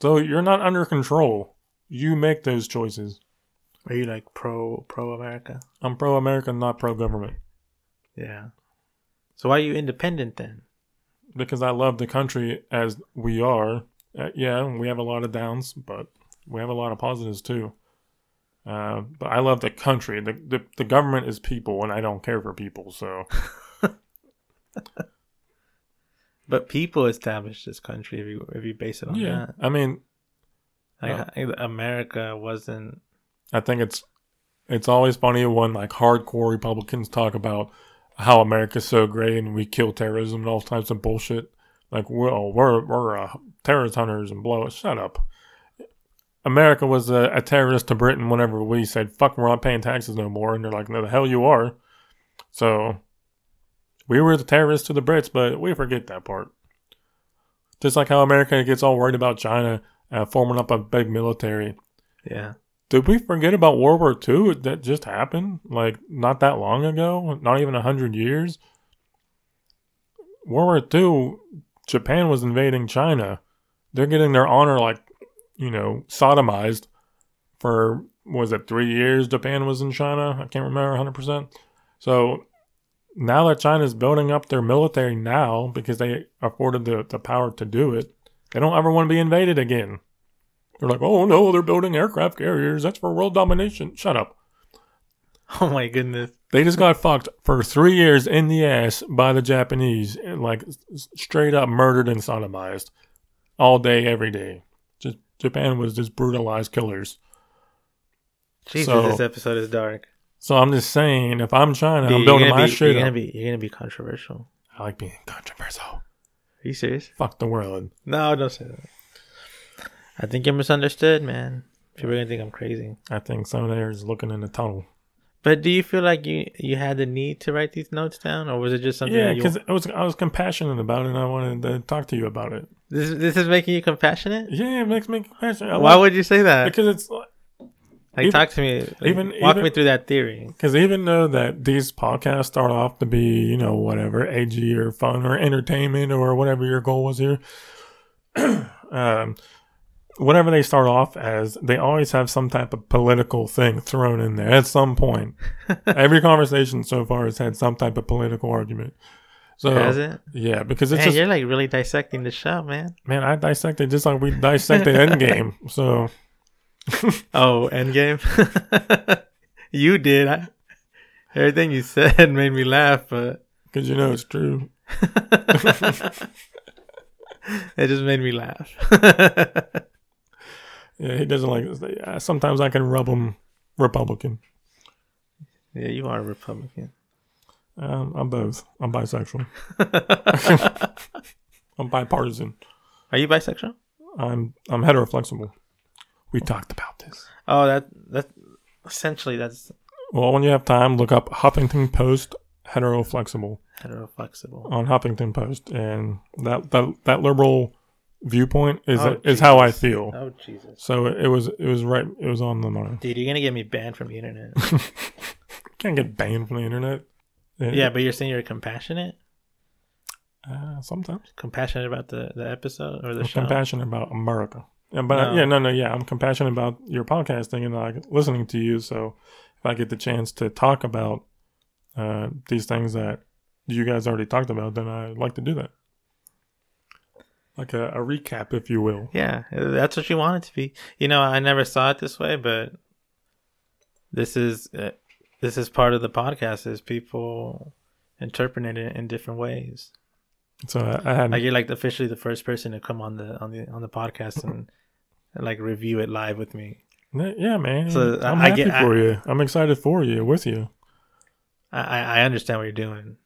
So you're not under control. You make those choices. Are you like pro pro America? I'm pro America, not pro government. Yeah. So why are you independent then? Because I love the country as we are. Uh, yeah, we have a lot of downs, but we have a lot of positives too. Uh, but I love the country. The, the the government is people, and I don't care for people. So But people established this country if you if you base it on yeah, that. I mean, Like America wasn't I think it's it's always funny when like hardcore Republicans talk about how America's so great and we kill terrorism and all types of bullshit. Like, well, we're we're uh, terrorist hunters and blow. Shut up. America was a, a terrorist to Britain whenever we said "fuck," we're not paying taxes no more, and they're like, "No, the hell you are." So, we were the terrorists to the Brits, but we forget that part. Just like how America gets all worried about China uh, forming up a big military yeah. did we forget about World War II? That just happened, like not that long ago, not even a hundred years. World War II, Japan was invading China. They're getting their honor, like you know, sodomized for was it three years? Japan was in China. I can't remember hundred percent. So now that China's building up their military now because they afforded the, the power to do it, they don't ever want to be invaded again. They're like, oh no, they're building aircraft carriers. That's for world domination. Shut up. Oh my goodness. They just got fucked for three years in the ass by the Japanese, and like straight up murdered and sodomized all day, every day. Just Japan was just brutalized killers. Jesus, So- this episode is dark. So I'm just saying, if I'm China, Dude, I'm building my be, shit You're gonna up. be you're gonna be controversial. I like being controversial. Are you serious? Fuck the world. No, don't say that. I think you're misunderstood, man. People are gonna think I'm crazy. I think some there is looking in the tunnel. But do you feel like you you had the need to write these notes down, or was it just something? Yeah, because I was I was compassionate about it. and I wanted to talk to you about it. this this is making you compassionate. Yeah, it makes me compassionate. I Why like- would you say that? because it's Like, even- talk to me. Like, even- walk even- me through that theory. Because even though that these podcasts start off to be, you know, whatever, edgy or fun or entertainment or whatever your goal was here, um, whatever they start off as, they always have some type of political thing thrown in there at some point. Every conversation so far has had some type of political argument. So Has it? yeah, because it's Man, just you're like really dissecting the show, man. man, I dissected just like we dissected Endgame. So Oh, Endgame. you did. I, everything you said made me laugh, but because you know it's true. it just made me laugh. Yeah, he doesn't like. Yeah, sometimes I can rub him Republican. yeah, you are a Republican. Um, I'm both. I'm bisexual. I'm bipartisan. Are you bisexual? I'm I'm heteroflexible. We talked about this. Oh, that that essentially that's Well, when you have time, look up Huffington Post heteroflexible heteroflexible. on Huffington Post, and that that that liberal viewpoint is Oh, is how I feel. Oh Jesus, So it, it was it was right. It was on the money. dude, you're gonna get me banned from the internet. Can't get banned from the internet. yeah, but you're saying you're compassionate, uh, sometimes compassionate about the the episode or the I'm show. compassionate about America. Yeah, but No. yeah, no, no, yeah, I'm compassionate about your podcasting and like listening to you. So if I get the chance to talk about uh, these things that you guys already talked about, then I'd like to do that, like a, a recap, if you will. Yeah, that's what you want it to be. You know, I never saw it this way, but this is uh, this is part of the podcast. Is people interpreting it in different ways. So I, I had Like you're like officially the first person to come on the on the on the podcast and like review it live with me. yeah, man. So, I'm I happy get- for you. I'm excited for you, with you. I I I understand what you're doing,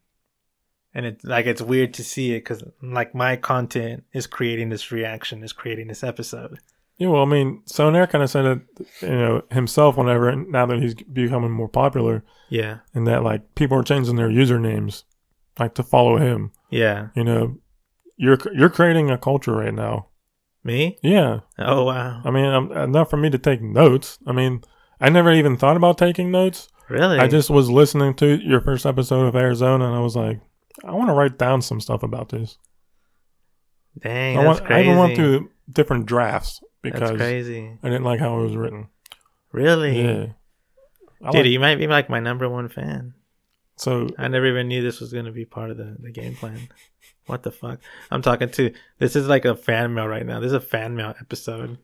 and it's like it's weird to see it because like my content is creating this reaction, is creating this episode. Yeah, well, I mean, Sonair kind of said it, you know, himself whenever now that he's becoming more popular, Yeah, and that like people are changing their usernames, like to follow him. yeah. You know, you're you're creating a culture right now. Me? Yeah, Oh wow, I mean, um, enough for me to take notes. I mean, I never even thought about taking notes. really? I just was listening to your first episode of Arizona, and I was like, I want to write down some stuff about this. dang. I that's want. I even went through different drafts because I didn't like how it was written. Really? Yeah. I Dude, like- you might be like my number one fan. so I never even knew this was gonna be part of the, the game plan. What the fuck? I'm talking to this is like a fan mail right now. This is a fan mail episode.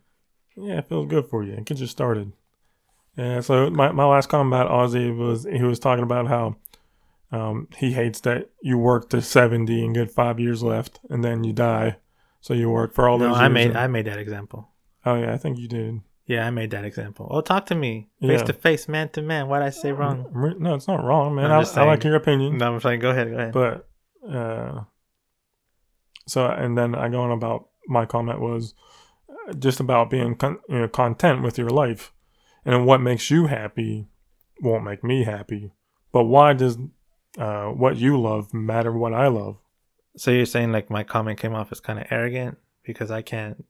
Yeah, it feels good for you. It gets you started. Yeah, so my, my last comment about Ozzy was he was talking about how um, he hates that you work to 70 and get five years left and then you die. So you work for all No, those I years made and- I made that example. oh, yeah, I think you did. Yeah, I made that example. Oh, talk to me face Yeah. to face, man to man. Why'd I say wrong? No, it's not wrong, man. I'm I, like your opinion. No, I'm saying go ahead, go ahead. But, uh, so, and then I go on about my comment was uh, just about being con- you know, content with your life. And what makes you happy won't make me happy. But why does uh, what you love matter what I love? so you're saying like my comment came off as kind of arrogant because I can't.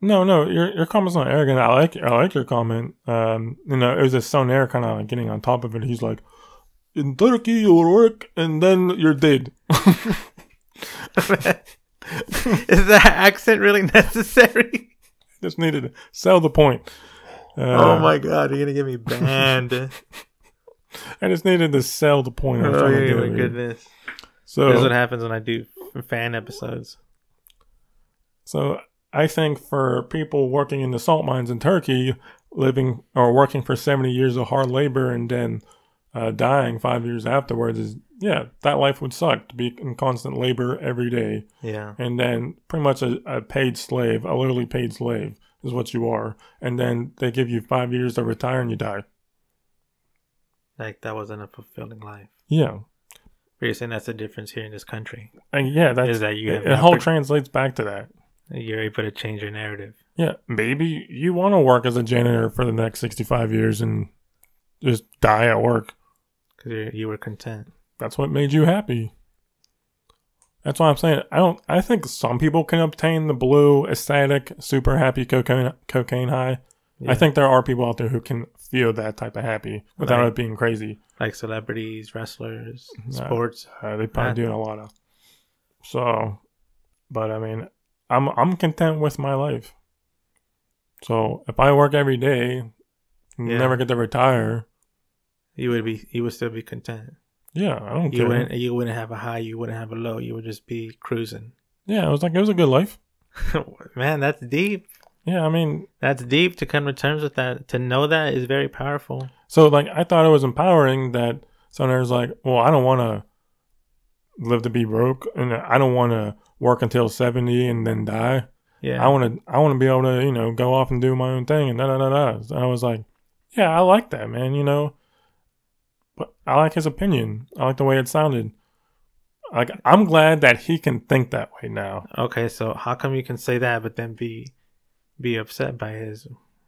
No, no, your your comment's not arrogant. I like I like your comment. Um, you know, it was a Sonair kind of like getting on top of it. He's like, in Turkey you will work and then you're dead. is that accent really necessary? Just needed to sell the point. Uh, oh my god, you're gonna get me banned. oh I just needed to sell the point. I was trying to do my goodness. So, This is what happens when I do fan episodes. so I think for people working in the salt mines in Turkey, living or working for 70 years of hard labor and then uh, dying five years afterwards is, yeah, that life would suck to be in constant labor every day. Yeah. And then pretty much a, a paid slave, a literally paid slave is what you are. And then they give you five years to retire and you die. Like that wasn't a fulfilling life. Yeah. But you're saying that's the difference here in this country. And yeah, that's, Is that you have it, all oppor- translates back to that. You're able to change your narrative. Yeah, maybe you want to work as a janitor for the next 65 years and just die at work. Because you were content. That's what made you happy. That's why I'm saying I don't. I think some people can obtain the blue, ecstatic, super happy cocaine cocaine high. Yeah. I think there are people out there who can feel that type of happy without Like- it being crazy. like celebrities, wrestlers, Yeah. sports. Uh, they probably doing a lot of. So, but I mean, I'm I'm content with my life. So if I work every day, Yeah. never get to retire, You would be. You would still be content. yeah, I don't You care. wouldn't. You wouldn't have a high. You wouldn't have a low. You would just be cruising. Yeah, it was like it was a good life. Man, that's deep. Yeah, I mean, That's deep to come to terms with that. To know that is very powerful. so like I thought it was empowering that someone like, well, I don't want to live to be broke, and I don't want to work until seventy and then die. Yeah. I want to, I want to be able to, you know, go off and do my own thing and da da da da. So I was like, yeah, I like that, man. You know, but I like his opinion. I like the way it sounded. Like I'm glad that he can think that way now. Okay, so how come you can say that, but then be be upset by his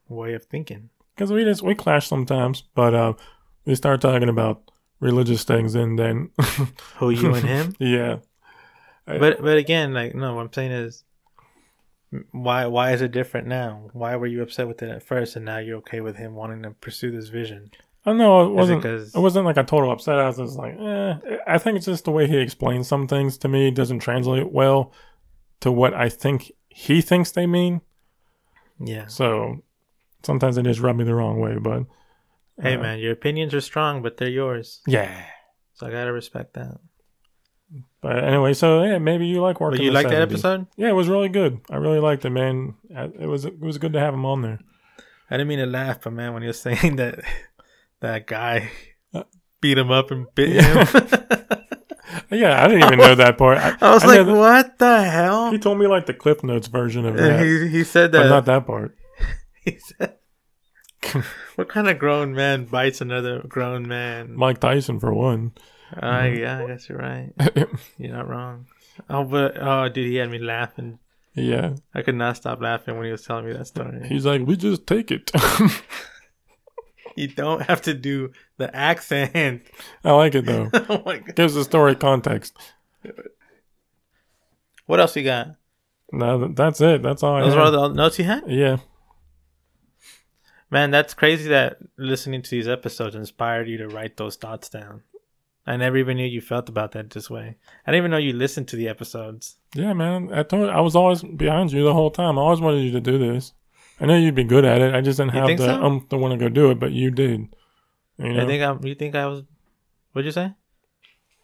way of thinking? because we just we clash sometimes, but uh, we start talking about religious things, and then Who you and him? yeah, But but again, like no, what I'm saying is, why why is it different now? Why were you upset with it at first, and now you're okay with him wanting to pursue this vision? I know it it wasn't. because It wasn't like a total upset. I was just like, eh. I think it's just the way he explains some things to me doesn't translate well to what I think he thinks they mean. Yeah. So sometimes they just rub me the wrong way. But Hey uh, man, your opinions are strong, but they're yours. yeah. So I gotta respect that. But anyway, so yeah, maybe you like working. But you like that episode? Yeah, it was really good. I really liked it, man. It was it was good to have him on there. I didn't mean to laugh, but man, when you were saying that that guy Uh, beat him up and bit him, Yeah, I didn't even know that part. I, I was I like, that- "What the hell?" he told me like the Cliff Notes version of that, he he said but that. not that part. he said, "What kind of grown man bites another grown man?" Mike Tyson for one. Uh, yeah, I guess you're right. You're not wrong. Oh, but oh, dude, he had me laughing. yeah, I could not stop laughing when he was telling me that story. he's like, we just take it. You don't have to do the accent. I like it though. oh my god! Gives the story context. What else you got? No, that's it. That's all I Those were all the notes you had. yeah, Man, that's crazy that listening to these episodes inspired you to write those thoughts down. I never even knew you felt about that this way. I didn't even know you listened to the episodes. yeah, man. I told I was always behind you the whole time. I always wanted you to do this. I know you'd be good at it. I just didn't have the so? um to want to go do it, but you did. You know, I think I. You think I was? What'd you say?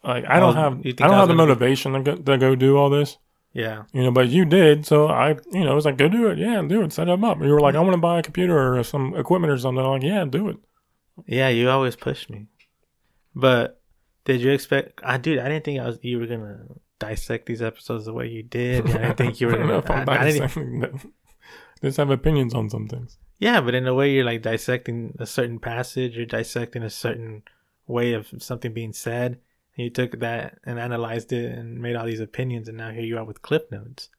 like I don't Oh, have I don't I have the gonna be- motivation to go, to go do all this. Yeah. You know, but you did, so I, you know, I was like, go do it, yeah, do it, set them up. You were like, I want to buy a computer or some equipment or something. I'm like, yeah, do it. Yeah, you always push me. But did you expect? I dude, I didn't think I was. You were gonna dissect these episodes the way you did. I didn't think you were I gonna. I, I didn't, Just have opinions on some things. yeah, but in a way, you're like dissecting a certain passage. You're dissecting a certain way of something being said. And you took that and analyzed it and made all these opinions, and now here you are with clip notes.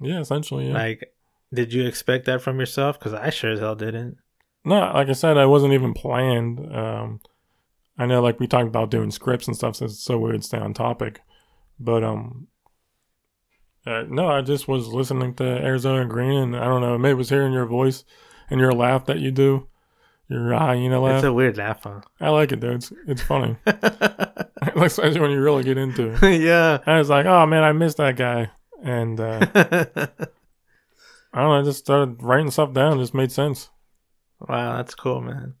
Yeah, essentially, yeah. Like, did you expect that from yourself? Because I sure as hell didn't. no, like I said, I wasn't even planned. Um, I know, like we talked about doing scripts and stuff, so it's so weird to stay on topic. But um, uh, no, I just was listening to Arizona Green, and I don't know, maybe it was hearing your voice and your laugh that you do, your hyena laugh. It's a weird laugh, huh? I like it though. It's it's funny. Especially when you really get into it. yeah. I was like, oh man, I missed that guy. And uh, I don't know, I just started writing stuff down. It just made sense. Wow, that's cool, man.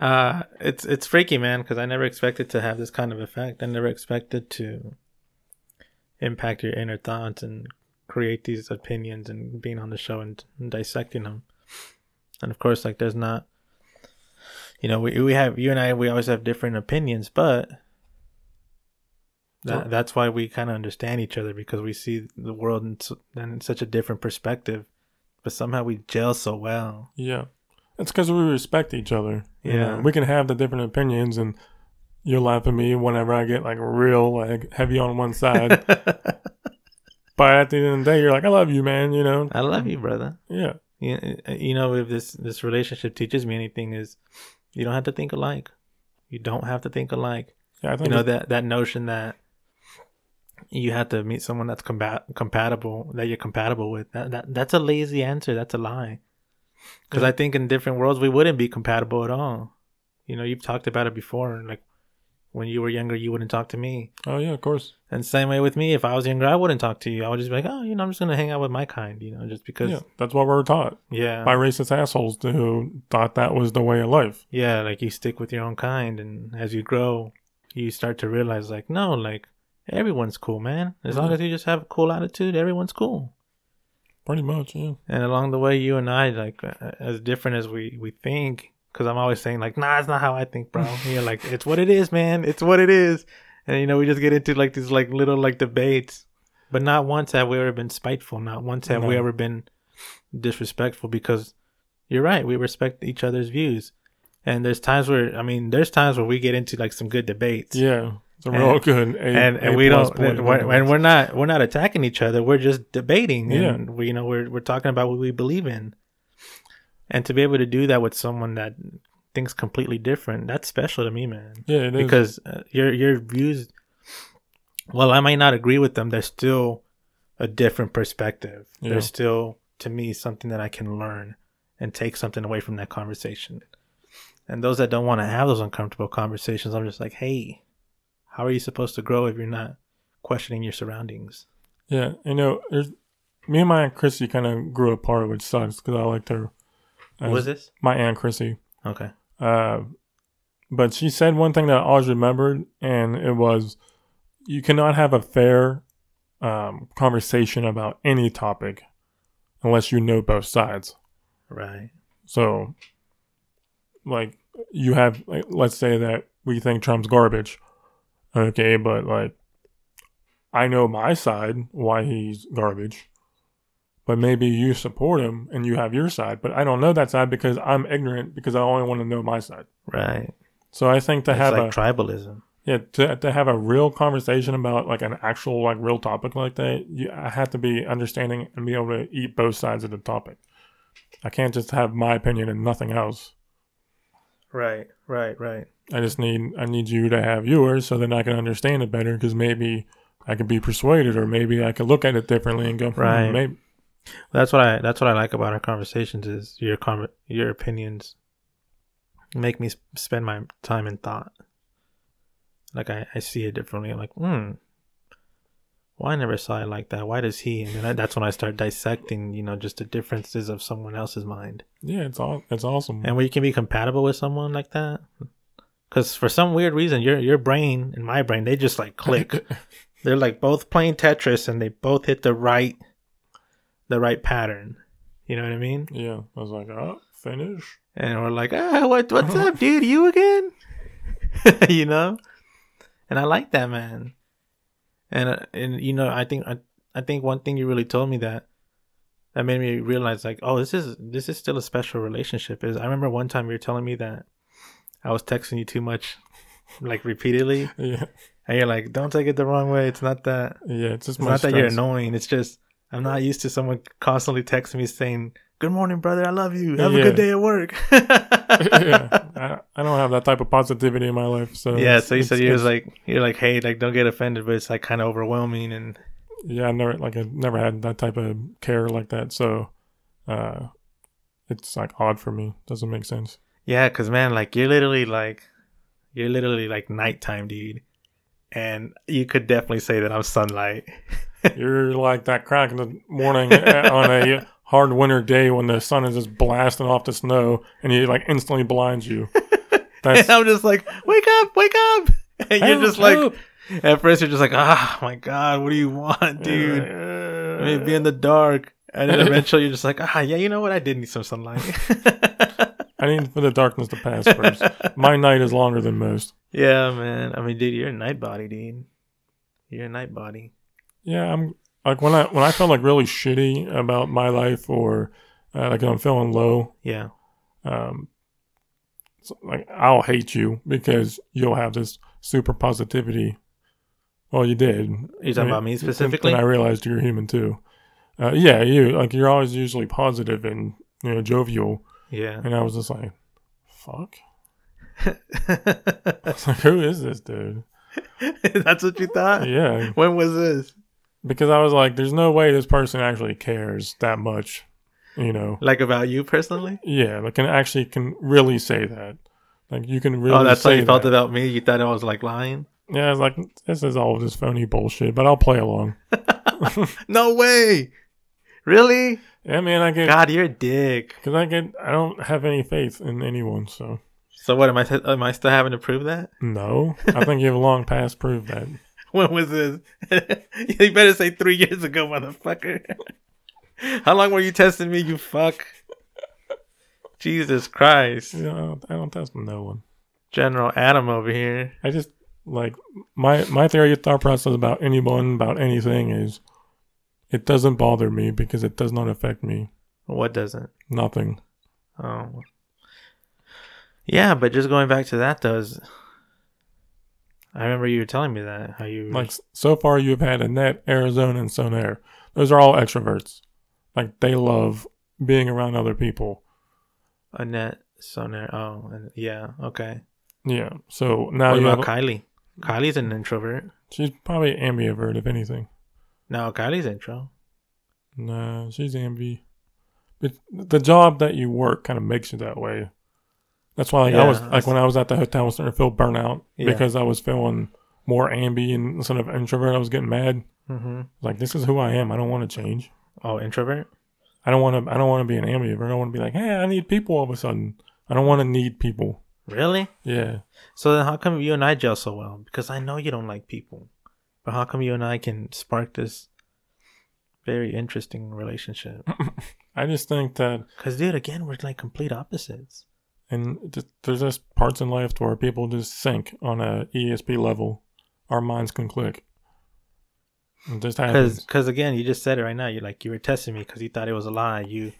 Uh, it's it's freaky, man, because I never expected to have this kind of effect. I never expected to impact your inner thoughts and create these opinions and being on the show and, and dissecting them. And of course, like there's not, you know, we we have you and I we always have different opinions, but that, that's why we kind of understand each other because we see the world in, in such a different perspective. But somehow we gel so well. Yeah. It's because we respect each other. you Yeah. know. We can have the different opinions and you'll laugh at me whenever I get like real like heavy on one side. but at the end of the day, you're like, I love you, man, you know? I love you, brother. Yeah. You, uh, you know, if this this relationship teaches me anything, is you don't have to think alike. You don't have to think alike. Yeah, I think You know that that notion that you have to meet someone that's combat compatible that you're compatible with. That, that that's a lazy answer. That's a lie. Because. I think in different worlds we wouldn't be compatible at all. You know, you've talked about it before. Like when you were younger, you wouldn't talk to me. Oh yeah, of course. And same way with me. If I was younger, I wouldn't talk to you. I would just be like, oh, you know, I'm just gonna hang out with my kind. You know, just because. Yeah. That's what we were taught. Yeah. By racist assholes who thought that was the way of life. yeah like you stick with your own kind and as you grow you start to realize like no like everyone's cool man as long as you just have a cool attitude everyone's cool Pretty much, yeah. and along the way you and i like as different as we we think because i'm always saying like nah it's not how i think bro. And you're like it's what it is man. It's what it is. And you know we just get into like these like little like debates. But not once have we ever been spiteful. Not once have we ever been disrespectful because you're right we respect each other's views. And there's times where i mean there's times where we get into like some good debates. Yeah. A And- real good A, and and A we don't political we're, and we're not we're not attacking each other. We're just debating Yeah. and we you know we're we're talking about what we believe in and to be able to do that with someone that thinks completely different that's special to me man Yeah, it is. because uh, your your views well i might not agree with them there's still a different perspective Yeah. there's still to me something that i can learn and take something away from that conversation and those that don't want to have those uncomfortable conversations i'm just like hey how are you supposed to grow if you're not questioning your surroundings Yeah, you know, there's me and my aunt Chrissy kind of grew apart, which sucks because I liked her. What was this? my aunt Chrissy? Okay. Uh, but she said one thing that I always remembered, and it was, you cannot have a fair um, conversation about any topic unless you know both sides. Right. So, like, you have, like, let's say that we think Trump's garbage. Okay, but, like, I know my side, why he's garbage. But maybe you support him and you have your side. But I don't know that side because I'm ignorant because I only want to know my side. Right. So I think to it's have like a tribalism. yeah to, to have a real conversation about like an actual like real topic like that, you I have to be understanding and be able to eat both sides of the topic. I can't just have my opinion and nothing else. Right. Right. Right. I just need I need you to have yours so then I can understand it better because maybe I could be persuaded or maybe I could look at it differently and go hmm, Right. Maybe That's what I. That's what I like about our conversations is your com- your opinions make me s- spend my time in thought. Like I, I see it differently. I'm like, hmm. Well, I never saw it like that. Why does he? And then I, that's when I start dissecting, you know, just the differences of someone else's mind. yeah, it's all it's awesome. and where you can be compatible with someone like that because for some weird reason your your brain and my brain they just like click they're like both playing tetris and they both hit the right the right pattern. You know what i mean? Yeah, I was like, oh, finish. and we're like ah what what's up dude? You again? You know? And i like that man. And uh, and you know i think I, I think one thing you really told me that that made me realize like oh this is this is still a special relationship is i remember one time you were telling me that i was texting you too much like repeatedly. Yeah, and you're like don't take it the wrong way. It's not that yeah, it's just it's not that you're annoying. It's just i'm not used to someone constantly texting me saying good morning brother i love you have a good day at work yeah, I, I don't have that type of positivity in my life. So yeah so you said you was like you're like hey like don't get offended but it's like kind of overwhelming and yeah, I never like I never had that type of care like that. So, uh, it's like odd for me. Doesn't make sense. Yeah, cause man, like you're literally like you're literally like nighttime, dude. And you could definitely say that I'm sunlight. You're like that crack in the morning uh, on a hard winter day when the sun is just blasting off the snow and he like instantly blinds you. That's and I'm just like, wake up, wake up. And you're just like at first you're just like, ah my god, what do you want, dude? Let me be in the dark. And then eventually you're just like, ah yeah, you know what? I did need some sunlight. I need for the darkness to pass first. My night is longer than most. yeah, man. I mean, dude, you're a night body, dude. You're a night body. Yeah, I'm like when I when I feel like really shitty about my life or uh, like I'm feeling low. Yeah. Um, so, like I'll hate you because you'll have this super positivity. Well, you did. You talking about me specifically? And I realized you're human too. Uh, yeah, you like you're always usually positive and you know jovial, Yeah. and I was just like, "Fuck." I was like, "Who is this dude?" That's what you thought? Yeah, When was this? Because I was like, "There's no way this person actually cares that much," you know. Like about you personally? Yeah, like can actually can really say that. Like you can really. oh, that's how you felt about me? You thought I was like lying? Yeah, it's like this is all this phony bullshit, but I'll play along. No way! Really? Yeah, man, I get God, you're a dick. because I get I don't have any faith in anyone, so So what am I? am I still having to prove that? no. I think you have long past proved that. When was this? you better say three years ago, motherfucker. How long were you testing me? You fuck. Jesus Christ, You know, I don't, I don't test no one. General Adam over here. I just like my my theory of thought process about anyone about anything is it doesn't bother me because it does not affect me. What doesn't? Nothing. Oh. Yeah, but just going back to that though, is I remember you were telling me that how you Like so far, you have had Annette, Arizona, and Sonair. Those are all extroverts. Like they love being around other people. Annette Sonair. Oh, and yeah, okay. Yeah. So now what you about have. Kylie? Kylie's an introvert. she's probably ambivert, if anything. No, Kylie's intro. No, she's ambi. But the job that you work kind of makes you that way. That's why like, I was like when I was at the hotel, I was starting to feel burnout Yeah. because I was feeling more ambi and instead of introvert. I was getting mad. Mm-hmm. Like this is who I am. I don't want to change. Oh, introvert. I don't want to. I don't want to be an ambivert. I don't want to be like, hey, I need people all of a sudden. I don't want to need people. Really? Yeah. So then, how come you and I gel so well? Because I know you don't like people, but how come you and I can spark this very interesting relationship? I just think that, Because, dude, again, we're like complete opposites. And just, there's just parts in life where people just sync on a ESP level. Our minds can click. Happens. Because, again, you just said it right now. You're like you were testing me because you thought it was a lie. You,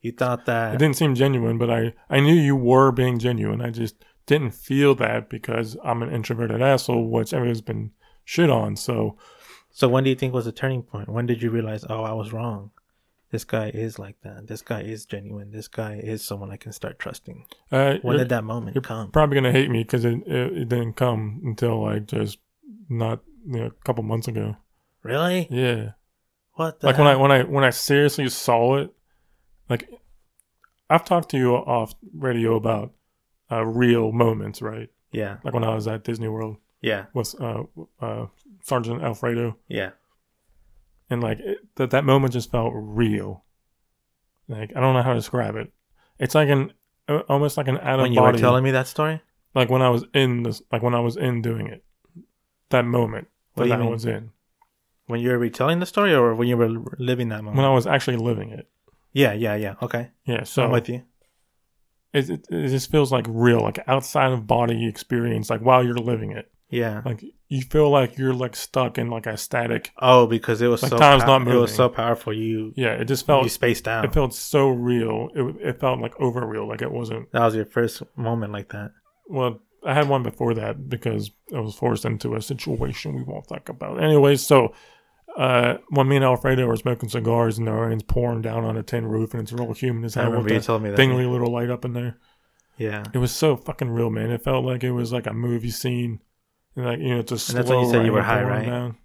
you thought that It didn't seem genuine, but I, I knew you were being genuine. I just didn't feel that because I'm an introverted asshole, which everyone's been shit on. So So when do you think was the turning point? When did you realize, oh, I was wrong? This guy is like that. This guy is genuine. This guy is someone I can start trusting. uh, When did that moment you're come? probably gonna hate me because it, it it didn't come until like just not you know, a couple months ago. Really? Yeah, What the like when I when I when I seriously saw it, like I've talked to you off radio about uh, real moments, right? Yeah, Like when I was at Disney World yeah, with uh, uh, Sergeant Alfredo. yeah. And like it, that that moment just felt real. Like I don't know how to describe it. It's like an almost like an out of When you were body. telling me that story? like when I was in this, like when I was in doing it, that moment What that I was in When you were retelling the story or when you were living that moment? when I was actually living it. yeah, yeah, yeah. Okay. Yeah, so I'm with you. it, it it just feels like real, like outside of body experience, like while you're living it. Yeah. Like you feel like you're like stuck in like a static. Oh, because it was Like so time's pow- not it was so powerful. You Yeah, it just felt you spaced out. it felt so real. It it felt like over real, like it wasn't that was your first moment like that. Well, I had one before that because I was forced into a situation we won't talk about. Anyways, so uh, when me and Alfredo were smoking cigars and the rain's pouring down on a tin roof and it's real humid as hell with you told me that. dingly little light up in there. Yeah. It was so fucking real, man. It felt like it was like a movie scene. And like, you know, it's a slow And that's when you said you were high, right? Down.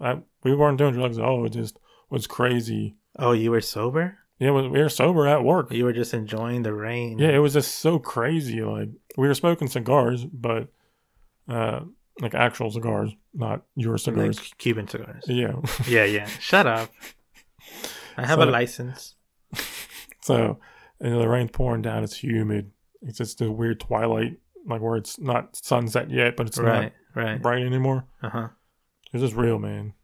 I, we weren't doing drugs at all. It just was crazy. Oh, you were sober? Yeah, we we were sober at work. You were just enjoying the rain. Yeah, it was just so crazy. Like we were smoking cigars, but uh, like actual cigars, not your like cigars. Cuban cigars. Yeah. yeah, yeah. Shut up. I have So- a license. so and the rain's pouring down. It's humid. It's just a weird twilight, like where it's not sunset yet, but it's Right, not right. bright anymore. Uh huh. It's just real, man.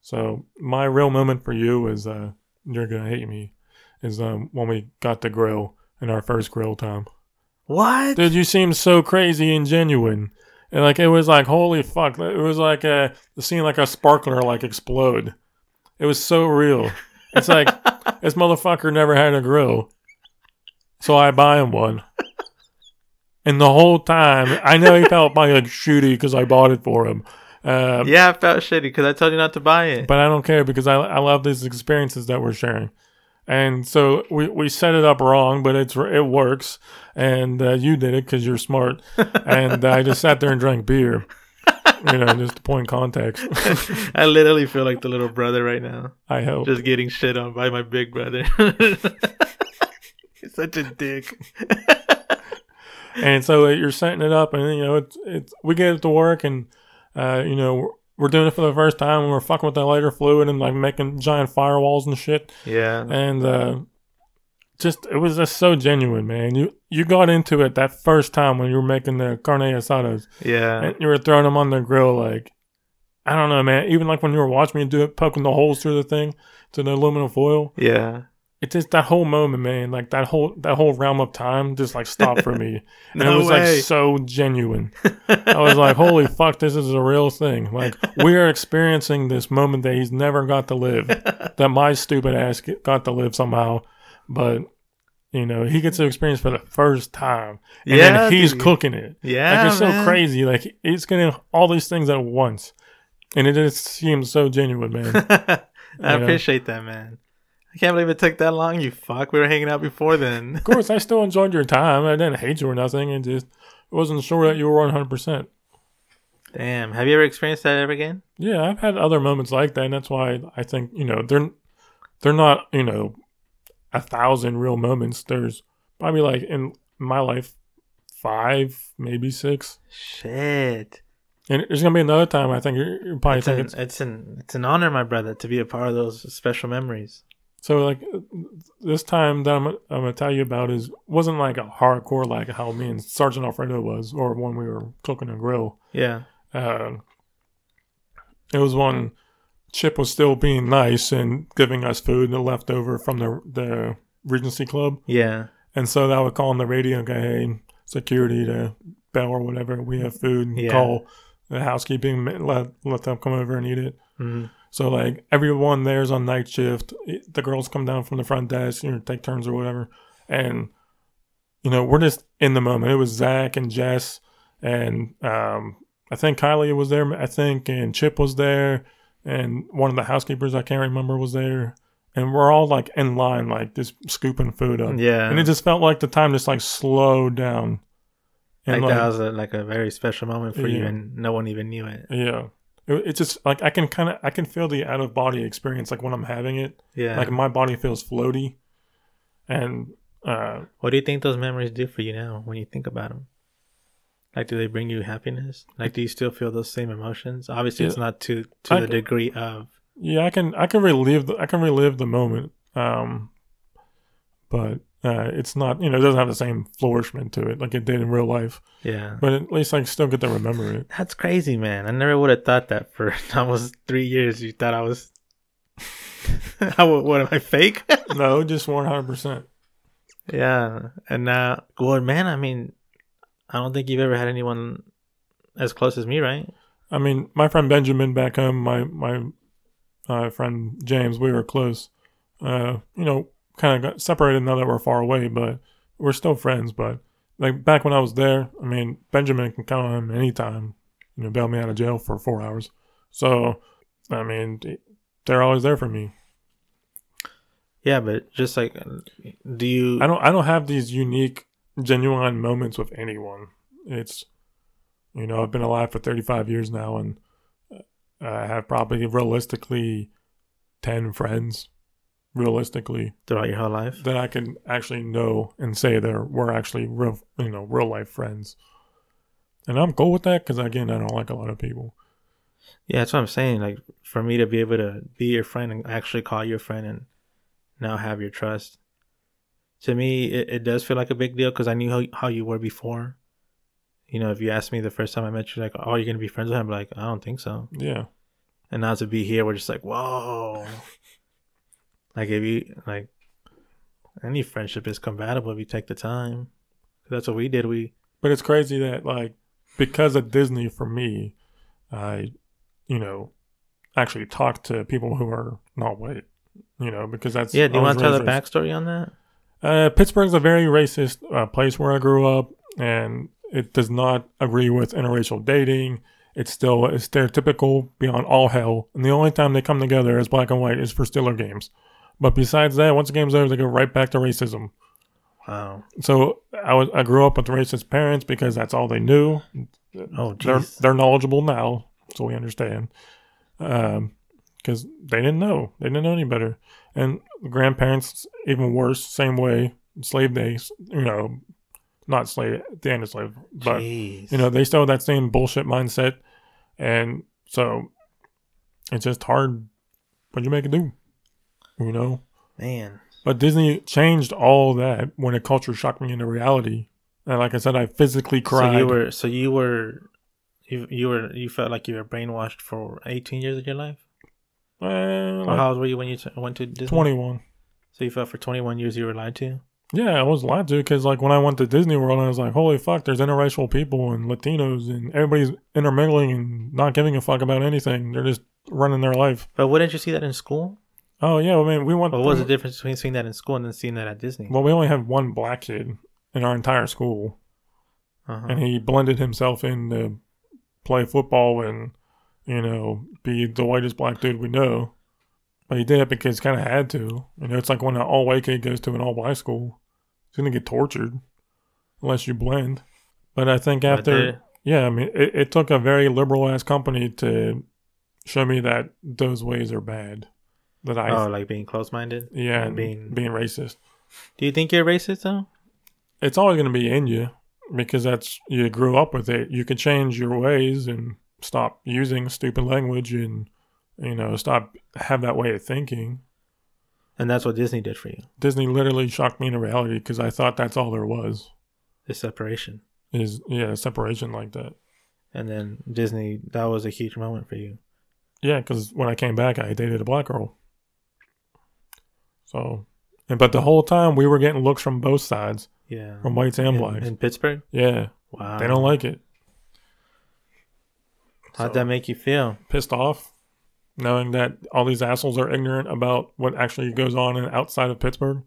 So my real moment for you is uh, you're gonna hate me. Is um when we got the grill in our first grill time. What? Dude, you seem so crazy and genuine. And like it was like holy fuck. It was like uh seeing like a sparkler like explode. It was so real. It's like this motherfucker never had a grill. So I buy him one. And the whole time, I know he felt like shitty because I bought it for him. Um, yeah, I felt shitty because I told you not to buy it. but I don't care because I, I love these experiences that we're sharing. And so we, we set it up wrong, but it's it works. And uh, you did it because you're smart. and I just sat there and drank beer, you know, just to point context. I literally feel like the little brother right now, I hope. just getting shit on by my big brother. He's such a dick. And so you're setting it up, and you know, it's it's we get it to work, and uh, you know, we're, we're doing it for the first time, and we're fucking with the lighter fluid and like making giant firewalls and shit. Yeah. and uh, just it was just so genuine, man. You you got into it that first time when you were making the carne asadas, Yeah. and you were throwing them on the grill like. I don't know, man. Even like when you were watching me do it, poking the holes through the thing to the aluminum foil, Yeah. It just that whole moment, man. Like that whole that whole realm of time just like stopped for me, and No it was way. like so genuine. I was like, holy fuck, this is a real thing. Like, we are experiencing this moment that he's never got to live, that my stupid ass got to live somehow. But, you know, he gets to experience for the first time. And Yeah, he's dude. cooking it. Yeah. like, it's so crazy. Like, he's getting all these things at once. And it just seems so genuine, man. I appreciate that, man. I can't believe it took that long. You fuck. We were hanging out before then. of course, I still enjoyed your time. I didn't hate you or nothing. I just wasn't sure that you were 100%. Damn. Have you ever experienced that ever again? Yeah, I've had other moments like that, and that's why I think you know they're they're not you know a thousand real moments. There's probably like in my life five, maybe six. Shit. And there's gonna be another time. I think you're, you're probably It's an, thinking. it's an it's an honor, my brother, to be a part of those special memories. So like this time that I'm, I'm gonna tell you about is wasn't like a hardcore like how me and Sergeant Alfredo was, or when we were cooking a grill. Yeah. Uh, it was when Chip was still being nice and giving us food left over from the the Regency Club, Yeah. and so that would call on the radio and go, "Hey, security to bell or whatever, we have food." And Yeah. Call the housekeeping, let let them come over and eat it. hmm So like everyone there's on night shift. The girls come down from the front desk, you know, take turns or whatever, and you know we're just in the moment. It was Zach and Jess, and um, I think Kylie was there. I think and Chip was there, and one of the housekeepers I can't remember was there, and we're all like in line, like just scooping food up, Yeah. and it just felt like the time just like slowed down. like, And that was a, like a very special moment for you, and no one even knew it. yeah. It, it's just like I can kind of I can feel the out of body experience like when I'm having it. Yeah. like my body feels floaty and uh what do you think those memories do for you now when you think about them? Like, do they bring you happiness? Like, do you still feel those same emotions? Obviously, it's not to to I- the degree of. yeah i can i can relive the i can relive the moment um but uh it's not you know it doesn't have the same flourishment to it like it did in real life Yeah. but at least i still get to remember it That's crazy, man. I never would have thought that for almost three years. You thought I was. How, what am I fake? no just 100% yeah, and now, well, man. I mean, I don't think you've ever had anyone as close as me, right? i mean my friend benjamin back home my my uh, friend james we were close uh you know kind of got separated now that we're far away but we're still friends but like back when i was there i mean benjamin can count on him anytime you know bail me out of jail for four hours. So i mean they're always there for me. Yeah, but just like, do you? i don't i don't have these unique genuine moments with anyone. It's you know i've been alive for 35 years now and uh, i have probably realistically 10 friends realistically throughout your whole life. that i can actually know and say they're we're actually real you know real life friends and i'm cool with that because again i don't like a lot of people Yeah, that's what I'm saying. Like for me to be able to be your friend and actually call you a friend and now have your trust. To me, it, it does feel like a big deal because I knew how, how you were before. You know, if you asked me the first time I met you, like, "Oh, you're gonna be friends with him?" I'm like, I don't think so. yeah And now to be here, we're just like, whoa. Like if you like, any friendship is compatible if you take the time. That's what we did. We But it's crazy that like because of Disney for me, I you know actually talk to people who are not white. You know because that's yeah. Do you want to tell the backstory on that? Uh, Pittsburgh's a very racist uh, place where I grew up, and it does not agree with interracial dating. It's still is stereotypical beyond all hell, and the only time they come together as black and white is for Steeler games. But besides that, once the game's over, they go right back to racism. Wow. So I was I grew up with racist parents because that's all they knew. Oh, they're they're knowledgeable now, so we understand. Um, because they didn't know, they didn't know any better, and grandparents even worse, same way. Slave days, you know, not slave the end of slave, but Jeez. you know they still have that same bullshit mindset, and so it's just hard. What you make it do, you know? man. But Disney changed all that when a culture shocked me into reality. And like I said, I physically cried. So you were, so you were, you you were, you felt like you were brainwashed for 18 years of your life. uh, like how old were you when you t- went to Disney? 21. So you felt for 21 years you were lied to. Yeah, I was lied to because like when I went to Disney World, I was like, holy fuck, there's interracial people and Latinos and everybody's intermingling and not giving a fuck about anything. They're just running their life. But wouldn't you see that in school? Oh yeah, I mean we went. What was the difference between seeing that in school and then seeing that at Disney? Well, we only had one black kid in our entire school, Uh-huh. and he blended himself in to play football and you know be the whitest black dude we know. But he did it because kind of had to. You know, it's like when an all white kid goes to an all black school, he's gonna get tortured unless you blend. But I think after, they- yeah, I mean, it, it took a very liberal ass company to show me that those ways are bad. That I, oh, like being close-minded. yeah, and being- being racist. Do you think you're racist though? it's always going to be in you because that's you grew up with it. You can change your ways, and stop using stupid language and you know stop have that way of thinking. And that's what Disney did for you. Disney literally shocked me into reality because I thought that's all there was The separation. is yeah separation like that. And then Disney, that was a huge moment for you. Yeah, because when I came back, I dated a black girl. So, and but the whole time we were getting looks from both sides, Yeah. from whites and in, blacks. in Pittsburgh? yeah, Wow. they don't like it. How'd So, that make you feel? pissed off, knowing that all these assholes are ignorant about what actually goes on in, outside of Pittsburgh.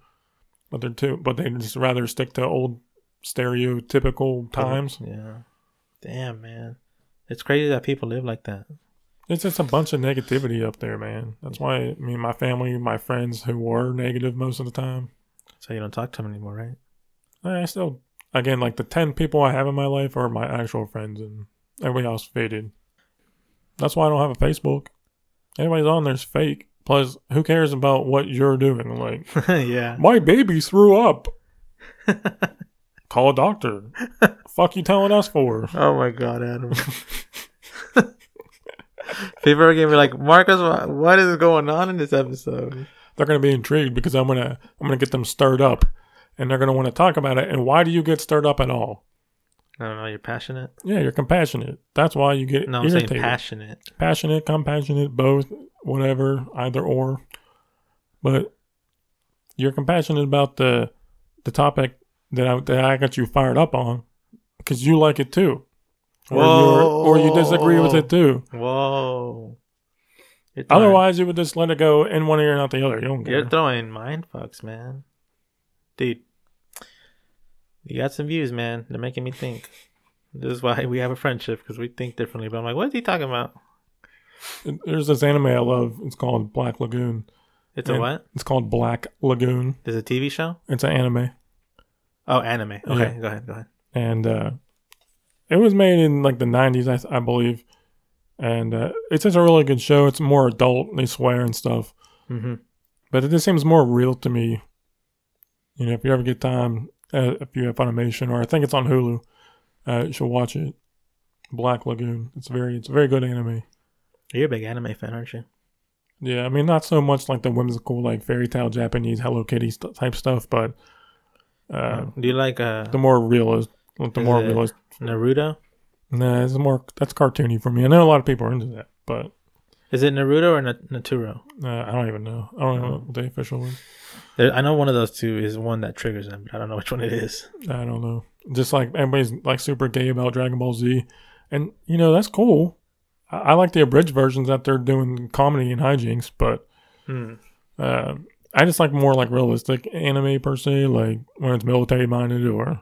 But they're too, but they just rather stick to old stereotypical times. Yeah. Damn, man. It's crazy that people live like that. It's just a bunch of negativity up there, man. That's why I mean, my family, my friends who were negative most of the time, So you don't talk to them anymore, right? I still, again, like the 10 people I have in my life are my actual friends, and everybody else faded. That's why I don't have a Facebook. Anybody's on there's fake. Plus, who cares about what you're doing? Like, yeah. my baby threw up. Call a doctor. Fuck you telling us for? Oh my god, Adam. People are gonna be like, Marcus, what is going on in this episode? They're gonna be intrigued because I'm gonna I'm gonna get them stirred up, and they're gonna want to talk about it. And why do you get stirred up at all? I don't know. You're passionate. Yeah, you're compassionate. That's why you get No, I'm irritated. saying passionate. passionate, compassionate, both, whatever, either or. But you're compassionate about the the topic that I that I got you fired up on because you like it too, or or you disagree with it too. Whoa. You're throwing, Otherwise, you would just let it go in one ear and out the other. You don't care. you're throwing mind fucks, man. Dude, you got some views, man. They're making me think. This is why we have a friendship because we think differently. But I'm like, what is he talking about? There's this anime I love. It's called Black Lagoon. It's a And what? It's called Black Lagoon. There's a TV show? It's an anime, Oh, anime. Okay, Yeah. go ahead, go ahead. and uh, it was made in like the '90s, I, I believe. And uh, it's just a really good show. It's more adult. They swear and stuff. Mm-hmm. but it just seems more real to me. You know, if you ever get time, uh, if you have Funimation, or I think it's on Hulu, uh, you should watch it. Black Lagoon. It's very, it's a very good anime. You're a big anime fan, aren't you? Yeah, I mean, not so much like the whimsical, like fairy tale Japanese Hello Kitty st- type stuff, but uh, Do you like uh, the more realist, like the Is more it- realist. Naruto? Nah, it's more that's cartoony for me. I know a lot of people are into that, but Is it Naruto or Na- Naturo? uh, I don't even know. I don't know what the official is. There, I know one of those two is one that triggers them, but I don't know which one it is. I don't know. Just like everybody's like super gay about Dragon Ball Z, and you know that's cool. I, I like the abridged versions that they're doing comedy and hijinks, but Hmm. uh, I just like more like realistic anime per se, like when it's military minded or,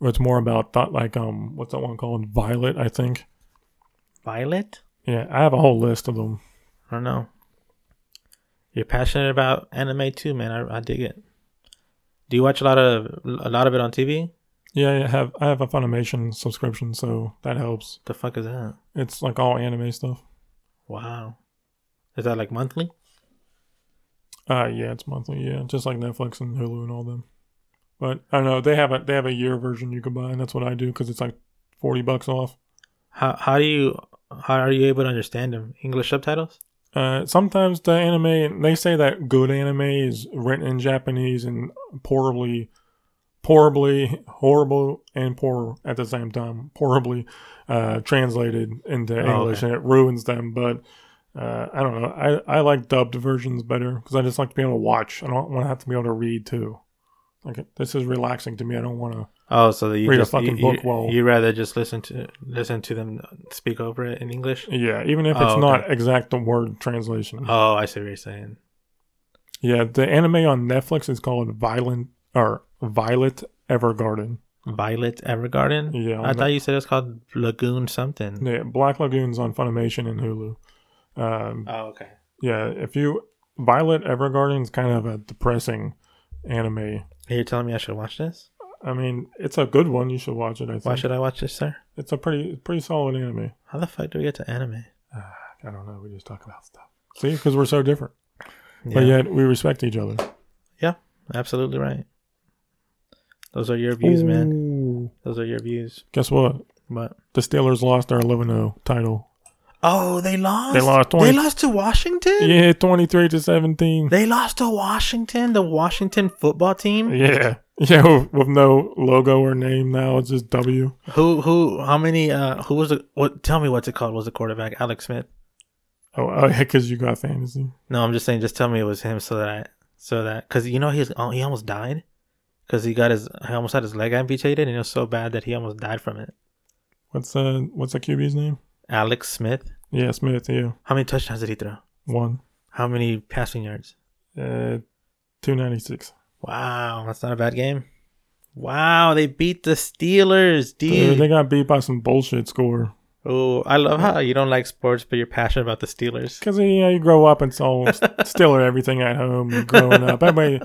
or it's more about thought like um what's that one called Violet I think. Violet? Yeah, I have a whole list of them. I don't know. You're passionate about anime too, man. I, I dig it. Do you watch a lot of a lot of it on TV? Yeah, I have I have a Funimation subscription, so that helps. The fuck is that? It's like all anime stuff. Wow. Is that like monthly? Uh yeah, it's monthly. Yeah, just like Netflix and Hulu and all them. But I don't know they have a they have a year version you can buy, and that's what I do because it's like forty bucks off. How how do you how are you able to understand them? English subtitles? Uh, sometimes the anime they say that good anime is written in Japanese and poorly, poorly, horrible and poor at the same time, poorly uh, translated into Oh, English, okay. and it ruins them. But uh, I don't know. I I like dubbed versions better because I just like to be able to watch. I don't want to have to be able to read too. Like this is relaxing to me. I don't want to. Oh, so that you Read a fucking you, book you, while- you rather just listen to listen to them speak over it in English? Yeah, even if Oh, it's okay. not exact the word translation. Oh, I see what you're saying. Yeah, the anime on Netflix is called Violent or Violet Evergarden. Violet Evergarden. Yeah, I thought you said it's called Lagoon something. Yeah, Black Lagoon's on Funimation and Hulu. Um, Oh, okay. yeah, if you Violet Evergarden's kind of a depressing anime. You're telling me I should watch this? I mean, it's a good one. You should watch it. I think Why should I watch this, sir? it's a pretty pretty solid anime. How the fuck do we get to anime? Ah, I don't know. We just talk about stuff. See, because we're so different, but yet we respect each other. Yeah, absolutely right. Those are your views, man. Those are your views. Guess what? But The Steelers lost their 11-0 title Oh, they lost. They lost They lost to Washington. Yeah, 23 to 17. They lost to Washington, the Washington football team. Yeah. Yeah, with, with no logo or name now. It's just W. Who who how many uh who was the what tell me what's it called? Was the quarterback Alex Smith? Oh, oh yeah, because you got fantasy. No, I'm just saying just tell me it was him so that I so that cuz you know he's oh, he almost died cuz he got his he almost had his leg amputated and it was so bad that he almost died from it. What's uh what's the QB's name? Alex Smith. Yeah, Smith. Yeah, How many touchdowns did he throw? one. How many passing yards? Uh, two ninety six. Wow, that's not a bad game. Wow, they beat the Steelers, Dude, they got beat by some bullshit score. Oh, I love how you don't like sports, but you're passionate about the Steelers. Because you know you grow up and all Steeler everything at home. Growing up. Everybody,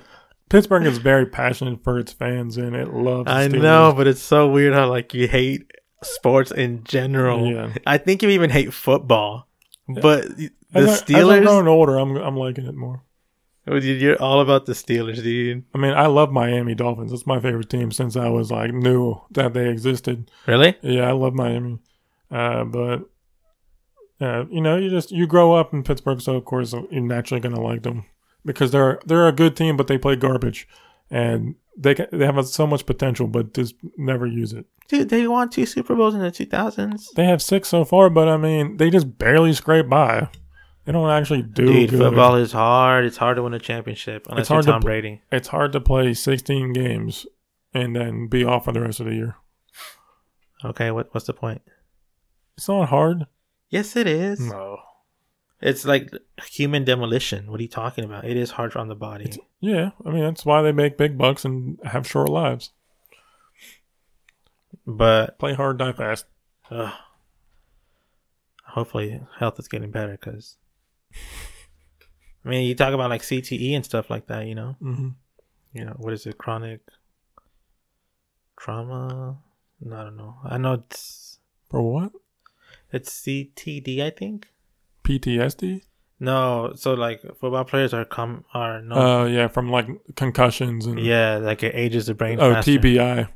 Pittsburgh is very passionate for its fans and it loves. I Steelers. know, but it's so weird how like you hate sports in general. Yeah. I think you even hate football, but the As I- As Steelers. growing older, I'm I'm liking it more. Oh, You're all about the Steelers, dude. I mean, I love Miami Dolphins. It's my favorite team since I was like knew that they existed. Really? Yeah, I love Miami, uh, but uh, you know, you just you grow up in Pittsburgh, so of course you're naturally gonna like them because they're they're a good team, but they play garbage, and they ca they have so much potential, but just never use it. Dude, they won two Super Bowls in the 2000s. They have six so far, but I mean, they just barely scrape by. They don't actually do Dude, good. football is hard. It's hard to win a championship unless It's you're hard to Tom Brady. It's hard to play 16 games and then be off for the rest of the year. Okay, what what's the point? It's not hard. Yes, it is. No. It's like human demolition. What are you talking about? It is hard on the body. Yeah, I mean that's why they make big bucks and have short lives. But Play hard, die fast. hopefully health is getting better because I mean you talk about like CTE and stuff like that. You know, hmm you know what is it? Chronic trauma? No, I don't know. I know it's For what? it's CTD. I think. PTSD? No, so like football players are come are no. Oh yeah, from like concussions and yeah, like it ages the brain. oh faster. TBI,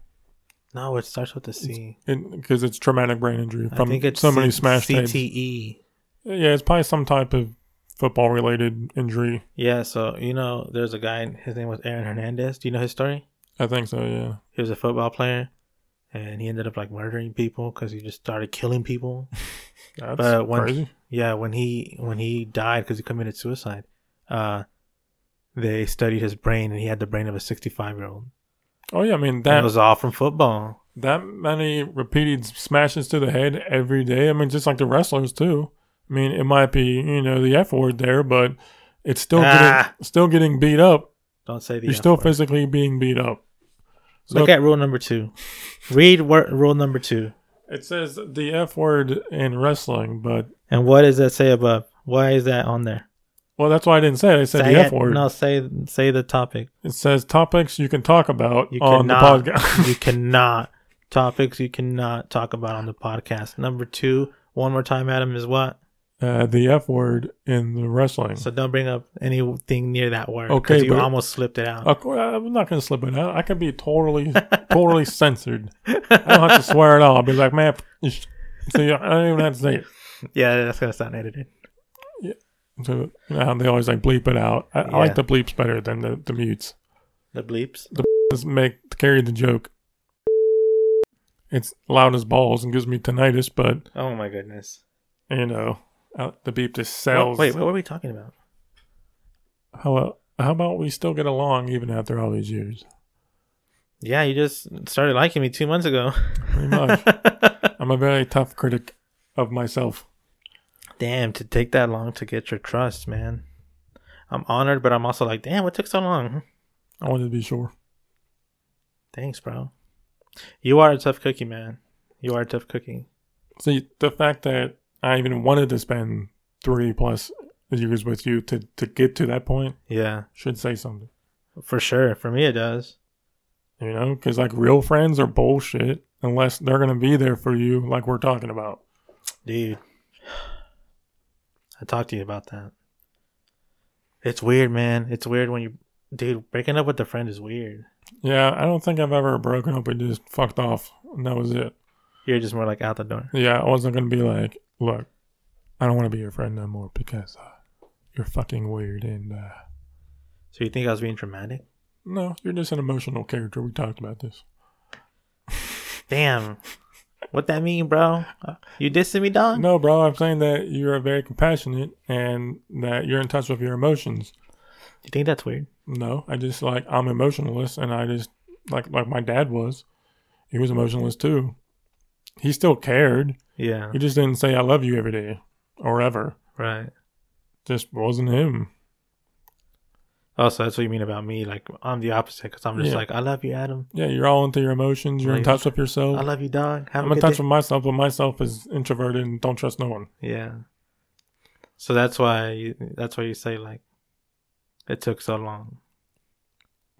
No, it starts with a C. because it's traumatic brain injury I from think it's somebody C- smashed heads. CTE. Yeah, it's probably some type of football related injury. Yeah, so you know, there's a guy. His name was Aaron Hernandez. Do you know his story? I think so. Yeah. He was a football player, and he ended up like murdering people because he just started killing people. That's But when- crazy. yeah, when he when he died because he committed suicide, uh, they studied his brain, and he had the brain of a 65 year old. Oh yeah, I mean That that was all from football. that many repeated smashes to the head every day. I mean, just like the wrestlers too. I mean, it might be you know the F word there, but it's still Ah. getting still getting beat up. Don't say the. You're F still physically being beat up. So Look at rule number two. Read wor- rule number two. it says the F word in wrestling, but And what does that say above? Why is that on there? well, that's why I didn't say it. I said say the it. F word. No, say say the topic. It says topics you can talk about You on cannot. the podcast. you cannot topics you cannot talk about on the podcast. Number two, one more time, Adam is what? Uh, the F word in the wrestling. So don't bring up anything near that word. Okay, you but- almost slipped it out. Of course, I'm not going to slip it out. I can be totally, totally censored. I don't have to swear at all. I'll be like, man, sh-" see, I don't even have to say it. Yeah, that's gonna sound edited. Yeah. So they always like bleep it out. I, I Yeah. like the bleeps better than the, the mutes. The bleeps. The just make carry the joke. It's loud as balls and gives me tinnitus, but Oh my goodness. you know, uh, the beep just Oh, sells. wait, what were we talking about? how uh, how about we still get along even after all these years? Yeah, you just started liking me two months ago. Pretty much. I'm a very tough critic of myself. damn, to take that long to get your trust, man. I'm honored, but I'm also like, damn, what took so long? I wanted to be sure. Thanks, bro. You are a tough cookie, man. You are a tough cookie. See, the fact that I even wanted to spend three plus years with you to, to get to that point Yeah, should say something. for sure. For me, it does. You know, because like real friends are bullshit unless they're going to be there for you, like we're talking about. Dude, I talked to you about that. It's weird, man. It's weird when you, dude, breaking up with a friend is weird. Yeah, I don't think I've ever broken up and just fucked off. And that was it. You're just more like out the door. Yeah, I wasn't going to be like, look, I don't want to be your friend no more because uh, you're fucking weird and uh, So you think I was being dramatic? no, you're just an emotional character. We talked about this. Damn. What that mean, bro? You dissing me, dog? No, bro, I'm saying that you're very compassionate and that you're in touch with your emotions. You think that's weird? No, I just like I'm emotionless, and I just like like my dad was. He was emotionless too. He still cared. Yeah. He just didn't say "I love you" every day or ever. Right. Just wasn't him. Oh, so that's what you mean about me? Like I'm the opposite because I'm just Yeah. like I love you, Adam. Yeah, you're all into your emotions. You're in touch with yourself. I love you, dog. Have I'm in touch day. with myself, but myself is introverted and don't trust no one. Yeah. So that's why you, that's why you say like it took so long.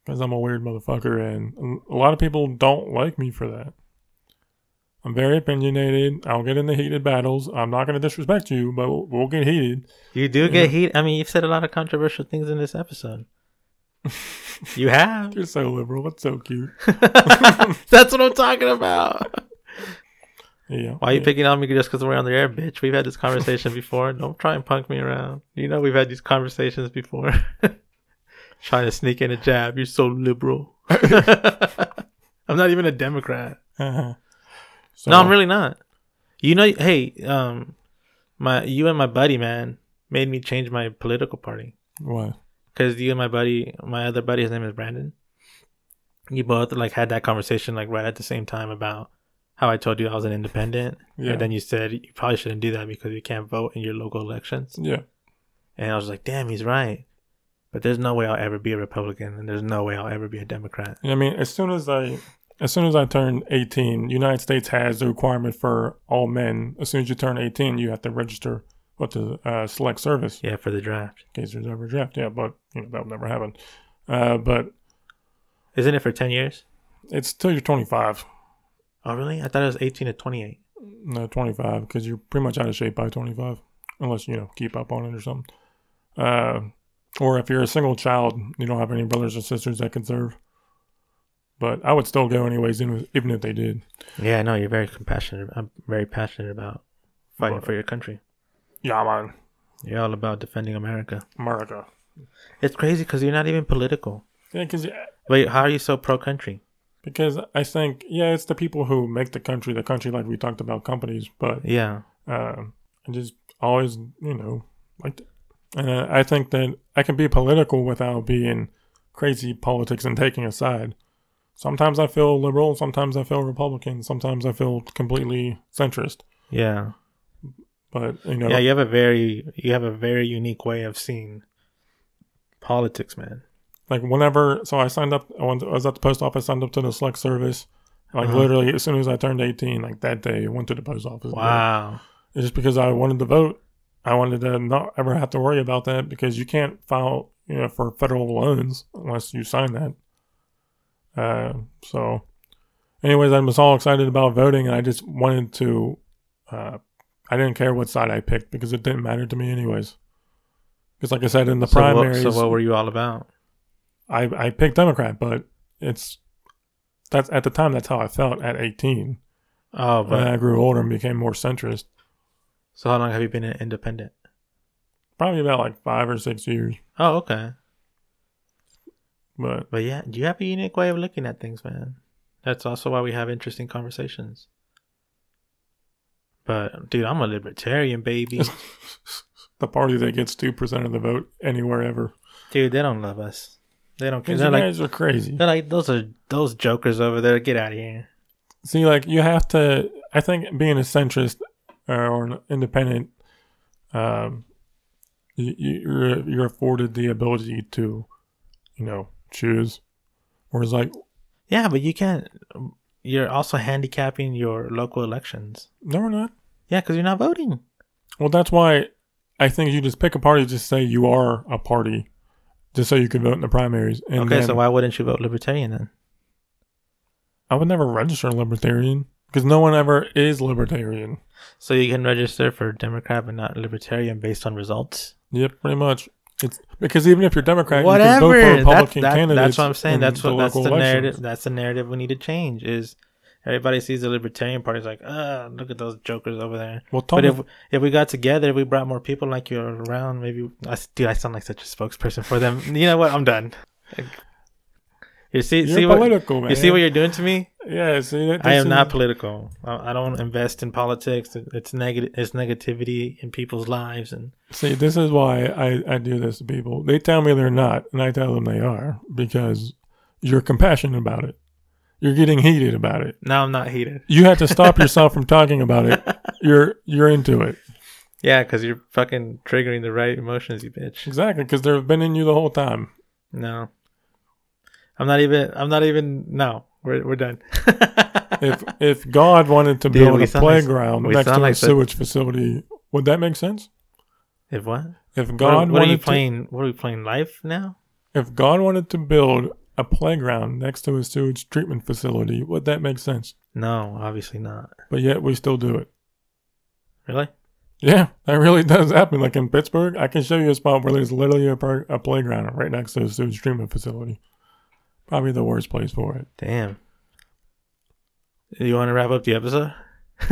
Because I'm a weird motherfucker, and a lot of people don't like me for that. I'm very opinionated. I'll get into heated battles. I'm not going to disrespect you, but we'll, we'll get heated. You do get heat. I mean, you've said a lot of controversial things in this episode. you have. You're so liberal. It's so cute. that's what I'm talking about. Yeah. Why are you yeah. picking on me just because we're on the air, bitch? We've had this conversation before. Don't try and punk me around. You know we've had these conversations before. Trying to sneak in a jab. You're so liberal. I'm not even a Democrat. Uh-huh. So, No, I'm really not. You know, hey, um, my you and my buddy man made me change my political party What? because you and my buddy, my other buddy, his name is Brandon. You both like had that conversation like right at the same time about how I told you I was an independent, Yeah. and then you said you probably shouldn't do that because you can't vote in your local elections. Yeah. And I was like, damn, he's right. But there's no way I'll ever be a Republican, and there's no way I'll ever be a Democrat. I mean, as soon as I, as soon as I turned 18, United States has the requirement for all men. As soon as you turn 18, you have to register with the uh, select service Yeah, for the draft. in case there's ever a draft. Yeah, but you know that will never happen. Uh, but Isn't it for ten years? it's till you're 25. Oh, really? I thought it was 18 to 28. No, 25 because you're pretty much out of shape by 25, unless you know keep up on it or something. Uh, or if you're a single child, you don't have any brothers or sisters that can serve. But I would still go anyways, even even if they did. Yeah, I know you're very compassionate. I'm very passionate about fighting But- for your country. Yeah, man, You're all about defending America. America. It's crazy because you're not even political. Yeah, because Wait, how are you so pro country? because I think yeah, it's the people who make the country the country, like we talked about companies. But Yeah, uh, I just always you know like, and uh, I think that I can be political without being crazy politics and taking a side. Sometimes I feel liberal, sometimes I feel Republican, sometimes I feel completely centrist. yeah, But you know, yeah. You have a very, you have a very unique way of seeing politics, man. like whenever, so I signed up. I, went I was at the post office, signed up to the select service. Like Uh-huh. literally, as soon as I turned eighteen, like that day, I went to the post office. Wow. It's just because I wanted to vote. I wanted to not ever have to worry about that because you can't file, you know, for federal loans unless you sign that. Uh, so, anyways, I was all excited about voting, and I just wanted to. Uh, I didn't care what side I picked because it didn't matter to me, anyways. Because, like I said, in the So what, primaries, so what were you all about? I I picked Democrat, but it's that's at the time that's how I felt at 18. Oh, But but I grew older and became more centrist. so how long have you been an independent? Probably about like five or six years, Oh, okay. But But yeah, you have a unique way of looking at things, man. That's also why we have interesting conversations. But dude, I'm a libertarian, baby. the party that gets two percent of the vote anywhere ever. dude, they don't love us. They don't care. They're you like, guys are crazy. they're like, those are those jokers over there. Get out of here. See, like you have to. I think being a centrist uh, or an independent, um, you, you're you're afforded the ability to, you know, choose. Whereas, like, Yeah, but you can't. You're also handicapping your local elections. no, we're not. Yeah, because you're not voting. Well, that's why I think you just pick a party. Just say you are a party, just so you can vote in the primaries. And okay, then so why wouldn't you vote libertarian then? I would never register libertarian because no one ever is libertarian. So you can register for Democrat but not libertarian based on results. Yep, pretty much. It's because even if you're Democrat, Whatever. you can vote for Republican that, candidates. that's what I'm saying. That's what that's the local narrative. That's the narrative we need to change. Is Everybody sees the Libertarian Party is like, ah, look at those jokers over there. Well, But Tony, if if we got together, if we brought more people like you around, maybe I dude, I sound like such a spokesperson for them. You know what? I'm done. You see, you're see what man. you see what you're doing to me. yeah, see, that, I am not political. I, I don't invest in politics. It- It's negative. It's negativity in people's lives, and See, this is why I, I do this to people. They tell me they're not, and I tell them they are because you're compassionate about it. You're getting heated about it. now I'm not heated. You have to stop yourself from talking about it. You're you're into it Yeah, because you're fucking triggering the right emotions, you bitch. exactly because they've been in you the whole time. No, I'm not even. I'm not even. No, we're we're done. If if God wanted to Dude, build we a sound like- playground next sound to a like the- sewage facility, would that make sense? if what? If What, God what are you wanted to, playing? What are we playing? Life now? if God wanted to build a playground next to a sewage treatment facility, would that make sense? No, obviously not. But yet we still do it. Really? Yeah, that really does happen. Like in Pittsburgh, I can show you a spot where there's literally a, par- a playground right next to a sewage treatment facility. Probably the worst place for it. Damn. You want to wrap up the episode?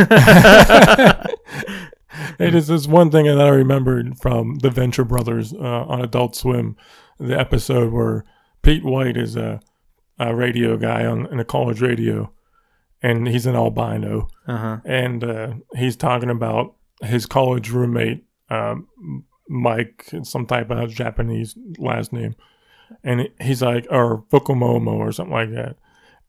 it is this one thing that I remembered from the Venture Brothers uh, on Adult Swim, the episode where Pete White is a, a radio guy on in a college radio, and he's an albino, Uh huh. and uh, he's talking about his college roommate, um, Mike, some type of Japanese last name, and he's like, or Fukumomo or something like that.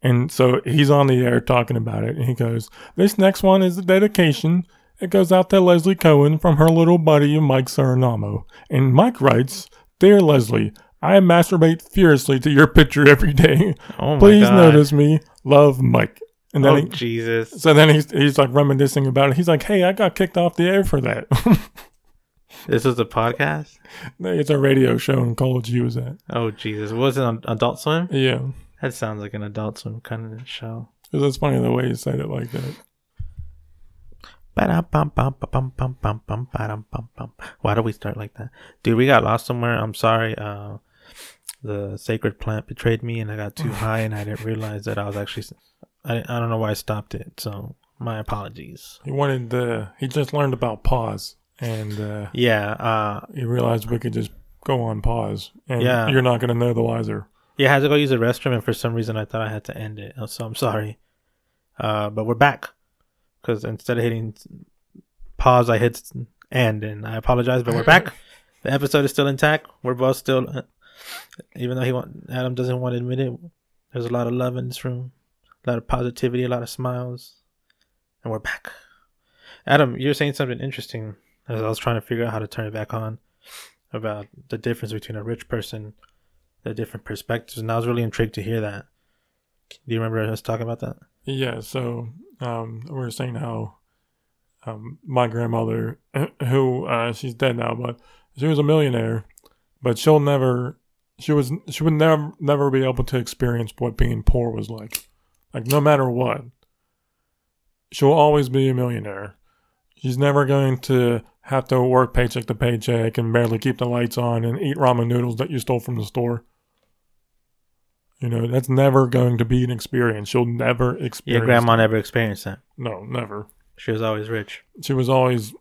And so he's on the air talking about it, and he goes, "This next one is a dedication. It goes out to Leslie Cohen from her little buddy Mike Saranamo." And Mike writes, "Dear Leslie." I masturbate furiously to your picture every day. Oh my Please god. notice me. Love, Mike. And then Oh he, Jesus. so then he's he's like reminiscing about it. He's like, "Hey, I got kicked off the air for that." This is a podcast. it's a radio show in college you was at. Oh Jesus. Was it on Adult Swim? Yeah, That sounds like an Adult Swim kind of show. it's funny the way you said it like that. Why do we start like that? Dude, we got lost somewhere. I'm sorry. Uh, the sacred plant betrayed me and I got too high and I didn't realize that I was actually. I, I don't know why I stopped it. So my apologies. He wanted the. He just learned about pause, and uh, Yeah. Uh, he realized we could just go on pause, and Yeah. you're not gonna know the wiser. yeah, I had to go use the restroom and for some reason I thought I had to end it. So I'm sorry. Uh, but we're back. Because instead of hitting pause, I hit end and I apologize, but we're back. The episode is still intact. We're both still, uh, even though he want Adam doesn't want to admit it. There's a lot of love in this room, a lot of positivity, a lot of smiles, and we're back. Adam, you're saying something interesting as I was trying to figure out how to turn it back on about the difference between a rich person, the different perspectives, and I was really intrigued to hear that. Do you remember us talking about that? Yeah. So um, we were saying how um, my grandmother, who uh, she's dead now, but she was a millionaire, but she'll never. She was. She would never never be able to experience what being poor was like. Like no matter what, she'll always be a millionaire. She's never going to have to work paycheck to paycheck and barely keep the lights on and eat ramen noodles that you stole from the store. You know, that's never going to be an experience. She'll never experience. Your grandma never experienced that. No, never. She was always rich. She was always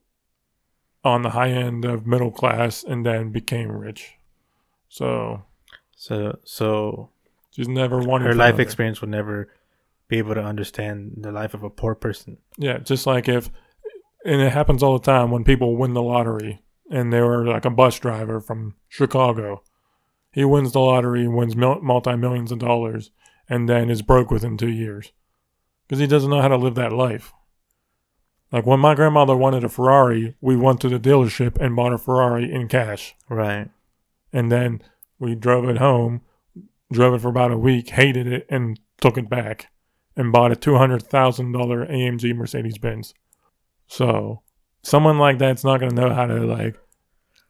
on the high end of middle class and then became rich. So So, so she's never wanted her life experience would never be able to understand the life of a poor person. Yeah, just like if, and it happens all the time when people win the lottery and they were like a bus driver from Chicago. He wins the lottery, wins multi millions of dollars, and then is broke within two years because he doesn't know how to live that life. Like when my grandmother wanted a Ferrari, we went to the dealership and bought a Ferrari in cash. Right. And then we drove it home, drove it for about a week, hated it, and took it back and bought a $200,000 AMG Mercedes Benz. So someone like that's not going to know how to like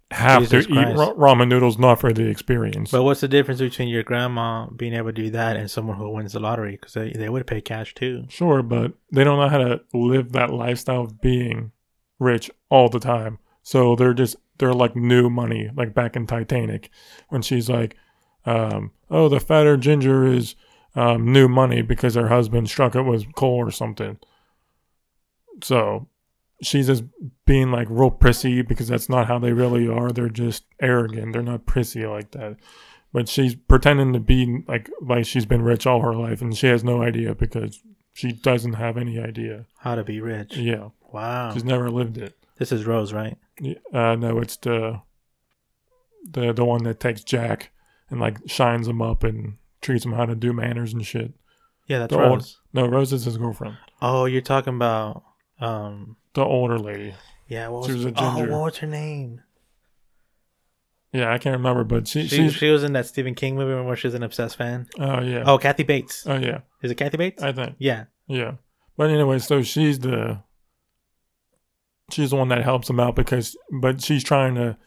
have Jesus to eat ra- ramen noodles, not for the experience. But what's the difference between your grandma being able to do that and someone who wins the lottery? Because they, they would pay cash too. Sure, but they don't know how to live that lifestyle of being rich all the time. So they're just they're like new money, like back in Titanic, when she's like, um, "Oh, the fatter ginger is um, new money because her husband struck it with coal or something. So she's just being like real prissy because that's not how they really are. They're just arrogant. They're not prissy like that. But she's pretending to be like like she's been rich all her life and she has no idea because she doesn't have any idea. How to be rich. Yeah, Wow. she's never lived it. This is Rose, right? Yeah, Uh, no, it's the the the one that takes Jack and like shines him up and treats him how to do manners and shit. Yeah, that's The old- Rose. No, Rose is his girlfriend, Oh, you're talking about um the older lady. yeah, what was, She was a Oh, ginger. what was her name? Yeah, I can't remember, but she, She, she was in that Stephen King movie where she's an obsessed fan. oh yeah, Oh, Kathy Bates. oh yeah, Is it Kathy Bates? I think yeah. yeah. But anyway, so she's the she's the one that helps him out because, but she's trying to.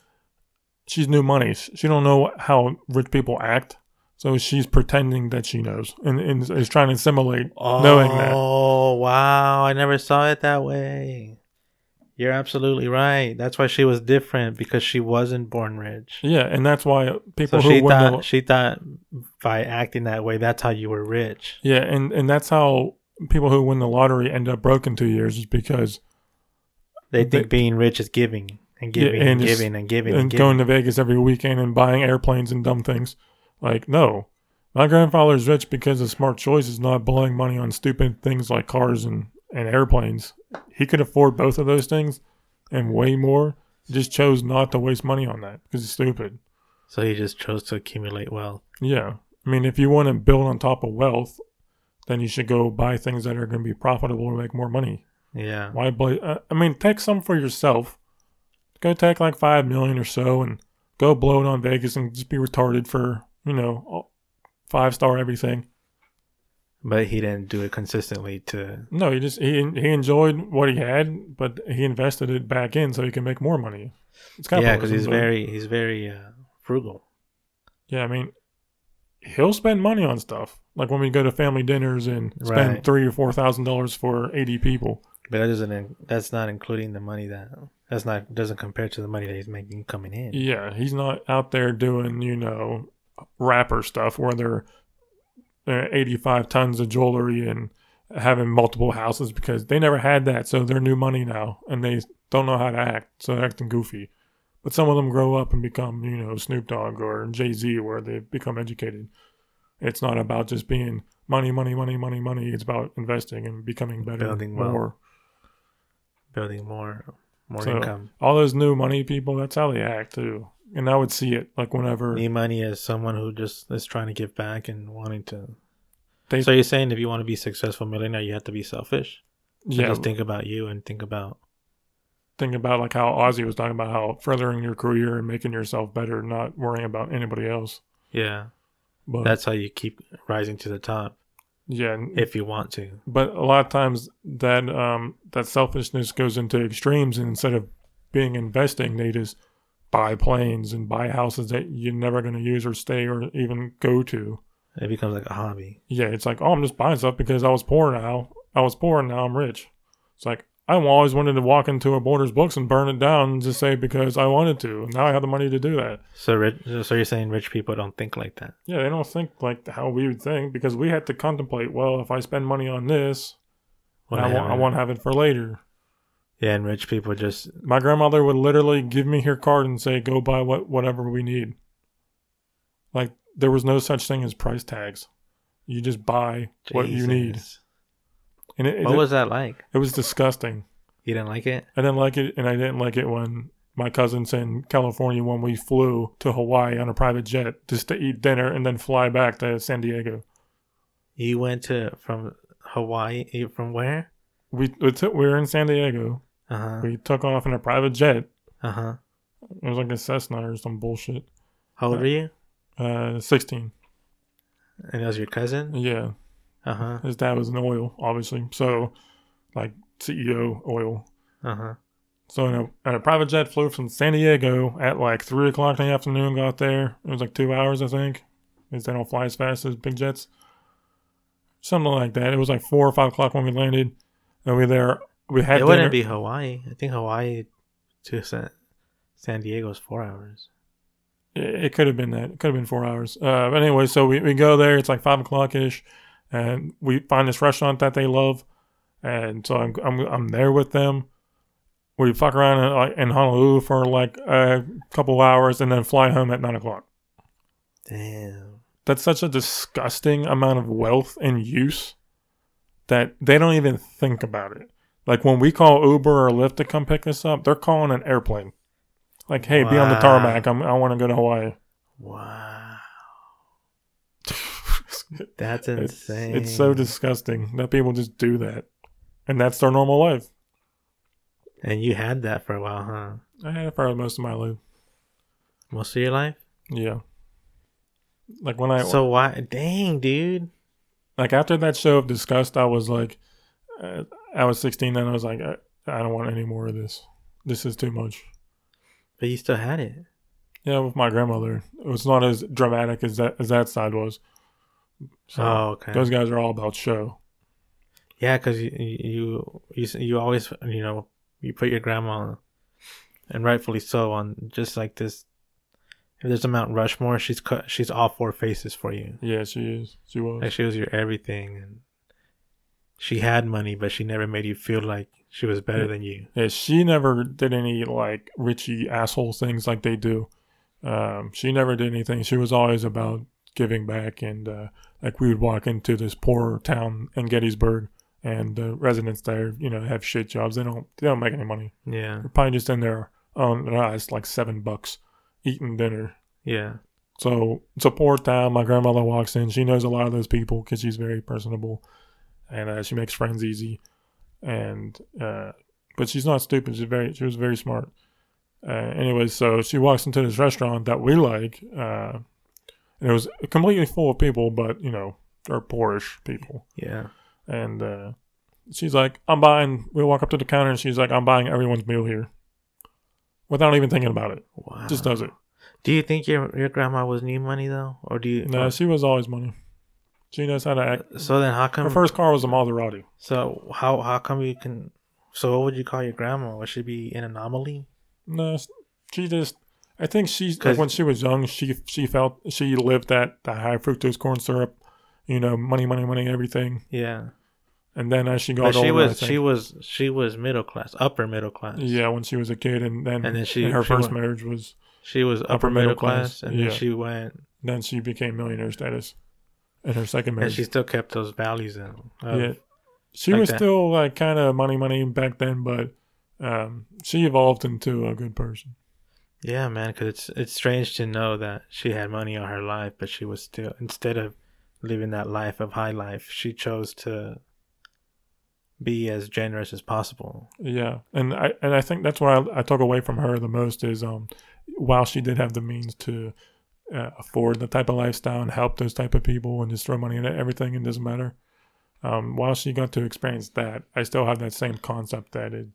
She's new money. She don't know how rich people act, so she's pretending that she knows and, and is trying to simulate knowing that. Oh, wow. I never saw it that way. You're absolutely right. That's why she was different because she wasn't born rich. Yeah, and that's why people she who win thought she thought by acting that way, that's how you were rich. yeah, and and that's how people who win the lottery end up broke in two years is because They They- think being rich is giving and Yeah, giving and and, giving and giving and, and giving. going to Vegas every weekend and buying airplanes and dumb things. Like, no, my grandfather's rich because of smart choices, not blowing money on stupid things like cars and and airplanes. He could afford both of those things and way more. Just chose not to waste money on that because it's stupid. so he just chose to accumulate wealth. Yeah. I mean, if you want to build on top of wealth, then you should go buy things that are going to be profitable and make more money. Yeah. Why? Bla- uh, I mean, take some for yourself. Go take like five million or so and go blow it on Vegas and just be retarded for you know five star everything. But he didn't do it consistently to No, he just he he enjoyed what he had, but he invested it back in so he can make more money. It's kind Yeah, because he's but- very he's very uh, frugal. Yeah, I mean, he'll spend money on stuff like when we go to family dinners and spend Right. three or four thousand dollars for eighty people. But that doesn't that's not including the money that that's not doesn't compare to the money that he's making coming in. Yeah, he's not out there doing you know rapper stuff where they're uh, eighty five tons of jewelry and having multiple houses because they never had that, so they're new money now and they don't know how to act, so they're acting goofy. But some of them grow up and become you know Snoop Dogg or Jay Z where they become educated. It's not about just being money, money, money, money, money. It's about investing and becoming better, Building more. Building more more So- income. All those new money people, that's how they act too. And I would see it like whenever money as someone who just is trying to give back and wanting to. They- so you're saying if you want to be successful millionaire, you have to be selfish. So yeah, just think about you and think about think about like how Ozzy was talking about how furthering your career and making yourself better, not worrying about anybody else. yeah. But That's how you keep rising to the top yeah, if you want to. but a lot of times that um that selfishness goes into extremes, and instead of being investing, they just buy planes and buy houses that you're never going to use or stay or even go to. It becomes like a hobby. Yeah, it's like, oh, I'm just buying stuff because I was poor now. I was poor and now I'm rich. It's like I always wanted to walk into a Borders Books and burn it down and just say because I wanted to. And now I have the money to do that. So rich, so you're saying rich people don't think like that. Yeah, they don't think like how we would think because we had to contemplate. Well, if I spend money on this, When I, I want, I want to have it for later. Yeah, and rich people just My grandmother would literally give me her card and say, "Go buy what whatever we need." Like there was no such thing as price tags. You just buy what you need, and it, it, What was that like? it was disgusting. You didn't like it? I didn't like it, and I didn't like it when my cousins in California when we flew to Hawaii on a private jet just to eat dinner and then fly back to San Diego. You went to from Hawaii from where? We we, took, we were in San Diego. Uh huh. We took off in a private jet. Uh huh. It was like a Cessna or some bullshit. How old were you? Uh, sixteen. And that was your cousin? Yeah, Uh huh. his dad was in oil, obviously. So, like CEO oil. Uh huh. So in a, in a private jet flew from San Diego at like three o'clock in the afternoon. Got there. It was like two hours, I think, because they don't fly as fast as big jets. Something like that. It was like four or five o'clock when we landed, and we there. We had It dinner. wouldn't be Hawaii. I think Hawaii to San, San Diego is four hours. It, it could have been that. It could have been four hours. Uh, but anyway, so we, we go there. It's like five o'clock ish, and we find this restaurant that they love, and so I'm I'm I'm there with them. We fuck around in, in Honolulu for like a couple hours, and then fly home at nine o'clock. Damn. That's such a disgusting amount of wealth and use that they don't even think about it. Like when we call Uber or Lyft to come pick us up, they're calling an airplane. Like, hey, be on the tarmac. I'm, I want to go to Hawaii. Wow. That's It's, insane. it's so disgusting that people just do that. And that's their normal life. And you had that for a while, huh? I had it for most of my life. Most of your life. Yeah. Like when I so why? Dang, dude. Like after that show of disgust, I was like, uh, I was 16 and I was like, I, I don't want any more of this. This is too much. But you still had it. Yeah, with my grandmother, it was not as dramatic as that as that side was. So oh, okay. those guys are all about show. Yeah, because you, you you you always you know you put your grandma, and rightfully so, on just like this. If there's a Mount Rushmore, she's cut. She's all four faces for you. Yeah, she is. She was. Like she was your everything, and she had money, but she never made you feel like she was better Yeah. than you. Yeah, she never did any like Richie asshole things like they do. Um, she never did anything. She was always about giving back, and uh, like we would walk into this poor town in Gettysburg, and the residents there, you know, have shit jobs. They don't they don't make any money. Yeah, They're probably just in there on their eyes like seven bucks eating dinner. yeah, So it's a poor town. My grandmother walks in. She knows a lot of those people because she's very personable, and uh, she makes friends easy. And uh, but she's not stupid. She's very she was very smart. Uh, anyway, so she walks into this restaurant that we like, uh, and it was completely full of people, but you know they're poorish people. yeah. And uh, she's like, "I'm buying." We walk up to the counter, and she's like, "I'm buying everyone's meal here," without even thinking about it. Wow. Just does it. Do you think your your grandma was new money though, or do you? No, she was always money. She knows how to act. so then, how Her come? first car was a Maserati. so how how come you can? So what would you call your grandma? Would she be an anomaly? No, she just. I think she like when she was young, she she felt she lived that that high fructose corn syrup, you know, money, money, money, everything. Yeah, And then as she got but older, she was she was she was middle class, upper middle class. yeah, when she was a kid, and then And then she- her she first went- marriage was she was upper, middle, class, and yeah. then she went, then she became millionaire status, in her second and marriage. she still kept those values in. of- yeah, she like was that. still like kind of money, money back then, but um, she evolved into a good person. Yeah, man, because it's it's strange to know that she had money all her life, but she was still instead of living that life of high life, she chose to be as generous as possible. Yeah, and I and I think that's what I, I took away from her the most is um, while she did have the means to uh, afford the type of lifestyle and help those type of people and just throw money at everything and doesn't matter. Um, while she got to experience that, I still have that same concept that it,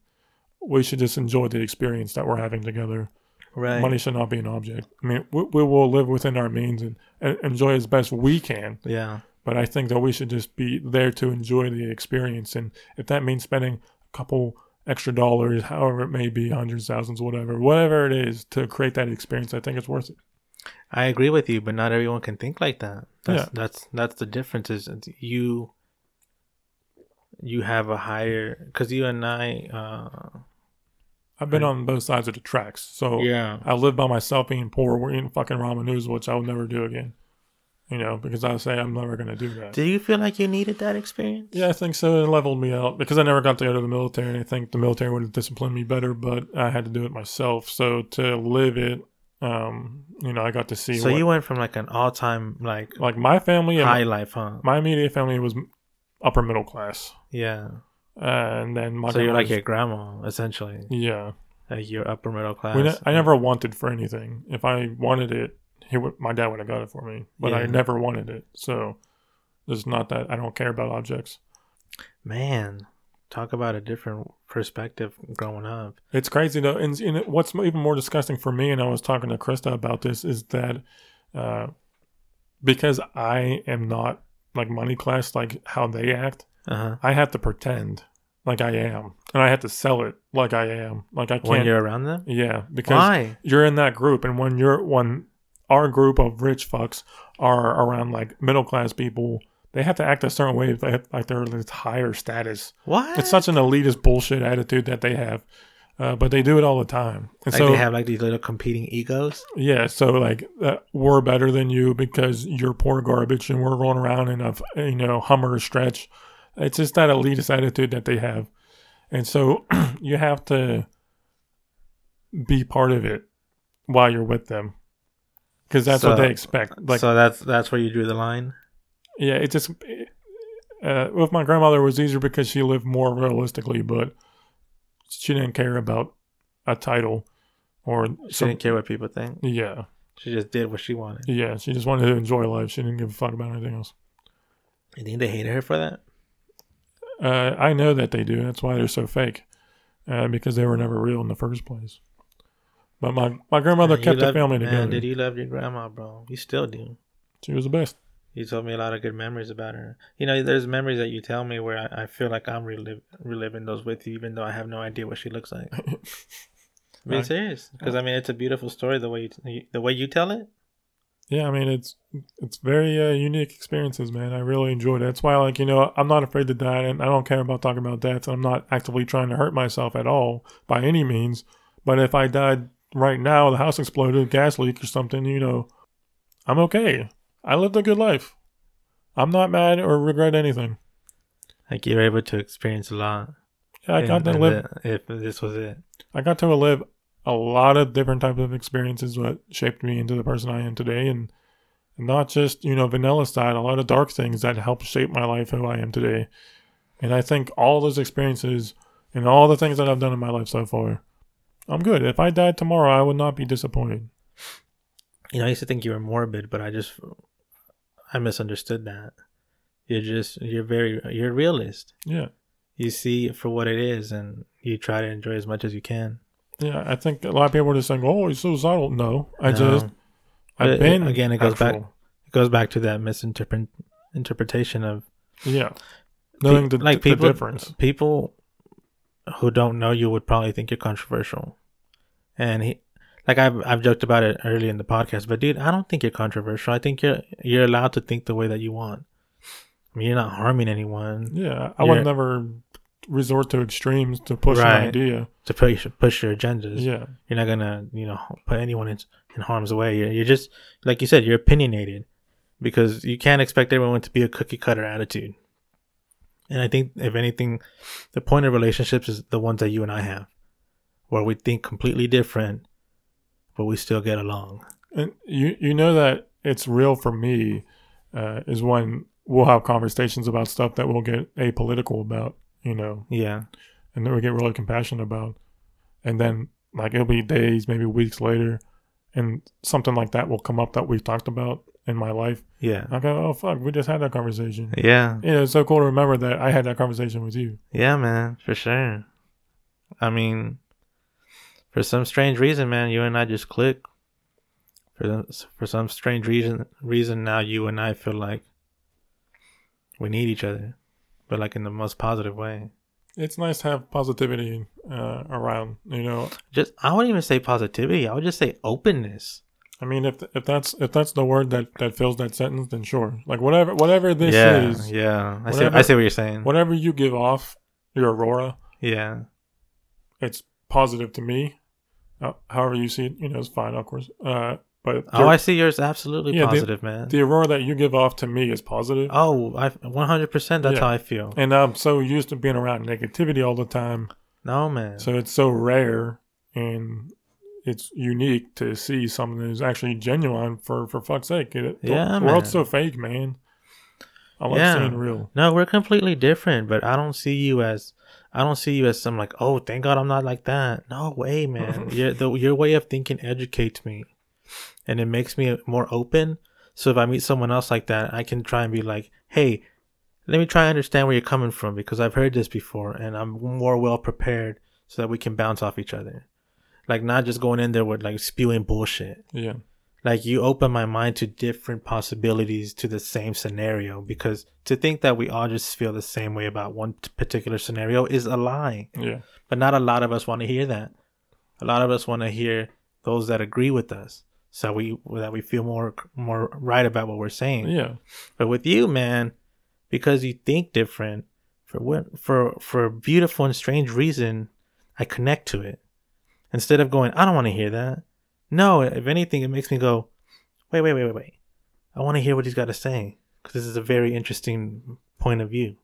we should just enjoy the experience that we're having together. Right. Money should not be an object. I mean, we, we will live within our means and, and enjoy as best we can. Yeah. But I think that we should just be there to enjoy the experience. And if that means spending a couple extra dollars, however it may be, hundreds, thousands, whatever, whatever it is to create that experience, I think it's worth it. I agree with you, but not everyone can think like that. That's Yeah. that's that's the difference. Is you you have a higher because you and I. uh I've been on both sides of the tracks. So Yeah. I live by myself being poor, we're eating fucking ramen noodles, which I will never do again. You know, because I say I'm never going to do that. Do you feel like you needed that experience? Yeah, I think so. It leveled me out because I never got to go to the military, and I think the military would have disciplined me better. But I had to do it myself. So to live it, um, you know, I got to see. So what, you went from like an all-time like like my family and high life, huh? my immediate family was upper middle class, Yeah. and then my so you're like your grandma, essentially. yeah. Like you're upper middle class. We ne- I never wanted for anything. If I wanted it, he would, my dad would have got it for me. But I never wanted it. So it's not that I don't care about objects. Man, talk about a different perspective growing up. It's crazy though, and, and what's even more disgusting for me, and I was talking to Krista about this, is that uh, because I am not like money class, like how they act, Uh huh. I have to pretend like I am, and I have to sell it like I am. Like I can't. When you're around them, yeah, because why? you're in that group, and when you're when our group of rich fucks are around like middle class people. They have to act a certain way, like like they're this higher status. What? It's such an elitist bullshit attitude that they have, uh, but they do it all the time. And like so they have like these little competing egos. yeah, so like uh, we're better than you because you're poor garbage, and we're rolling around in a you know Hummer stretch. It's just that elitist attitude that they have, and so you have to be part of it while you're with them, because that's what they expect. Like, so that's that's where you drew the line. yeah, it just uh, with my grandmother it was easier because she lived more realistically, but she didn't care about a title or She some. didn't care what people think. Yeah, She just did what she wanted. Yeah, she just wanted to enjoy life. She didn't give a fuck about anything else. You think they hated her for that? Uh, I know that they do. That's why they're so fake, uh, because they were never real in the first place. But my, my grandmother Man, kept the family man, together. did you love your grandma, bro? You still do. She was the best. You told me a lot of good memories about her. You know, there's memories that you tell me where I, I feel like I'm reliv- reliving those with you, even though I have no idea what she looks like. I'm being serious, because I mean, it's a beautiful story the way you, the way you tell it. Yeah, I mean it's it's very uh, unique experiences, man. I really enjoyed it. That's why, like you know, I'm not afraid to die, and I don't care about talking about death. I'm not actively trying to hurt myself at all by any means. But if I died right now, the house exploded, gas leak or something, you know, I'm okay. I lived a good life. I'm not mad or regret anything. Like you're able to experience a lot. Yeah, I got to live. if this was it. I got to live a lot of different types of experiences what shaped me into the person I am today, and not just you know vanilla side. A lot of dark things that helped shape my life who I am today. And I think all those experiences and all the things that I've done in my life so far, I'm good. If I died tomorrow, I would not be disappointed. You know, I used to think you were morbid, but I just I misunderstood that. You're just you're very you're a realist. Yeah, You see it for what it is, and you try to enjoy as much as you can. yeah. I think a lot of people are just saying, "Oh, he's suicidal." No, I No. just I've But, uh, been again, it goes back- It goes back to that misinterpret interpretation of Yeah, knowing Pe- the, like the difference. people who don't know you would probably think you're controversial. And he like I've, I've joked about it early in the podcast but dude i don't think you're controversial. I think you're you're allowed to think the way that you want. I mean you're not harming anyone. Yeah, I You're- would never resort to extremes to push Right. an idea. to push push your agendas. Yeah, you're not gonna you know put anyone in, in harm's way. You're, you're just like you said you're opinionated because you can't expect everyone to be a cookie cutter attitude and i think if anything the point of relationships is the ones that you and i have where we think completely different but we still get along. And you you know that it's real for me uh, is when we'll have conversations about stuff that we'll get apolitical about, you know, yeah. And then we get really compassionate about, and then like it'll be days, maybe weeks later, and something like that will come up that we've talked about in my life. yeah I go, oh fuck, we just had that conversation. yeah You know, it's so cool to remember that I had that conversation with you. yeah man for sure i mean for some strange reason man you and i just click for for some strange reason reason now you and i feel like we need each other but like in the most positive way It's nice to have positivity uh, around. You know, just i wouldn't even say positivity i would just say openness I mean, if if that's if that's the word that that fills that sentence, then sure. Like whatever whatever this yeah is, yeah i see i see what you're saying whatever you give off, your aurora, yeah it's positive to me. Uh, however you see it, you know, it's fine, of course. Uh, but oh i see yours absolutely Yeah, the- positive man the aurora that you give off to me is positive. oh i 100% that's Yeah. how i feel and I'm so used to being around negativity all the time, no man so it's so rare and it's unique to see something that is actually genuine. For for fuck's sake, it, the Yeah, world's so fake, man. I love Yeah. seeing real. No, we're completely different, but I don't see you as I don't see you as some like, oh, thank God I'm not like that. No way, man. your the, your way of thinking educates me, and it makes me more open. So if I meet someone else like that, I can try and be like, hey, let me try and understand where you're coming from because I've heard this before, and I'm more well prepared so that we can bounce off each other. Like not just going in there with like spewing bullshit Yeah. like you open my mind to different possibilities to the same scenario because to think that we all just feel the same way about one particular scenario is a lie Yeah. but not a lot of us want to hear that a lot of us want to hear those that agree with us so we that we feel more more right about what we're saying. Yeah. But with you, man, because you think different, for what for for a beautiful and strange reason, I connect to it. Instead of going, I don't want to hear that. No, if anything, it makes me go, wait, wait, wait, wait, wait. I want to hear what he's got to say because this is a very interesting point of view.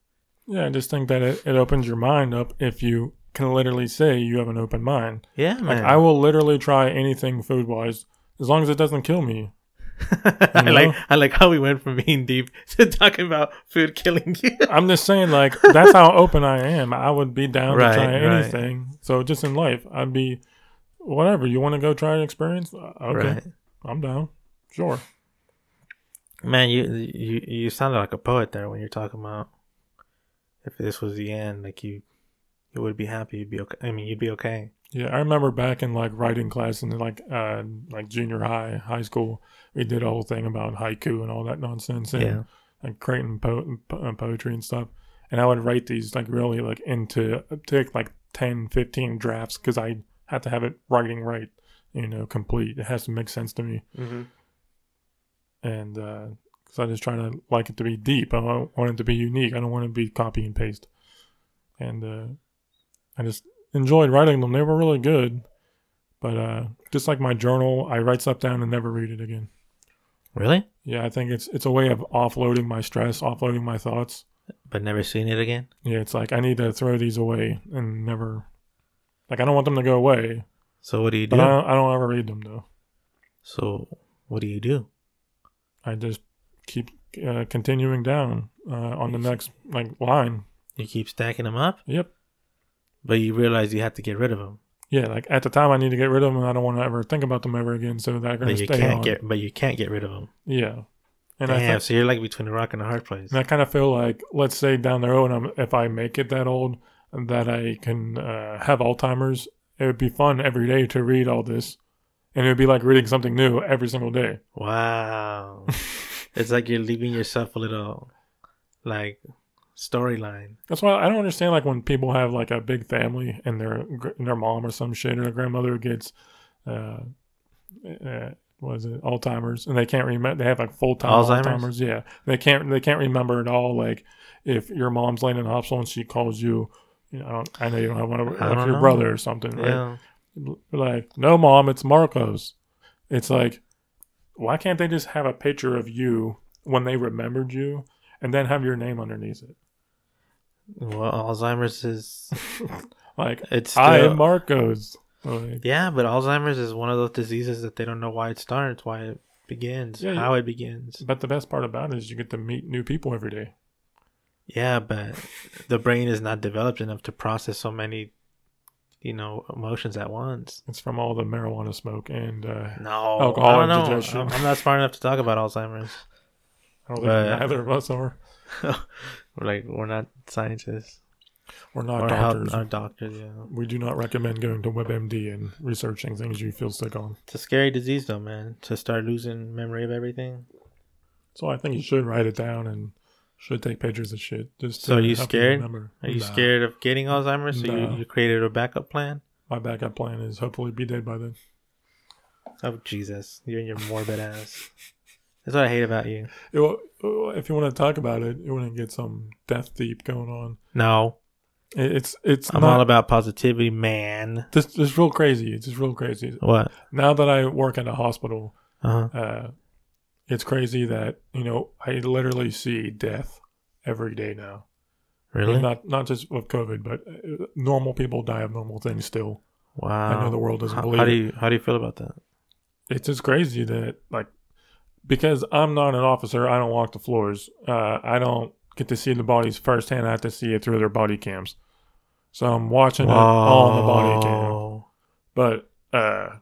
Yeah, I just think that it, it opens your mind up if you can literally say you have an open mind. Yeah, Like man. I will literally try anything food wise as long as it doesn't kill me. I know? like I like how we went from being deep to talking about food killing you. I'm just saying, like that's how open I am. I would be down Right, to try right. anything. So just in life, I'd be whatever you want to go try an experience. Uh, Okay, Right. I'm down. Sure. Man, you you you sounded like a poet there when you're talking about if this was the end, like you you would be happy, you'd be okay. I mean, you'd be okay. Yeah, I remember back in like writing class in like uh like junior high, high school, we did a whole thing about haiku and all that nonsense and Yeah. like creating po- po- uh, poetry and stuff. And I would write these like really like into take like 10, 15 drafts because I had to have it writing right, you know, complete. It has to make sense to me. Mm-hmm. and because I just try to like it to be deep. I want it to be unique. I don't want it to be copy and paste. And uh, I just enjoyed writing them. They were really good, but uh, just like my journal, I write stuff down and never read it again. Really? Yeah, I think it's it's a way of offloading my stress, offloading my thoughts. But never seeing it again? Yeah, it's like I need to throw these away and never. Like I don't want them to go away, So what do you do? but I don't, I don't ever read them though. so what do you do? I just keep uh, continuing down uh, on the next like line. You keep stacking them up, Yep. but you realize you have to get rid of them. Yeah, like at the time I need to get rid of them and I don't want to ever think about them ever again. So they're gonna But you stay can't on. get but you can't get rid of them. yeah, and I think, so you're like between a rock and a hard place. and I kind of feel like let's say down the road, I'm, if I make it that old, that I can uh, have Alzheimer's. It would be fun every day to read all this, and it would be like reading something new every single day. Wow. it's like you're leaving yourself a little like storyline. That's why I don't understand like when people have like a big family and their their mom or some shit or their grandmother gets uh, uh what is it Alzheimer's and they can't remember they have like full time Alzheimer's? Alzheimer's. Yeah, they can't they can't remember at all. Like if your mom's laying in the hospital and she calls you, you know I, don't, I know you don't have one of your know. brother or something, right? Yeah. Like no mom, it's Marcos. It's like why can't they just have a picture of you when they remembered you and then have your name underneath it? Well, Alzheimer's is Like it's I am Marcos. Like, Yeah, but Alzheimer's is one of those diseases that they don't know why it starts, why it begins, Yeah, how it begins. but the best part about it is you get to meet new people every day. Yeah, but the brain is not developed enough to process so many, you know, emotions at once. It's from all the marijuana smoke and uh, No, Alcohol I don't know. I'm, I'm not smart enough to talk about Alzheimer's. I don't think But- neither of us are. We're like we're not scientists We're not or doctors. health, or doctors. Yeah, we do not recommend going to WebMD and researching things you feel sick on. it's a scary disease though, man. To start losing memory of everything. So I think you should write it down and should take pictures of shit. Just So are you scared? remember. Are you Nah. scared of getting Alzheimer's? So No. you, you created a backup plan? My backup plan is hopefully be dead by then. Oh Jesus, you and your morbid ass. That's what I hate about you. It if you want to talk about it, you want to get some death deep going on. No, It's it's I'm not. all about positivity, man. this it's real crazy. It's just real crazy. What? Now that I work in a hospital, Uh huh. uh, it's crazy that you know I literally see death every day now. Really? Not not just with COVID, but uh, normal people die of normal things still. wow. I know the world doesn't how, believe how do you how do you feel about that? It's just crazy that like because I'm not an officer, I don't walk the floors. Uh, I don't get to see the bodies firsthand. I have to see it through their body cams. So I'm watching it all on the body cam. But uh,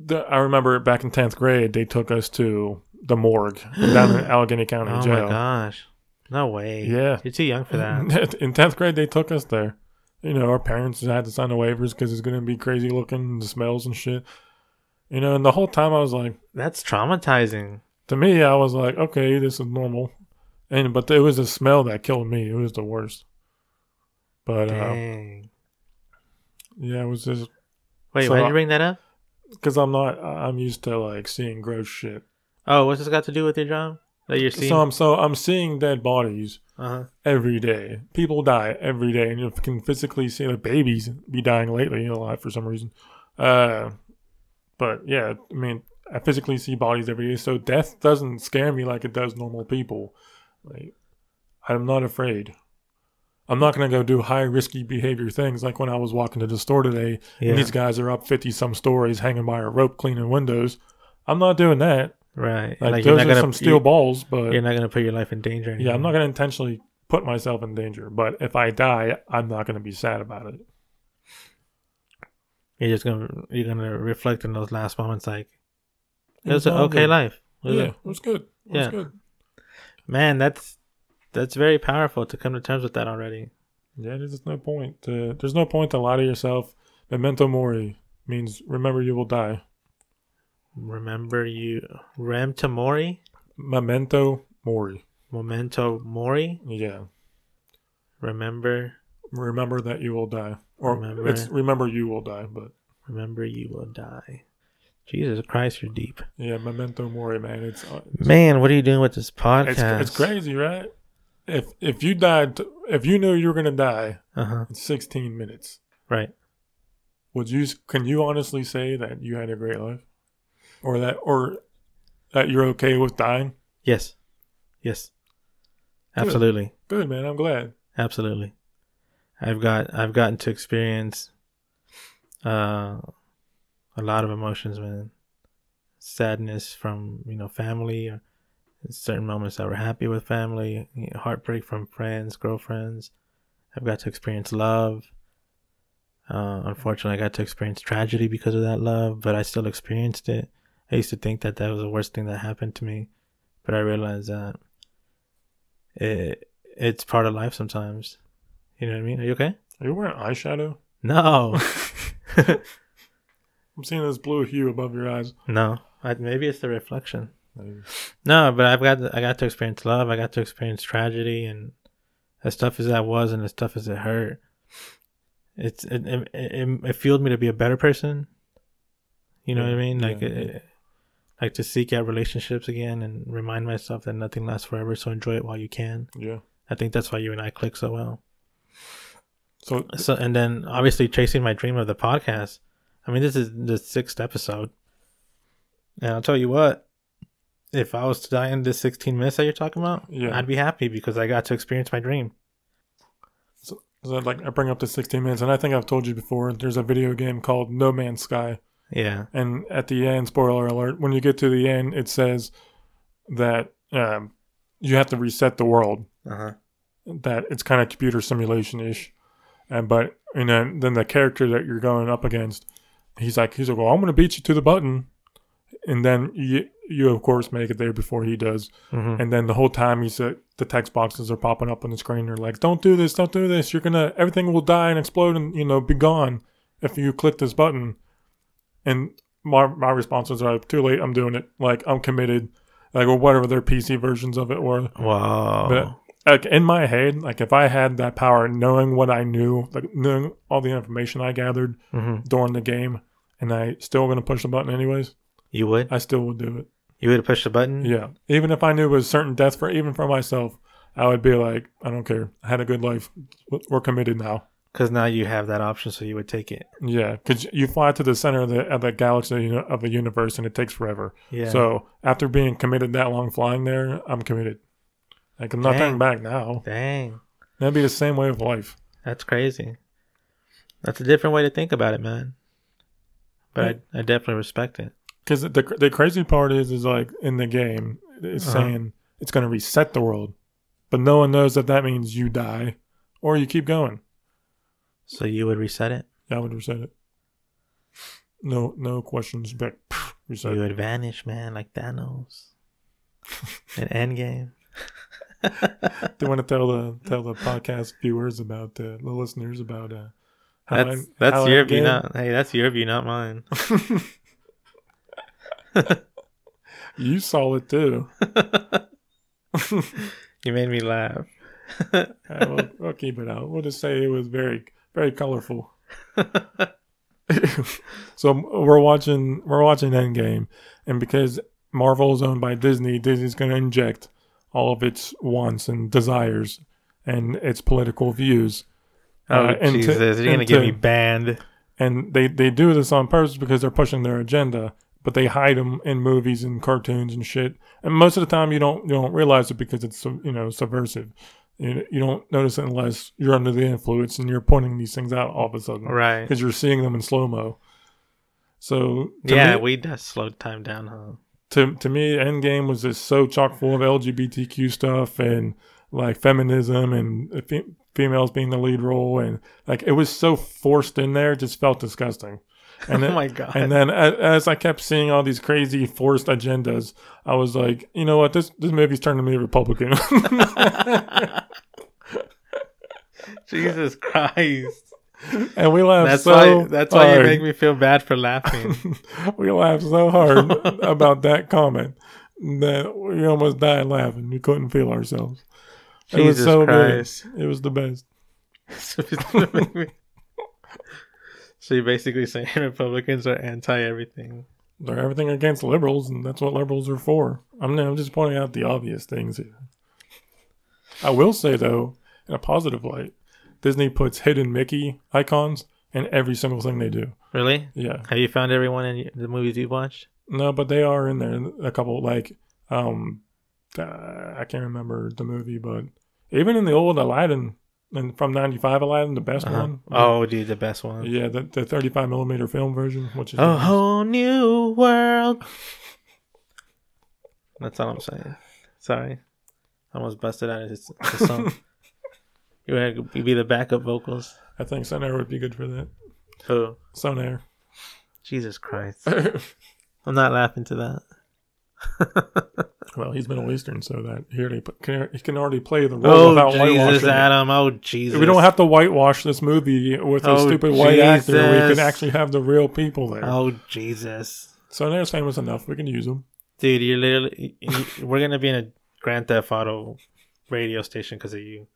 the, I remember back in tenth grade, they took us to the morgue down in Allegheny County Oh Jail. my gosh. No way. Yeah, You're too young for that. in tenth grade, they took us there. You know, our parents had to sign the waivers because it's gonna be crazy looking, the smells and shit. You know, and the whole time I was like, That's traumatizing. to me, I was like, okay, this is normal. And but it was the smell that killed me. It was the worst. But uh, Dang. yeah, it was just Wait, so why did you bring that up? Because I'm not. I'm used to like seeing gross shit. Oh, what's this got to do with your job that you're seeing? So I'm so I'm seeing dead bodies uh huh. every day. People die every day, and you can physically see like babies be dying lately a lot for some reason. Uh, but yeah, I mean, I physically see bodies every day, so death doesn't scare me like it does normal people. Like, I'm not afraid. I'm not gonna go do high risky behavior things like when I was walking to the store today. Yeah. And these guys are up fifty some stories hanging by a rope cleaning windows. I'm not doing that. Right. Like, you're those are gonna some steel balls, but you're not gonna put your life in danger. yeah, I'm not going to intentionally put myself in danger, but if I die, I'm not going to be sad about it. You're just gonna you're gonna reflect in those last moments, like it was an okay good. life. Was Yeah, a- it was good. It was Yeah. good. man, that's that's very powerful to come to terms with that already. Yeah, there's no point. To, there's no point to lie to yourself. Memento mori means remember you will die. Remember you, Rem Tamori, Memento mori. Memento Mori. Yeah, Remember, remember that you will die, or Remember. it's remember you will die. But remember you will die. Jesus Christ, you're deep, yeah, memento mori, man. It's uh, man. What are you doing with this podcast? it's, it's crazy, right? If if you died, if you knew you were gonna die Uh huh. in 16 minutes, Right. would you can you honestly say that you had a great life or that or that you're okay with dying Yes. Yes. Good. Absolutely. good man i'm glad Absolutely. I've got I've gotten to experience uh a lot of emotions, man. Sadness from, you know, family or certain moments that were happy with family, heartbreak from friends, girlfriends. I've got to experience love. Uh, unfortunately, I got to experience tragedy because of that love, but I still experienced it. I used to think that that was the worst thing that happened to me, but I realized that it it's part of life sometimes. You know what I mean? Are you okay? are you wearing eyeshadow No, i'm seeing this blue hue above your eyes no. I, maybe it's the reflection. No, but I've got I got to experience love. I got to experience tragedy, and as tough as that was, and as tough as it hurt, it's it it, it, it fueled me to be a better person. You know Yeah, what I mean? Like yeah, it, yeah. like to seek out relationships again and remind myself that nothing lasts forever. So enjoy it while you can. yeah I think that's why you and I click so well. so So and then obviously chasing my dream of the podcast. I mean, this is the sixth episode, and I'll tell you what. If I was to die in this 16 minutes that you're talking about, Yeah. I'd be happy because I got to experience my dream. so like i bring up the 16 minutes and i think i've told you before there's a video game called no man's sky Yeah. and at the end spoiler alert when you get to the end it says that um, you have to reset the world Uh huh. that it's kind of computer simulation ish. And but and then then the character that you're going up against, he's like he's like, well, I'm gonna beat you to the button, and then you you of course make it there before he does, hmm and then the whole time he's uh, the text boxes are popping up on the screen. They're like, don't do this, don't do this. You're gonna everything will die and explode and you know be gone if you click this button. And my my response was like, too late. I'm doing it. Like I'm committed. Like or whatever their PC versions of it were Wow. but like in my head, like if I had that power, knowing what I knew, like knowing all the information I gathered hmm during the game, and I still gonna push the button anyways, You would? I still would do it. You would push the button? Yeah, even if I knew it was certain death for even for myself, I would be like, I don't care. I had a good life. We're committed now. Because now you have that option, so you would take it. Yeah, because you fly to the center of the of the galaxy of the universe, and it takes forever. Yeah. So after being committed that long flying there, I'm committed. Like I'm not Dang. turning back now. Dang. That'd be the same way with life. That's crazy. That's a different way to think about it, man. But I, I definitely respect it. Because the the crazy part is, is like in the game, it's Uh-huh. saying it's going to reset the world, but no one knows that that means you die or you keep going. So you would reset it? Yeah, I would reset it. No, no questions. Back reset. You would vanish, man, like Thanos. An Endgame. Do you want to tell the tell the podcast viewers about uh, the listeners about uh, how That's I- that's your view, not hey, that's your view, not mine. You saw it too. you made me laugh. Uh, we'll, we'll keep it out. We'll just say it was very very colorful. so we're watching we're watching Endgame, and because Marvel is owned by Disney, Disney's going to inject all of its wants and desires and its political views. Oh uh, into- Jesus! You're gonna get me banned. and they they do this on purpose because they're pushing their agenda but they hide them in movies and cartoons and shit and most of the time you don't you don't realize it because it's you know subversive you, you don't notice it unless you're under the influence and you're pointing these things out all of a sudden Right. because you're seeing them in slow mo so Yeah, me, we just slowed time down, huh? to to me Endgame was just so chock full of LGBTQ stuff and like feminism and fe- females being the lead role and like it was so forced in there it just felt disgusting and oh then, my god! and then as, as I kept seeing all these crazy forced agendas I was like you know what this this movie's turning me Republican Jesus Christ! and we laughed That's so why. That's why you make me feel bad for laughing. we laughed so hard about that comment that we almost died laughing we couldn't feel ourselves It was Jesus so good. It was the best so it's gonna make me- so you're basically saying Republicans are anti everything. They're everything against liberals, and that's what liberals are for. I'm, I'm just pointing out the obvious things here. I will say, though, in a positive light, Disney puts hidden Mickey icons in every single thing they do. Really? Yeah. Have you found everyone in the movies you've watched? No, but they are in there. A couple, like, um, uh, I can't remember the movie, but even in the old Aladdin, and from 95 Aladdin, the best Uh-huh. one. Oh, dude, the best one. Yeah, the, the 35 millimeter film version, which is. A whole new world. That's all I'm saying. Sorry, I almost busted out his, his song. you would be the backup vocals. I think Sonair would be good for that. Who? Sonair. Jesus Christ! I'm not laughing to that. Well, he's Middle Eastern, so that he already put, can, he can already play the role Oh without Jesus, whitewashing. it. Adam! Oh Jesus! We don't have to whitewash this movie with a Oh, stupid white actor. We can actually have the real people there. Oh Jesus, So there's famous enough. We can use them. dude! You're literally. you- we're gonna be in a Grand Theft Auto radio station because of you.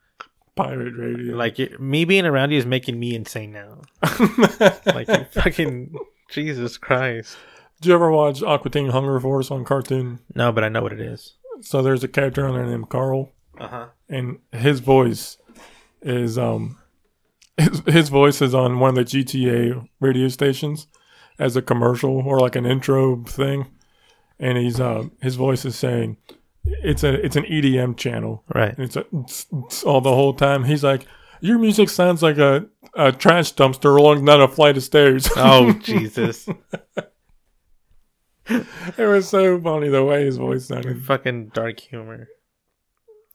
Pirate radio. Like me being around you is making me insane now. Like fucking Jesus Christ. Did you ever watch Aqua Teen Hunger Force on cartoon? No, but I know what it is. So there's a character on there named Carl, Uh huh. and his voice is um his, his voice is on one of the GTA radio stations as a commercial or like an intro thing, and he's uh his voice is saying it's a it's an EDM channel. Right. And it's a, tss, tss all the whole time. He's like, "Your music sounds like a, a trash dumpster along down a flight of stairs." Oh Jesus. it was so funny the way his voice sounded. fucking dark humor.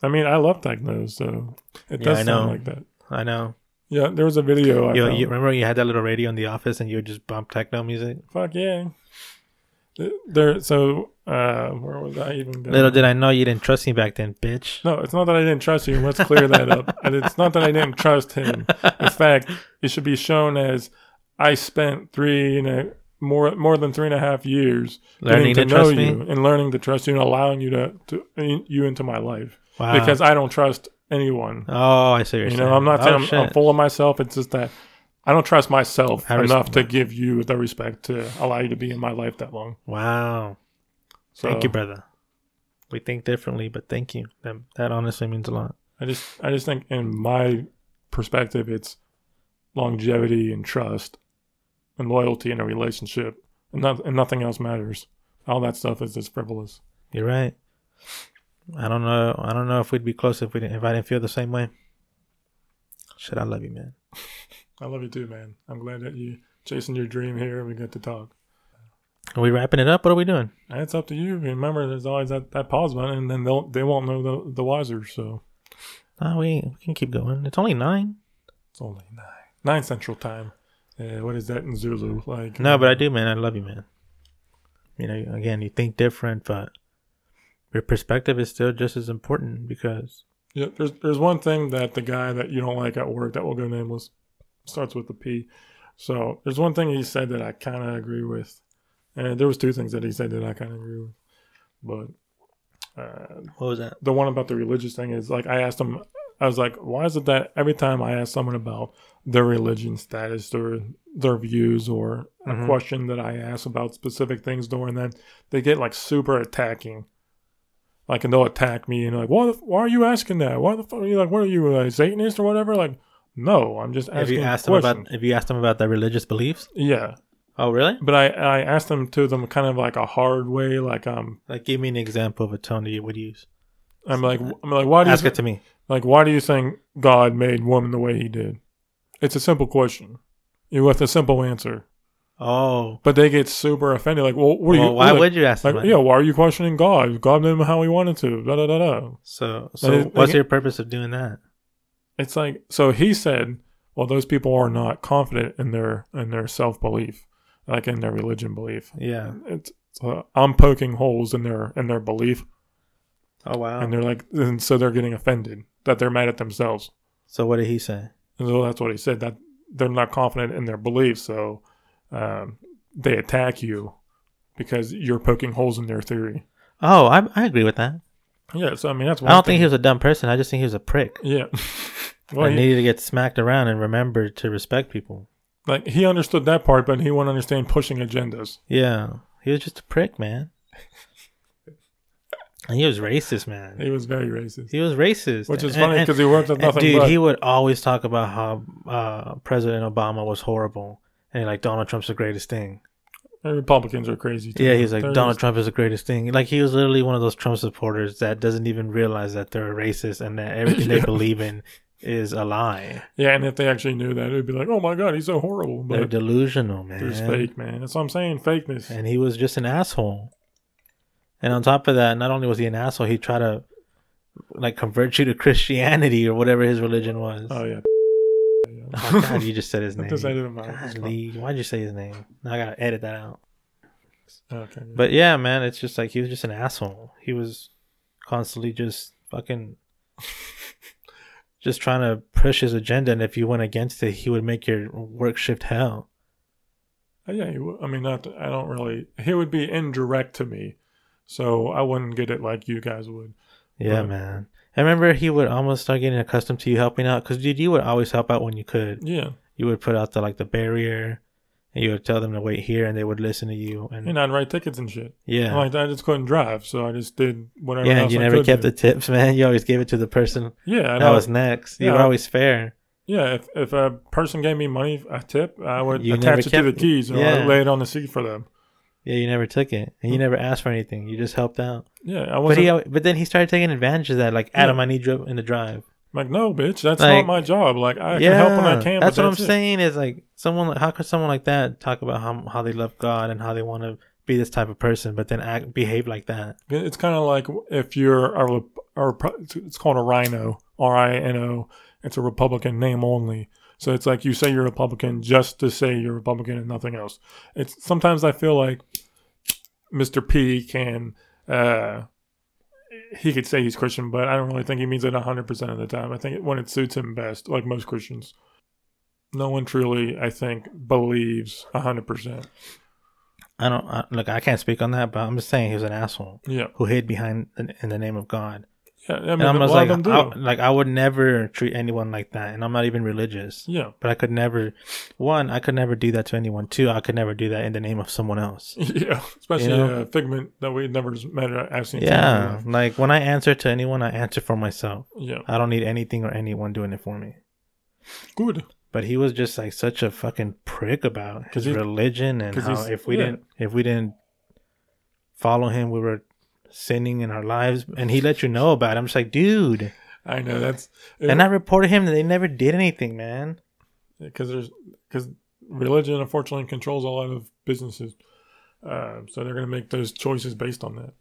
I mean, I love techno, so it Yeah, does I sound like that. I know. Yeah, there was a video. I You, you remember you had that little radio in the office and you would just bump techno music? Fuck yeah. There. So, uh, where was I even going? Little did I know you didn't trust me back then, bitch. No, it's not that I didn't trust you. Let's clear that up. And it's not that I didn't trust him. In fact, it should be shown as I spent three and a more more than three and a half years Learning getting to know trust you me. and learning to trust you and allowing you to, to in, you into my life Wow. because I don't trust anyone. oh, I see You saying. know, I'm not oh, saying I'm, I'm full of myself. It's just that I don't trust myself I enough to give you the respect to allow you to be in my life that long. Wow. So Thank you, brother. We think differently, but thank you. That, that honestly means a lot. I just I just think in my perspective it's longevity and trust and loyalty in a relationship and not and nothing else matters. All that stuff is just frivolous. You're right. I don't know. I don't know if we'd be close if we didn't, if I didn't feel the same way. Shit, I love you, man. I love you too, man. I'm glad that you chasing your dream here and we get to talk. Are we wrapping it up? What are we doing? It's up to you. Remember, there's always that, that pause button, and then they'll they won't know the the wiser. So Oh, we, we can keep going. It's only nine. it's only nine nine central time. Uh, what is that in Zulu? Like No, but I do, man. I love you, man. You know, again, you think different, but your perspective is still just as important because Yeah, there's there's one thing that the guy that you don't like at work that will go nameless starts with a P. So there's one thing he said that I kind of agree with, and there was two things that he said that I kind of agree with. But uh, what was that? the one about the religious thing is like I asked him I was like, why is it that every time I ask someone about their religion status or their views or a Mhm. question that I ask about specific things during that, they get like super attacking. Like, and they'll attack me and like, why, why are you asking that? Why the fuck are you like, what are you, a Satanist or whatever? Like, no, I'm just asking you asked them about if you asked them about their religious beliefs, yeah, oh really? but I I asked them to them kind of like a hard way, like um, Like, give me an example of a tone that you would use. I'm like I'm like, why do you Ask thi- it to me. Like, why do you think God made woman the way he did? It's a simple question. You with a simple answer. Oh, But they get super offended. Like, well, what do well, you why like, would you ask like, that? yeah, why are you questioning God? God him how he wanted to. Da da da da. So, so it- what's like- your purpose of doing that? It's like so he said, well, those people are not confident in their in their self belief, like in their religion belief. Yeah. It's I'm poking holes in their in their belief, Oh wow. and they're like, and so they're getting offended that they're mad at themselves. so what did he say? And so that's what he said that they're not confident in their beliefs, so um, they attack you because you're poking holes in their theory. Oh, I I agree with that. Yeah, so I mean that's. Why I don't think he was a dumb person. I just think he was a prick. Yeah. I well, he, needed to get smacked around and remember to respect people. like he understood that part, but he wouldn't understand pushing agendas. Yeah, he was just a prick, man. And he was racist, man. He was very racist, He was racist, which is And- funny because he worked with nothing dude, but. he would always talk about how uh, President Obama was horrible, and like Donald Trump's the greatest thing. and Republicans are crazy. Too. Yeah, he's like They're Donald just- Trump is the greatest thing. Like he was literally one of those Trump supporters that doesn't even realize that they're racist and that everything they believe in is a lie. Yeah, and if they actually knew that, it'd be like, oh my god, he's so horrible. They're delusional, man. there's fake, man. That's what I'm saying, fakeness. and he was just an asshole. And on top of that, not only was he an asshole, he tried to like convert you to Christianity or whatever his religion was. Oh yeah. Oh, God, you just said his name. just said it in my- it's fine. Golly, why'd you say his name? Now I gotta edit that out. okay. But yeah, man, it's just like he was just an asshole. He was constantly just fucking just trying to push his agenda, and if you went against it, he would make your work shift hell. Uh, Yeah, he w- I mean, not. I don't really. He would be indirect to me, so I wouldn't get it like you guys would. Yeah, Right. man. I remember he would almost start getting accustomed to you helping out because dude, you would always help out when you could. Yeah, You would put out the like the barrier, and you would tell them to wait here, and they would listen to you. And and I'd write tickets and shit. yeah, Like I just couldn't drive, so I just did whatever. yeah, you I never kept do. the tips, man. You always gave it to the person Yeah, I that was next. You Yeah. were always fair. Yeah, if if a person gave me money, a tip, I would You attach it to the keys and Yeah. Lay it on the seat for them. Yeah, you never took it, and you never asked for anything. You just helped out. Yeah, I But he, al- but then he started taking advantage of that. Like. Adam, I need you in the drive. like, no, bitch, that's Like- not my job. Like, I can help when I can. that's but what I'm it. saying. Is like someone. How could someone like that talk about how how they love God and how they want to be this type of person, but then act behave like that? It's kind of like if you're a, Rep- a Rep- it's called a rhino, R I N O. It's a Republican name only. So it's like you say you're Republican just to say you're Republican and nothing else. It's sometimes I feel like Mr. P can uh he could say he's Christian, but I don't really think he means it 100% of the time. I think when it suits him best, like most Christians. No one truly, I think, believes 100%. I don't I, look. I can't speak on that, but I'm just saying he was an asshole Yeah. who hid behind in, in the name of God. Yeah. I mean, I'm just like, of them do. I, like I would never treat anyone like that, and I'm not even religious. yeah. But I could never, one, I could never do that to anyone. Two, I could never do that in the name of someone else. Yeah, especially You know? a figment that we never met I've Yeah, like when I answer to anyone, I answer for myself. yeah, I don't need anything or anyone doing it for me. good. But he was just like such a fucking prick about his he- religion and how if we yeah. didn't if we didn't follow him, we were sinning in our lives. And he let you know about it. I'm just like, dude. I know that's And I reported him that they never did anything, man. because there's because religion unfortunately controls a lot of businesses, uh, so they're gonna make those choices based on that.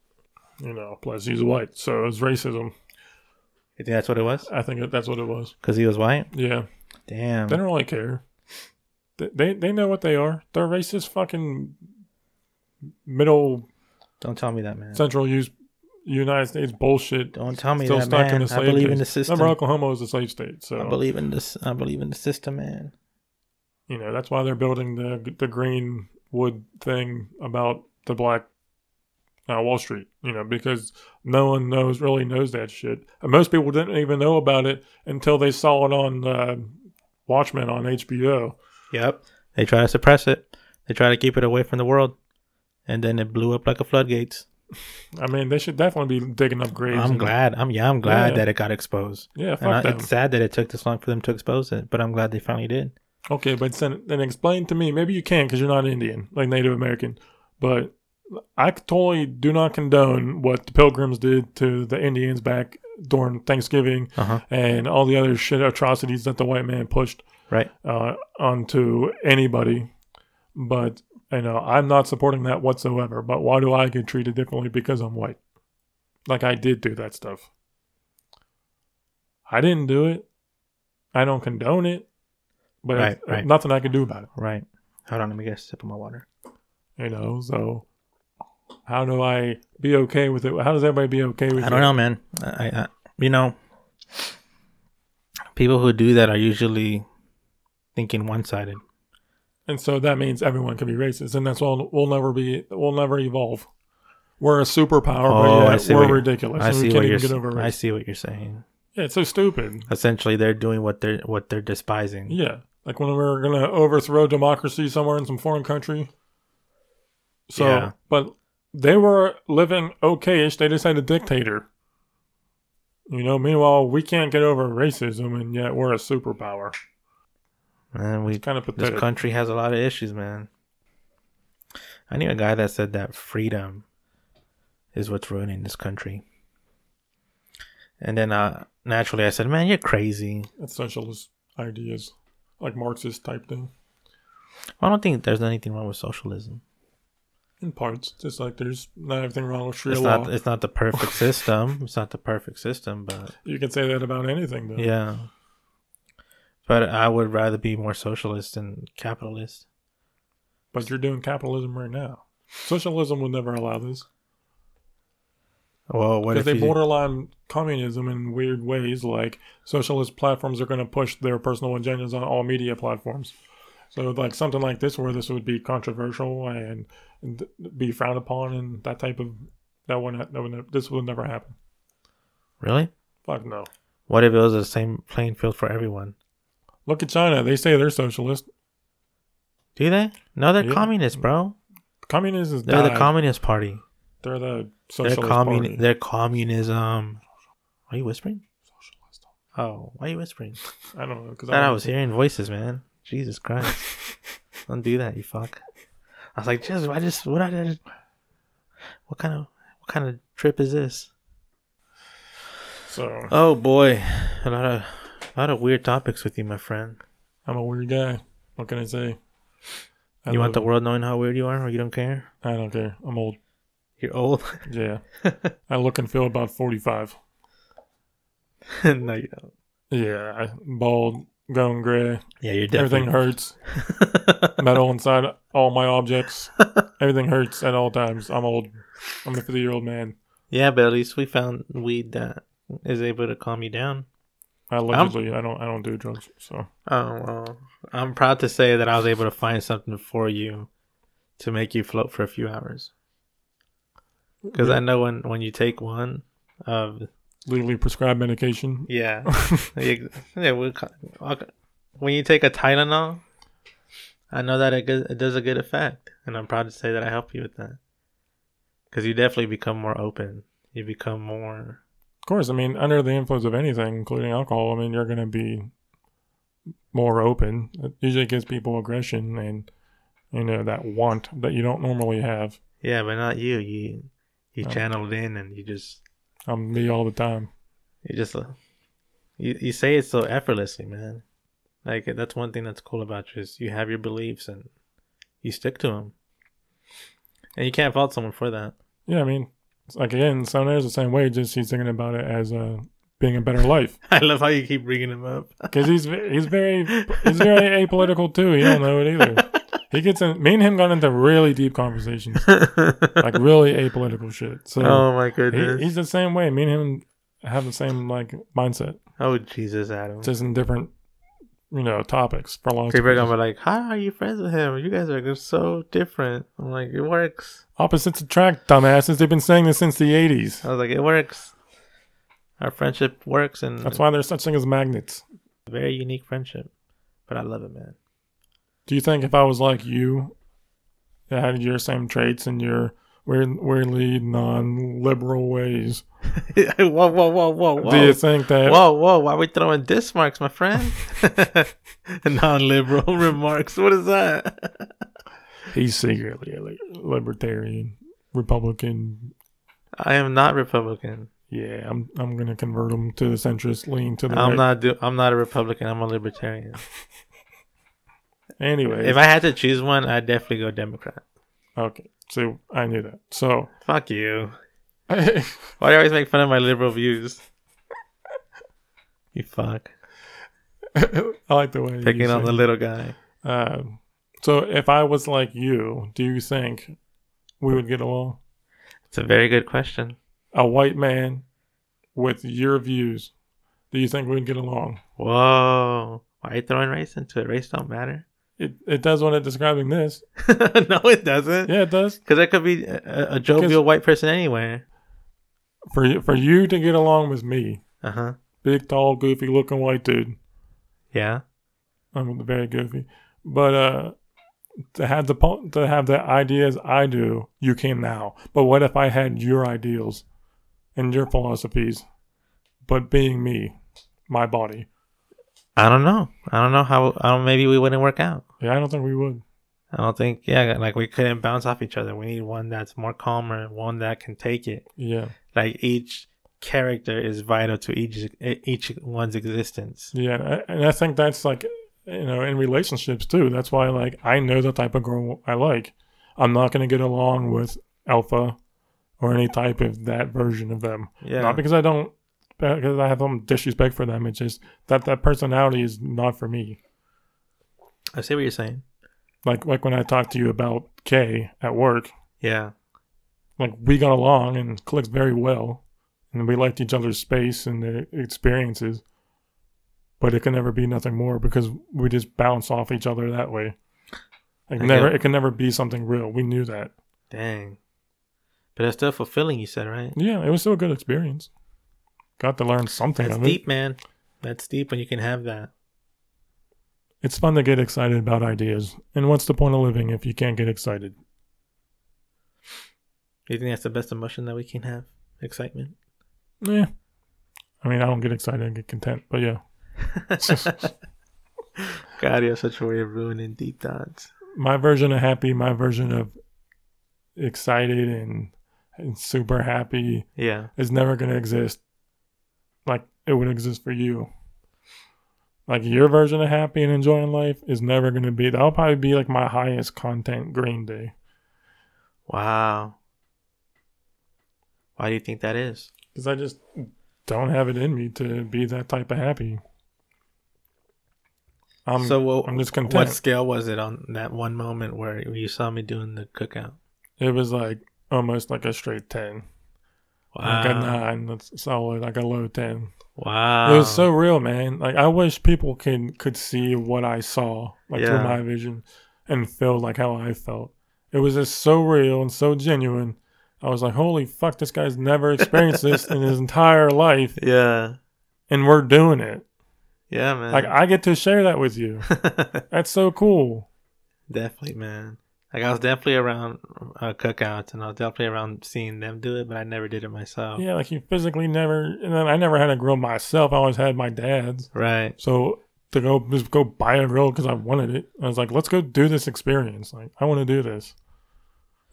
You know, plus he's white, so it's racism. You think that's what it was? I think that's what it was. Because he was white. Yeah, Damn. they don't really care. They, they they know what they are. They're racist, fucking middle Don't tell me that, man. central use United States bullshit. Don't tell me Still that, stuck in man. the I slave believe in the system. Remember, Oklahoma was a slave state, so I believe in this. I believe in the system, man. you know that's why they're building the the green wood thing about the black uh, Wall Street, you know, because no one knows really knows that shit. And most people didn't even know about it until they saw it on uh, Watchmen on HBO. Yep. They try to suppress it. They try to keep it away from the world, and then it blew up like a floodgates. I mean, they should definitely be digging up graves. I'm glad. I'm yeah. I'm glad Yeah. that it got exposed. Yeah, And I, it's sad that it took this long for them to expose it, but I'm glad they finally did. Okay, but then, then explain to me. Maybe you can because you're not Indian, like Native American. But I totally do not condone what the Pilgrims did to the Indians back during Thanksgiving Uh huh. and all the other shit atrocities that the white man pushed Right. uh, onto anybody. But you know, I'm not supporting that whatsoever. But why do I get treated differently because I'm white? Like I did do that stuff. I didn't do it. I don't condone it. But Right, right. nothing I can do about it. Right. Hold on. Let me get a sip of my water. You know, so how do I be okay with it? How does everybody be okay with it? I don't know, man. I, I you know, people who do that are usually thinking one-sided. And so that means everyone can be racist, and that's all. We'll never be. We'll never evolve. We're a superpower, Oh, but yet we're ridiculous. I see we what you're. even get s- I see what you're saying. Yeah, it's so stupid. Essentially, they're doing what they're what they're despising. Yeah, like when we're gonna overthrow democracy somewhere in some foreign country. So, Yeah. but they were living okayish. They just had a dictator. You know. Meanwhile, we can't get over racism, and yet we're a superpower. And we kind of this country has a lot of issues, man. I knew a guy that said that freedom is what's ruining this country. And then uh, naturally I said, "Man, you're crazy." It's socialist ideas, like Marxist type thing. I don't think there's anything wrong with socialism. In parts, just like there's not everything wrong with Sharia It's law. not it's not the perfect system. It's not the perfect system, but you can say that about anything, though. yeah. But I would rather be more socialist than capitalist. But you're doing capitalism right now. Socialism would never allow this Well, what because if they borderline communism in weird ways. Like socialist platforms are going to push their personal agendas on all media platforms. So, like something like this, where this would be controversial and, and be frowned upon, and that type of that would that would this would never happen. really? Fuck no. What if it was the same playing field for everyone? Look at China. They say they're socialist. Do they? No, they're Yeah. communists, bro. Communism is They're the communist party. They're the They're socialist commun. party. They're communism. Are you whispering? Socialist. Oh, why are you whispering? I don't know because Thought I was hearing voices, man. Jesus Christ! Don't do that, you fuck. I was like, just, I just, what I did. What kind of, what kind of trip is this? So Oh boy, a lot of, a lot of weird topics with you, my friend. I'm a weird guy. What can I say? I you want the it. world knowing how weird you are, or you don't care? I don't care. I'm old. You're old. Yeah. I look and feel about 45. no, you don't. Yeah. Bald, going gray. Yeah, you're definitely. Everything hurts. Metal inside all my objects. Everything hurts at all times. I'm old. I'm a 50 year old man. Yeah, but at least we found weed that is able to calm you down. Allegedly, I don't. I don't do drugs. So Oh well, I'm proud to say that I was able to find something for you to make you float for a few hours. Because I know when when you take one of legally prescribed medication. yeah yeah, yeah when you take a Tylenol, I know that it, it does a good effect, and I'm proud to say that I help you with that. Because you definitely become more open. You become more Of course, I mean, under the influence of anything, including alcohol, I mean, you're going to be more open. It usually gives people aggression and you know that want that you don't normally have. yeah, but not you. You you Oh. channeled in, and you just I'm me all the time. You just uh, you you say it so effortlessly, man. Like that's one thing that's cool about you is you have your beliefs and you stick to them, and you can't fault someone for that. Yeah, I mean, it's like again, Sonair's the same way. Just he's thinking about it as uh, being a better life I love how you keep bringing him up. because he's he's very he's very apolitical too. He don't know it either. He gets in. Me and him got into really deep conversations, like really apolitical shit. So oh my he, goodness! he's the same way. Me and him have the same like mindset. oh Jesus, Adam! just in different you know, topics for long. People are gonna be like, "How are you friends with him? You guys are just so different." I'm like, "It works." Opposites attract, dumbasses. They've been saying this since the '80s. I was like, "It works." Our friendship works, and That's why there's such thing as magnets. very unique friendship. But I love it, man. Do you think if I was like you, that had your same traits and your weird, weirdly non-liberal ways, whoa, whoa, whoa, whoa, whoa! do you think that? Whoa, whoa! Why are we throwing diss marks, my friend? Non-liberal remarks. What is that? He's secretly a libertarian, Republican. I am not Republican. Yeah, I'm. I'm gonna convert him to the centrist, lean to the I'm right. not. Do- I'm not a Republican. I'm a libertarian. Anyway, If I had to choose one, I'd definitely go Democrat. Okay. So I knew that. So Fuck you. Why do you always make fun of my liberal views? You fuck. I like the way Picking on the little guy. Um, so if I was like you, do you think we would get along? It's a very good question. A white man with your views, do you think we'd get along? Whoa. Why are you throwing race into it? Race don't matter. It it does when it's describing this. no, it doesn't. Yeah, it does. Because there could be a, a jovial white person anywhere. For you, for you to get along with me, Uh huh. big, tall, goofy looking white dude. Yeah. I'm very goofy, but uh, to have the to have the ideas I do, you can now. But what if I had your ideals and your philosophies, but being me, my body? I don't know. I don't know how. I don't. Maybe we wouldn't work out. Yeah, I don't think we would. I don't think. Yeah, like we couldn't bounce off each other. We need one that's more calmer, one that can take it. Yeah, Like each character is vital to each each one's existence. yeah, and I, and I think that's like you know in relationships too. That's why like I know the type of girl I like. I'm not gonna get along with alpha or any type of that version of them. Yeah. Not because I don't because I have some disrespect for them. It's just that that personality is not for me. I see what you're saying. Like like when I talked to you about Kay at work, Yeah. like we got along and clicked very well, and we liked each other's space and the experiences. But it can never be nothing more because we just bounce off each other that way. Like I never, it can never be something real. We knew that. Dang. But it's still fulfilling. You said right. Yeah, it was still a good experience. Got to learn something That's of it. deep, man. That's deep when you can have that. It's fun to get excited about ideas. And what's the point of living if you can't get excited? Do you think that's the best emotion that we can have? Excitement. Yeah. I mean, I don't get excited. I get content. But yeah. God, you have such a way of ruining deep thoughts. my version of happy, my version of excited and, and super happy Yeah. is never going to exist like it would exist for you. Like your version of happy and enjoying life is never going to be, that'll probably be like my highest content Green Day. Wow. Why do you think that is? Because I just don't have it in me to be that type of happy. I'm, so, what, I'm just content. what scale was it on that one moment where you saw me doing the cookout? It was like almost like a straight 10. Wow. Like a 9. That's solid. Like a low 10. Wow. It was so real, man. Like I wish people could could see what I saw, like through my vision, and feel like how I felt. It was just so real and so genuine. I was like, "Holy fuck! This guy's never experienced this in his entire life, Yeah. and we're doing it. Yeah, man. Like I get to share that with you. That's so cool." definitely, man. Like I was definitely around uh, cookouts, and I was definitely around seeing them do it, but I never did it myself. Yeah, like you physically never, and then I never had a grill myself. I always had my dad's. Right. So to go just go buy a grill because I wanted it, I was like, let's go do this experience. Like I want to do this.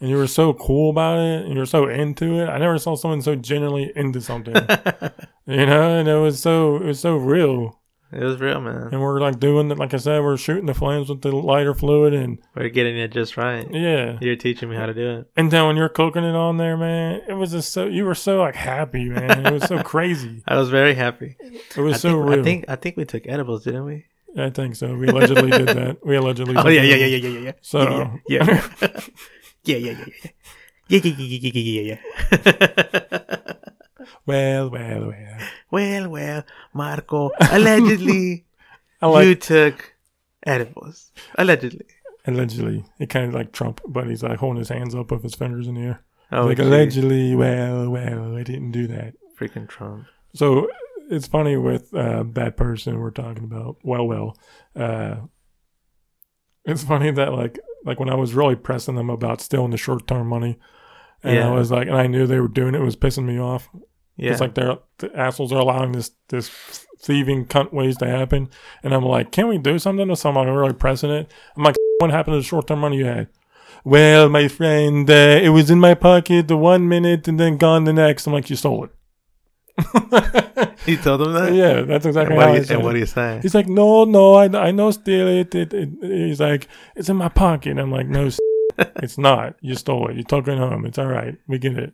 And you were so cool about it, and you were so into it. I never saw someone so genuinely into something, you know. And it was so it was so real. It was real, man. And we're like doing it, like I said, we're shooting the flames with the lighter fluid, and We're getting it just right. yeah. You're teaching me how to do it. And then when you're cooking it on there, man, it was just so you were so like happy, man. It was so crazy. I was very happy. It was I so think, real. I think I think we took edibles, didn't we? I think so. We allegedly did that. We allegedly. Oh did yeah, that. yeah, yeah, yeah, yeah, yeah. So yeah, yeah, yeah, yeah, yeah, yeah, yeah. Yeah, yeah, yeah, yeah, yeah, yeah, yeah. Well, well, well. well, well, Marco, allegedly. Like you took edibles allegedly. allegedly. It kind of like Trump, but he's like holding his hands up with his fingers in the air. Oh, like geez. allegedly, well, well, I didn't do that. freaking Trump. So it's funny with uh, that person we're talking about. Well, well, uh, it's funny that like like when I was really pressing them about stealing the short term money, and Yeah. I was like, and I knew they were doing it, it was pissing me off. Yeah, It's like they're the assholes are allowing this this thieving cunt ways to happen, and I'm like, can we do something? So I'm really pressing it. I'm like, what happened to the short term money you had? Well, my friend, uh, it was in my pocket the one minute and then gone the next. I'm like, you stole it. he told him that. yeah, that's exactly And what, how do I said and what it. do you say? He's like, no, no, I, I know steal it. It, it. He's like, it's in my pocket. I'm like, no, it's not. You stole it. You took it home. It's all right. We get it.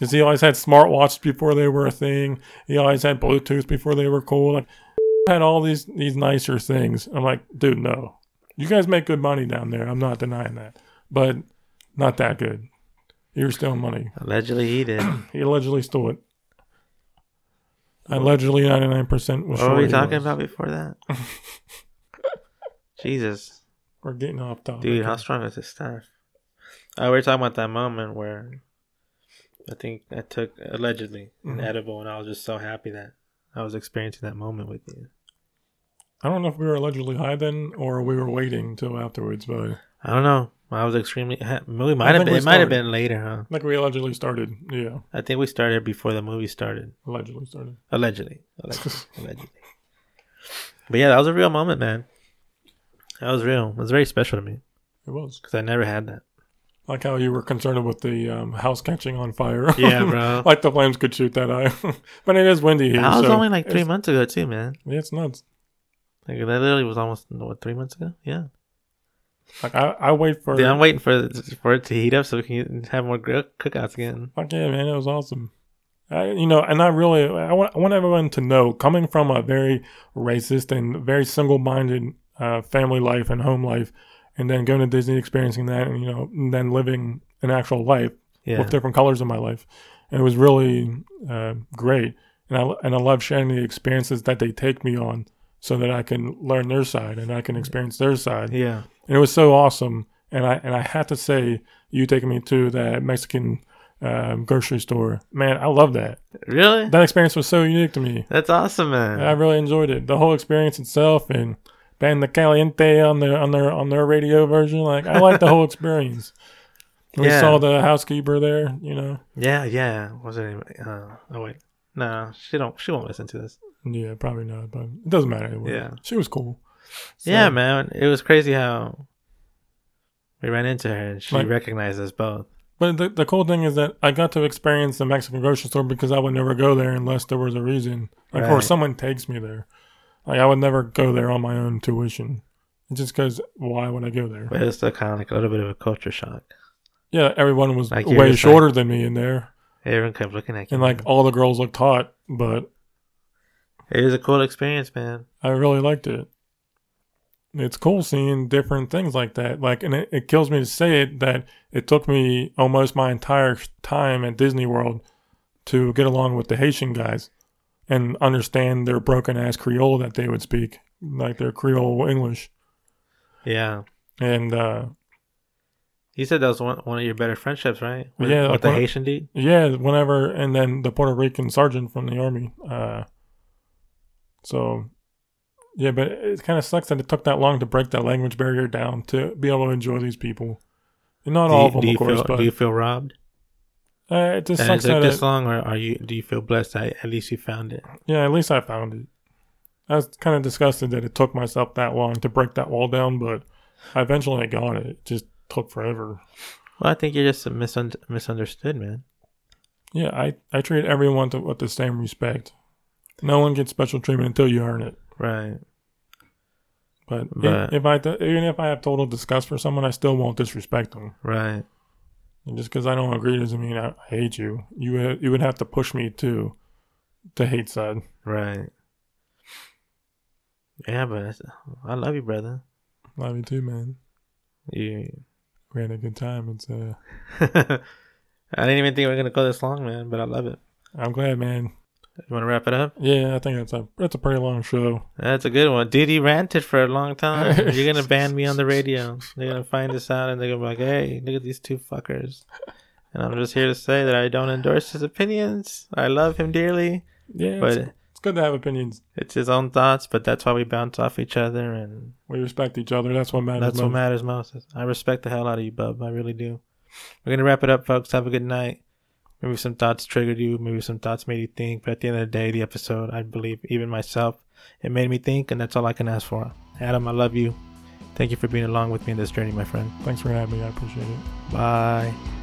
Because he always had smartwatches before they were a thing. He always had Bluetooth before they were cool. Like, had all these these nicer things. I'm like, dude, no. You guys make good money down there. I'm not denying that, but not that good. You're stealing money. Allegedly, he did. He allegedly stole it. Allegedly, 99% was what were we talking was. about before that? Jesus, We're getting off topic. dude, how strong is his staff? Uh, we're talking about that moment where I think I took allegedly an Mhm. edible, and I was just so happy that I was experiencing that moment with you. I don't know if we were allegedly high then or we were waiting till afterwards, but I don't know. I was extremely. ha- Movie might have been. It might have been later, huh? like we allegedly started. Yeah, I think we started before the movie started. allegedly started. Allegedly. Allegedly. allegedly. But yeah, that was a real moment, man. That was real. It was very special to me It was because I never had that. Like how you were concerned with the um, house catching on fire. Yeah, bro. like the flames could shoot that eye, but it is windy here. that was so only like three months ago, too, man. Yeah, it's nuts. Like that literally was almost what three months ago. Yeah. Like I, I wait for. Dude, I'm waiting for for it to heat up so we can have more grill cookouts again. Fuck yeah, man, it was awesome. I, you know, and I really, I want, I want everyone to know, coming from a very racist and very single-minded uh, family life and home life, and then going to Disney, experiencing that, and you know, and then living an actual life Yeah. with different colors in my life, and it was really uh, great. And I and I love sharing the experiences that they take me on, so that I can learn their side and I can experience their side Yeah. and it was so awesome. And I and I had to say, you taking me to that Mexican um, grocery store, man, I love that. Really? That experience was so unique to me. That's awesome, man. I really enjoyed it. The whole experience itself, and Band the Caliente on their on their on their radio version. Like I like the whole experience. We Yeah. saw the housekeeper there. You know, Yeah, yeah. Was it? Uh, oh wait, no, she don't. She won't listen to this. yeah, probably not, but it doesn't matter. Anyway. Yeah. she was cool. So, yeah, man. It was crazy how we ran into her and she Like- recognized us both. But the, the cool thing is that I got to experience the Mexican grocery store because I would never go there unless there was a reason, like or someone takes me there. Like I would never go there on my own tuition. Just because why would I go there? But it's still kind of like a little bit of a culture shock. Yeah, everyone was Like, way just shorter than me in there, Everyone kept looking at you. and like all the girls looked hot, but it was a cool experience, man. I really liked it. It's cool seeing different things like that. Like, and it, it kills me to say it that it took me almost my entire time at Disney World to get along with the Haitian guys and understand their broken ass Creole that they would speak, like their Creole English. Yeah. And uh, You said that was one, one of your better friendships, right? With, Yeah, with like the one- Haitian dude. yeah, whenever, and then the Puerto Rican sergeant from the army. Uh, so, yeah, but it kind of sucks that it took that long to break that language barrier down to be able to enjoy these people. And not Do all you, of them, of course, feel, but do you feel robbed? Uh, it just it sucks took this it, long, or are you? Do you feel blessed that at least you found it? yeah, at least I found it. I was kind of disgusted that it took myself that long to break that wall down, but I eventually got it. It just took forever. Well, I think you're just misun- misunderstood, man. Yeah, I, I treat everyone to, with the same respect. No one gets special treatment until you earn it. Right. But, But- if I even if I have total disgust for someone, I still won't disrespect them. Right. And just because I don't agree doesn't mean I, I hate you. You would- you would have to push me to to hate side. Right. Yeah, but I love you, brother. Love you too, man. Yeah. We had a good time. It's uh, I didn't even think we were gonna go this long, man. But I love it. I'm glad, man. You want to wrap it up? Yeah, I think that's a that's a pretty long show. That's a good one. Diddy ranted for a long time. You're gonna ban me on the radio. They're gonna find this out and they're gonna be like, "Hey, look at these two fuckers." And I'm just here to say that I don't endorse his opinions. I love him dearly, Yeah, but it's, it's good to have opinions. it's his own thoughts. But that's why we bounce off each other, and We respect each other. That's what matters. that's what matters most. I respect the hell out of you, bub. I really do. We're gonna wrap it up, folks. Have a good night. Maybe some thoughts triggered you. Maybe some thoughts made you think. But at the end of the day, the episode, I believe, even myself, it made me think, and that's all I can ask for. Adam, I love you. Thank you for being along with me in this journey, my friend. Thanks for having me. I appreciate it. Bye.